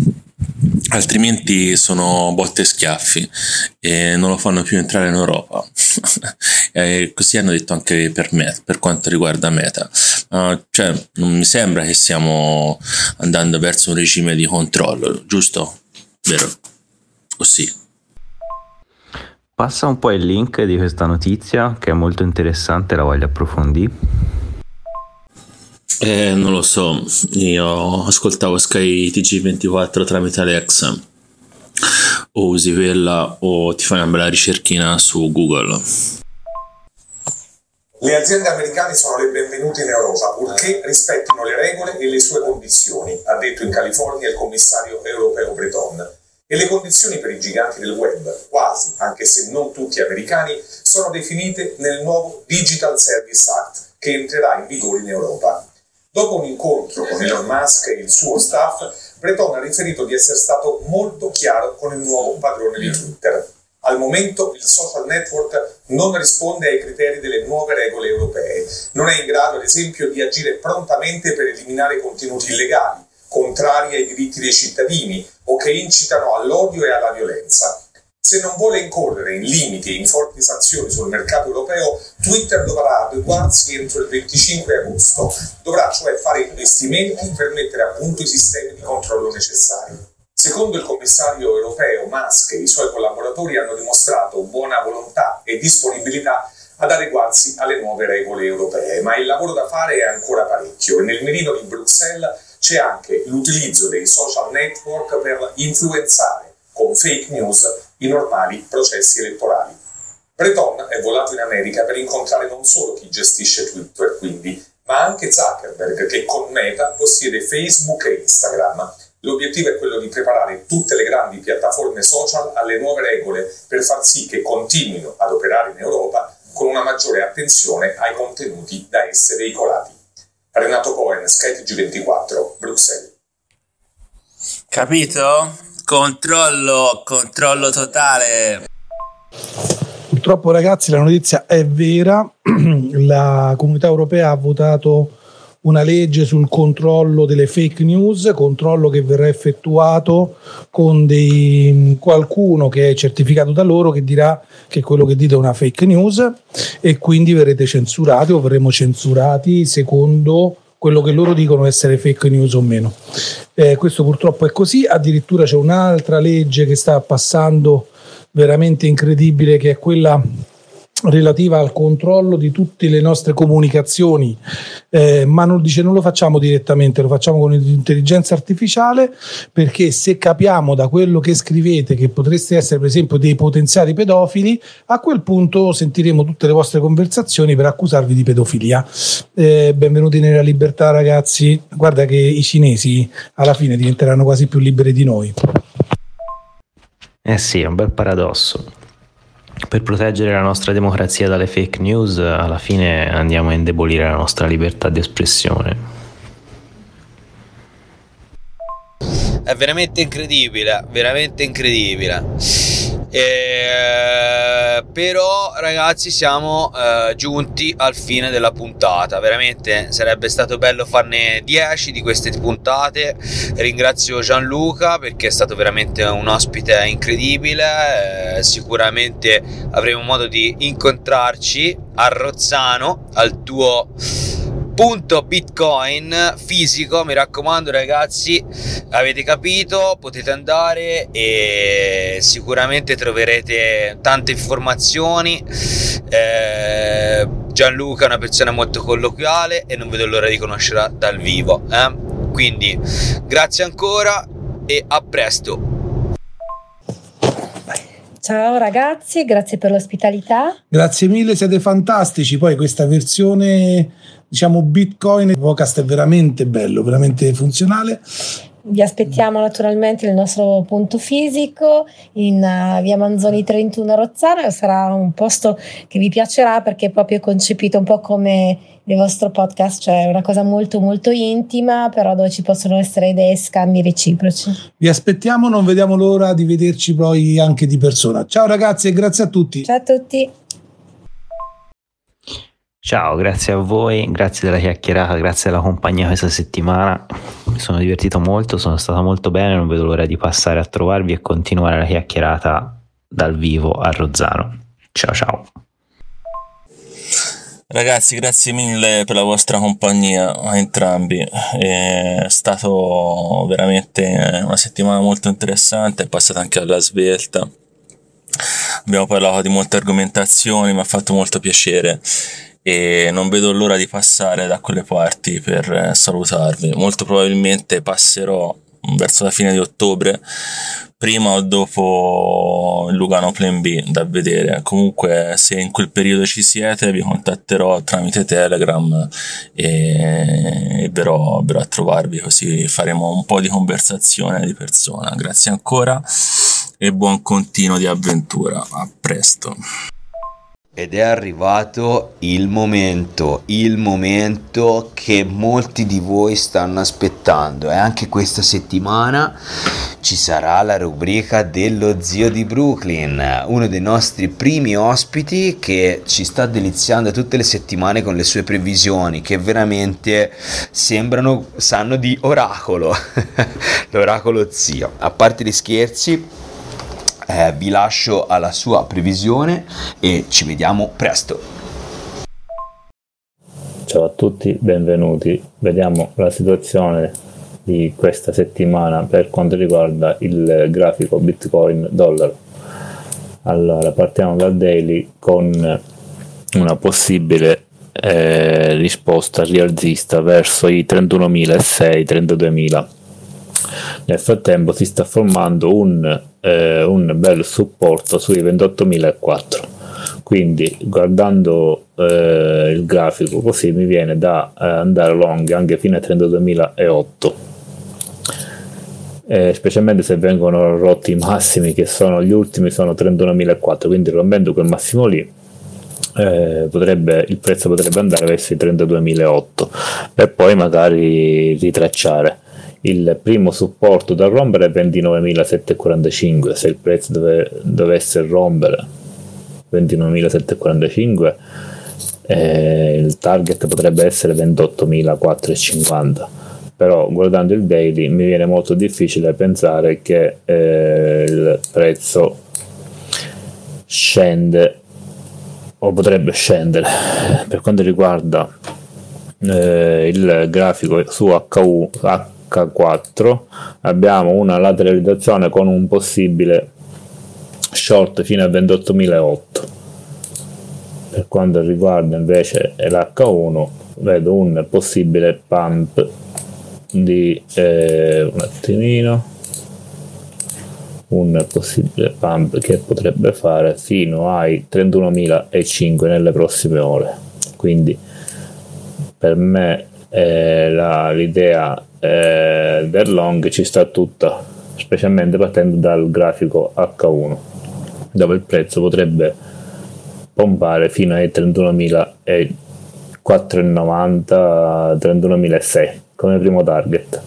altrimenti sono botte e schiaffi e non lo fanno più entrare in Europa. e così hanno detto anche per me, per quanto riguarda Meta. Uh, cioè, non mi sembra che stiamo andando verso un regime di controllo, giusto? Vero? O sì? Passa un po' il link di questa notizia che è molto interessante, la voglio approfondire. Eh, non lo so, io ascoltavo Sky TG24 tramite Alexa. O usi quella o ti fai una bella ricerchina su Google. Le aziende americane sono le benvenute in Europa purché rispettino le regole e le sue condizioni, ha detto in California il commissario europeo Breton. E le condizioni per i giganti del web, quasi, anche se non tutti americani, sono definite nel nuovo Digital Service Act, che entrerà in vigore in Europa. Dopo un incontro con Elon Musk e il suo staff, Breton ha riferito di essere stato molto chiaro con il nuovo padrone di Twitter. Al momento il social network non risponde ai criteri delle nuove regole europee, non è in grado ad esempio di agire prontamente per eliminare contenuti illegali, contrari ai diritti dei cittadini o che incitano all'odio e alla violenza. Se non vuole incorrere in limiti e in forti sanzioni sul mercato europeo, Twitter dovrà adeguarsi entro il 25 agosto. Dovrà cioè fare investimenti per mettere a punto i sistemi di controllo necessari. Secondo il commissario europeo Musk e i suoi collaboratori hanno dimostrato buona volontà e disponibilità ad adeguarsi alle nuove regole europee, ma il lavoro da fare è ancora parecchio e nel mirino di Bruxelles c'è anche l'utilizzo dei social network per influenzare con fake news i normali processi elettorali. Breton è volato in America per incontrare non solo chi gestisce Twitter, quindi, ma anche Zuckerberg, che con Meta possiede Facebook e Instagram. L'obiettivo è quello di preparare tutte le grandi piattaforme social alle nuove regole per far sì che continuino ad operare in Europa con una maggiore attenzione ai contenuti da esse veicolati. Renato Cohen, skytg 24 Bruxelles. Capito? Controllo, controllo totale. Purtroppo ragazzi la notizia è vera, la comunità europea ha votato una legge sul controllo delle fake news, controllo che verrà effettuato con dei, qualcuno che è certificato da loro che dirà che quello che dite è una fake news e quindi verrete censurati o verremo censurati secondo quello che loro dicono essere fake news o meno. Eh, questo purtroppo è così, addirittura c'è un'altra legge che sta passando veramente incredibile che è quella relativa al controllo di tutte le nostre comunicazioni, eh, ma non, dice, non lo facciamo direttamente, lo facciamo con l'intelligenza artificiale perché se capiamo da quello che scrivete che potreste essere per esempio dei potenziali pedofili, a quel punto sentiremo tutte le vostre conversazioni per accusarvi di pedofilia. Eh, benvenuti nella libertà ragazzi, guarda che i cinesi alla fine diventeranno quasi più liberi di noi. Eh sì, è un bel paradosso per proteggere la nostra democrazia dalle fake news, alla fine andiamo a indebolire la nostra libertà di espressione. È veramente incredibile, veramente incredibile. Eh, però ragazzi siamo eh, giunti al fine della puntata. Veramente sarebbe stato bello farne 10 di queste puntate. Ringrazio Gianluca perché è stato veramente un ospite incredibile. Eh, sicuramente avremo modo di incontrarci a Rozzano al tuo punto bitcoin fisico mi raccomando ragazzi avete capito potete andare e sicuramente troverete tante informazioni eh, Gianluca è una persona molto colloquiale e non vedo l'ora di conoscerla dal vivo eh? quindi grazie ancora e a presto Ciao ragazzi, grazie per l'ospitalità. Grazie mille, siete fantastici. Poi questa versione, diciamo, Bitcoin podcast è veramente bello, veramente funzionale. vi aspettiamo naturalmente nel nostro punto fisico in uh, via Manzoni 31 a Rozzano. Sarà un posto che vi piacerà perché è proprio concepito un po' come il vostro podcast, cioè una cosa molto molto intima, però dove ci possono essere idee e scambi reciproci. Vi aspettiamo, non vediamo l'ora di vederci poi anche di persona. Ciao ragazzi e grazie a tutti. Ciao a tutti. Ciao, grazie a voi, grazie della chiacchierata, grazie della compagnia questa settimana. Mi sono divertito molto, sono stato molto bene, non vedo l'ora di passare a trovarvi e continuare la chiacchierata dal vivo a Rozzano. Ciao ciao. Ragazzi, grazie mille per la vostra compagnia a entrambi. È stato veramente una settimana molto interessante, è passata anche alla svelta. Abbiamo parlato di molte argomentazioni, mi ha fatto molto piacere e non vedo l'ora di passare da quelle parti per eh, salutarvi. Molto probabilmente passerò verso la fine di ottobre, prima o dopo il Lugano Plan B da vedere. Comunque, se in quel periodo ci siete, vi contatterò tramite Telegram e, e verrò, verrò a trovarvi così faremo un po' di conversazione di persona. Grazie ancora e buon continuo di avventura. A presto. Ed è arrivato il momento, il momento che molti di voi stanno aspettando e anche questa settimana ci sarà la rubrica dello zio di Brooklyn, uno dei nostri primi ospiti che ci sta deliziando tutte le settimane con le sue previsioni che veramente sembrano, sanno di oracolo, l'oracolo zio. A parte gli scherzi, eh, vi lascio alla sua previsione e ci vediamo presto. Ciao a tutti, benvenuti. Vediamo la situazione di questa settimana per quanto riguarda il grafico Bitcoin dollaro. Allora, partiamo dal daily con una possibile eh, risposta rialzista verso i 31.600-32.000 nel frattempo si sta formando un, eh, un bel supporto sui 28.004 quindi guardando eh, il grafico così mi viene da eh, andare long anche fino a 32.008 eh, specialmente se vengono rotti i massimi che sono gli ultimi sono 31.004 quindi rompendo quel massimo lì eh, potrebbe, il prezzo potrebbe andare verso i 32.008 per poi magari ritracciare il primo supporto da rompere è 29.745 se il prezzo dove, dovesse rompere 29.745 eh, il target potrebbe essere 28.450 però guardando il daily mi viene molto difficile pensare che eh, il prezzo scende o potrebbe scendere. Per quanto riguarda eh, il grafico su HU, H4 abbiamo una lateralizzazione con un possibile short fino a 28.008 per quanto riguarda invece l'H1 vedo un possibile pump di eh, un attimino. Un possibile pump che potrebbe fare fino ai 31.005 nelle prossime ore. Quindi per me eh, la, l'idea eh, del long ci sta tutta, specialmente partendo dal grafico H1, dove il prezzo potrebbe pompare fino ai 31.490, 31.600 come primo target.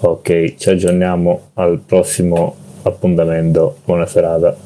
Ok, ci aggiorniamo al prossimo appuntamento. Buona serata.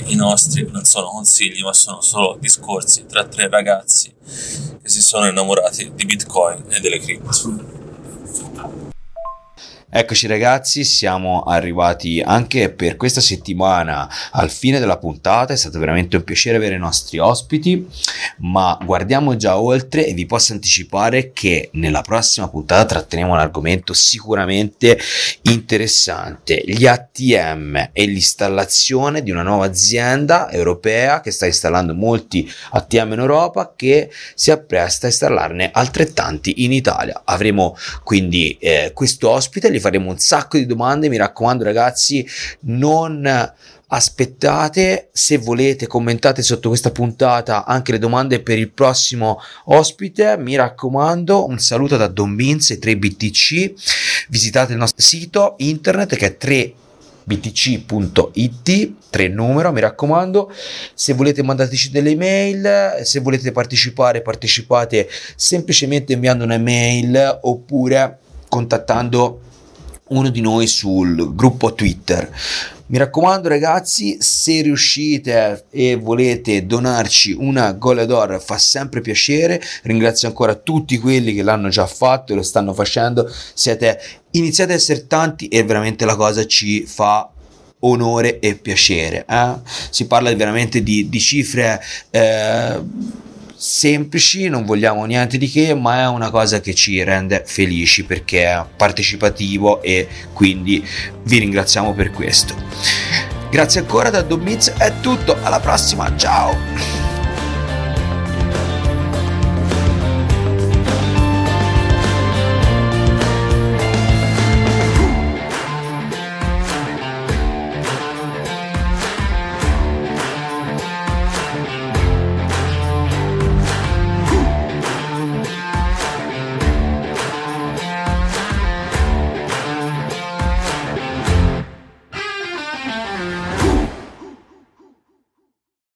i nostri non sono consigli, ma sono solo discorsi tra tre ragazzi che si sono innamorati di Bitcoin e delle cripto. Eccoci ragazzi, siamo arrivati anche per questa settimana al fine della puntata, è stato veramente un piacere avere i nostri ospiti, ma guardiamo già oltre e vi posso anticipare che nella prossima puntata tratteremo un argomento sicuramente interessante, gli ATM e l'installazione di una nuova azienda europea che sta installando molti ATM in Europa che si appresta a installarne altrettanti in Italia. Avremo quindi eh, questo ospite, faremo un sacco di domande. Mi raccomando, ragazzi, non aspettate. Se volete commentate sotto questa puntata anche le domande per il prossimo ospite. Mi raccomando un saluto da Don Vince 3btc visitate il nostro sito internet che è 3 btc.it 3 numero mi raccomando. Se volete mandateci delle email se volete partecipare partecipate semplicemente inviando un'email oppure contattando uno di noi sul gruppo Twitter. Mi raccomando ragazzi, se riuscite e volete donarci una Goledor fa sempre piacere. Ringrazio ancora tutti quelli che l'hanno già fatto e lo stanno facendo. Siete iniziate a essere tanti e veramente la cosa ci fa onore e piacere. Eh? Si parla veramente di, di cifre eh, semplici, non vogliamo niente di che, ma è una cosa che ci rende felici perché è partecipativo e quindi vi ringraziamo per questo. Grazie ancora da Domiz, è tutto, alla prossima, ciao!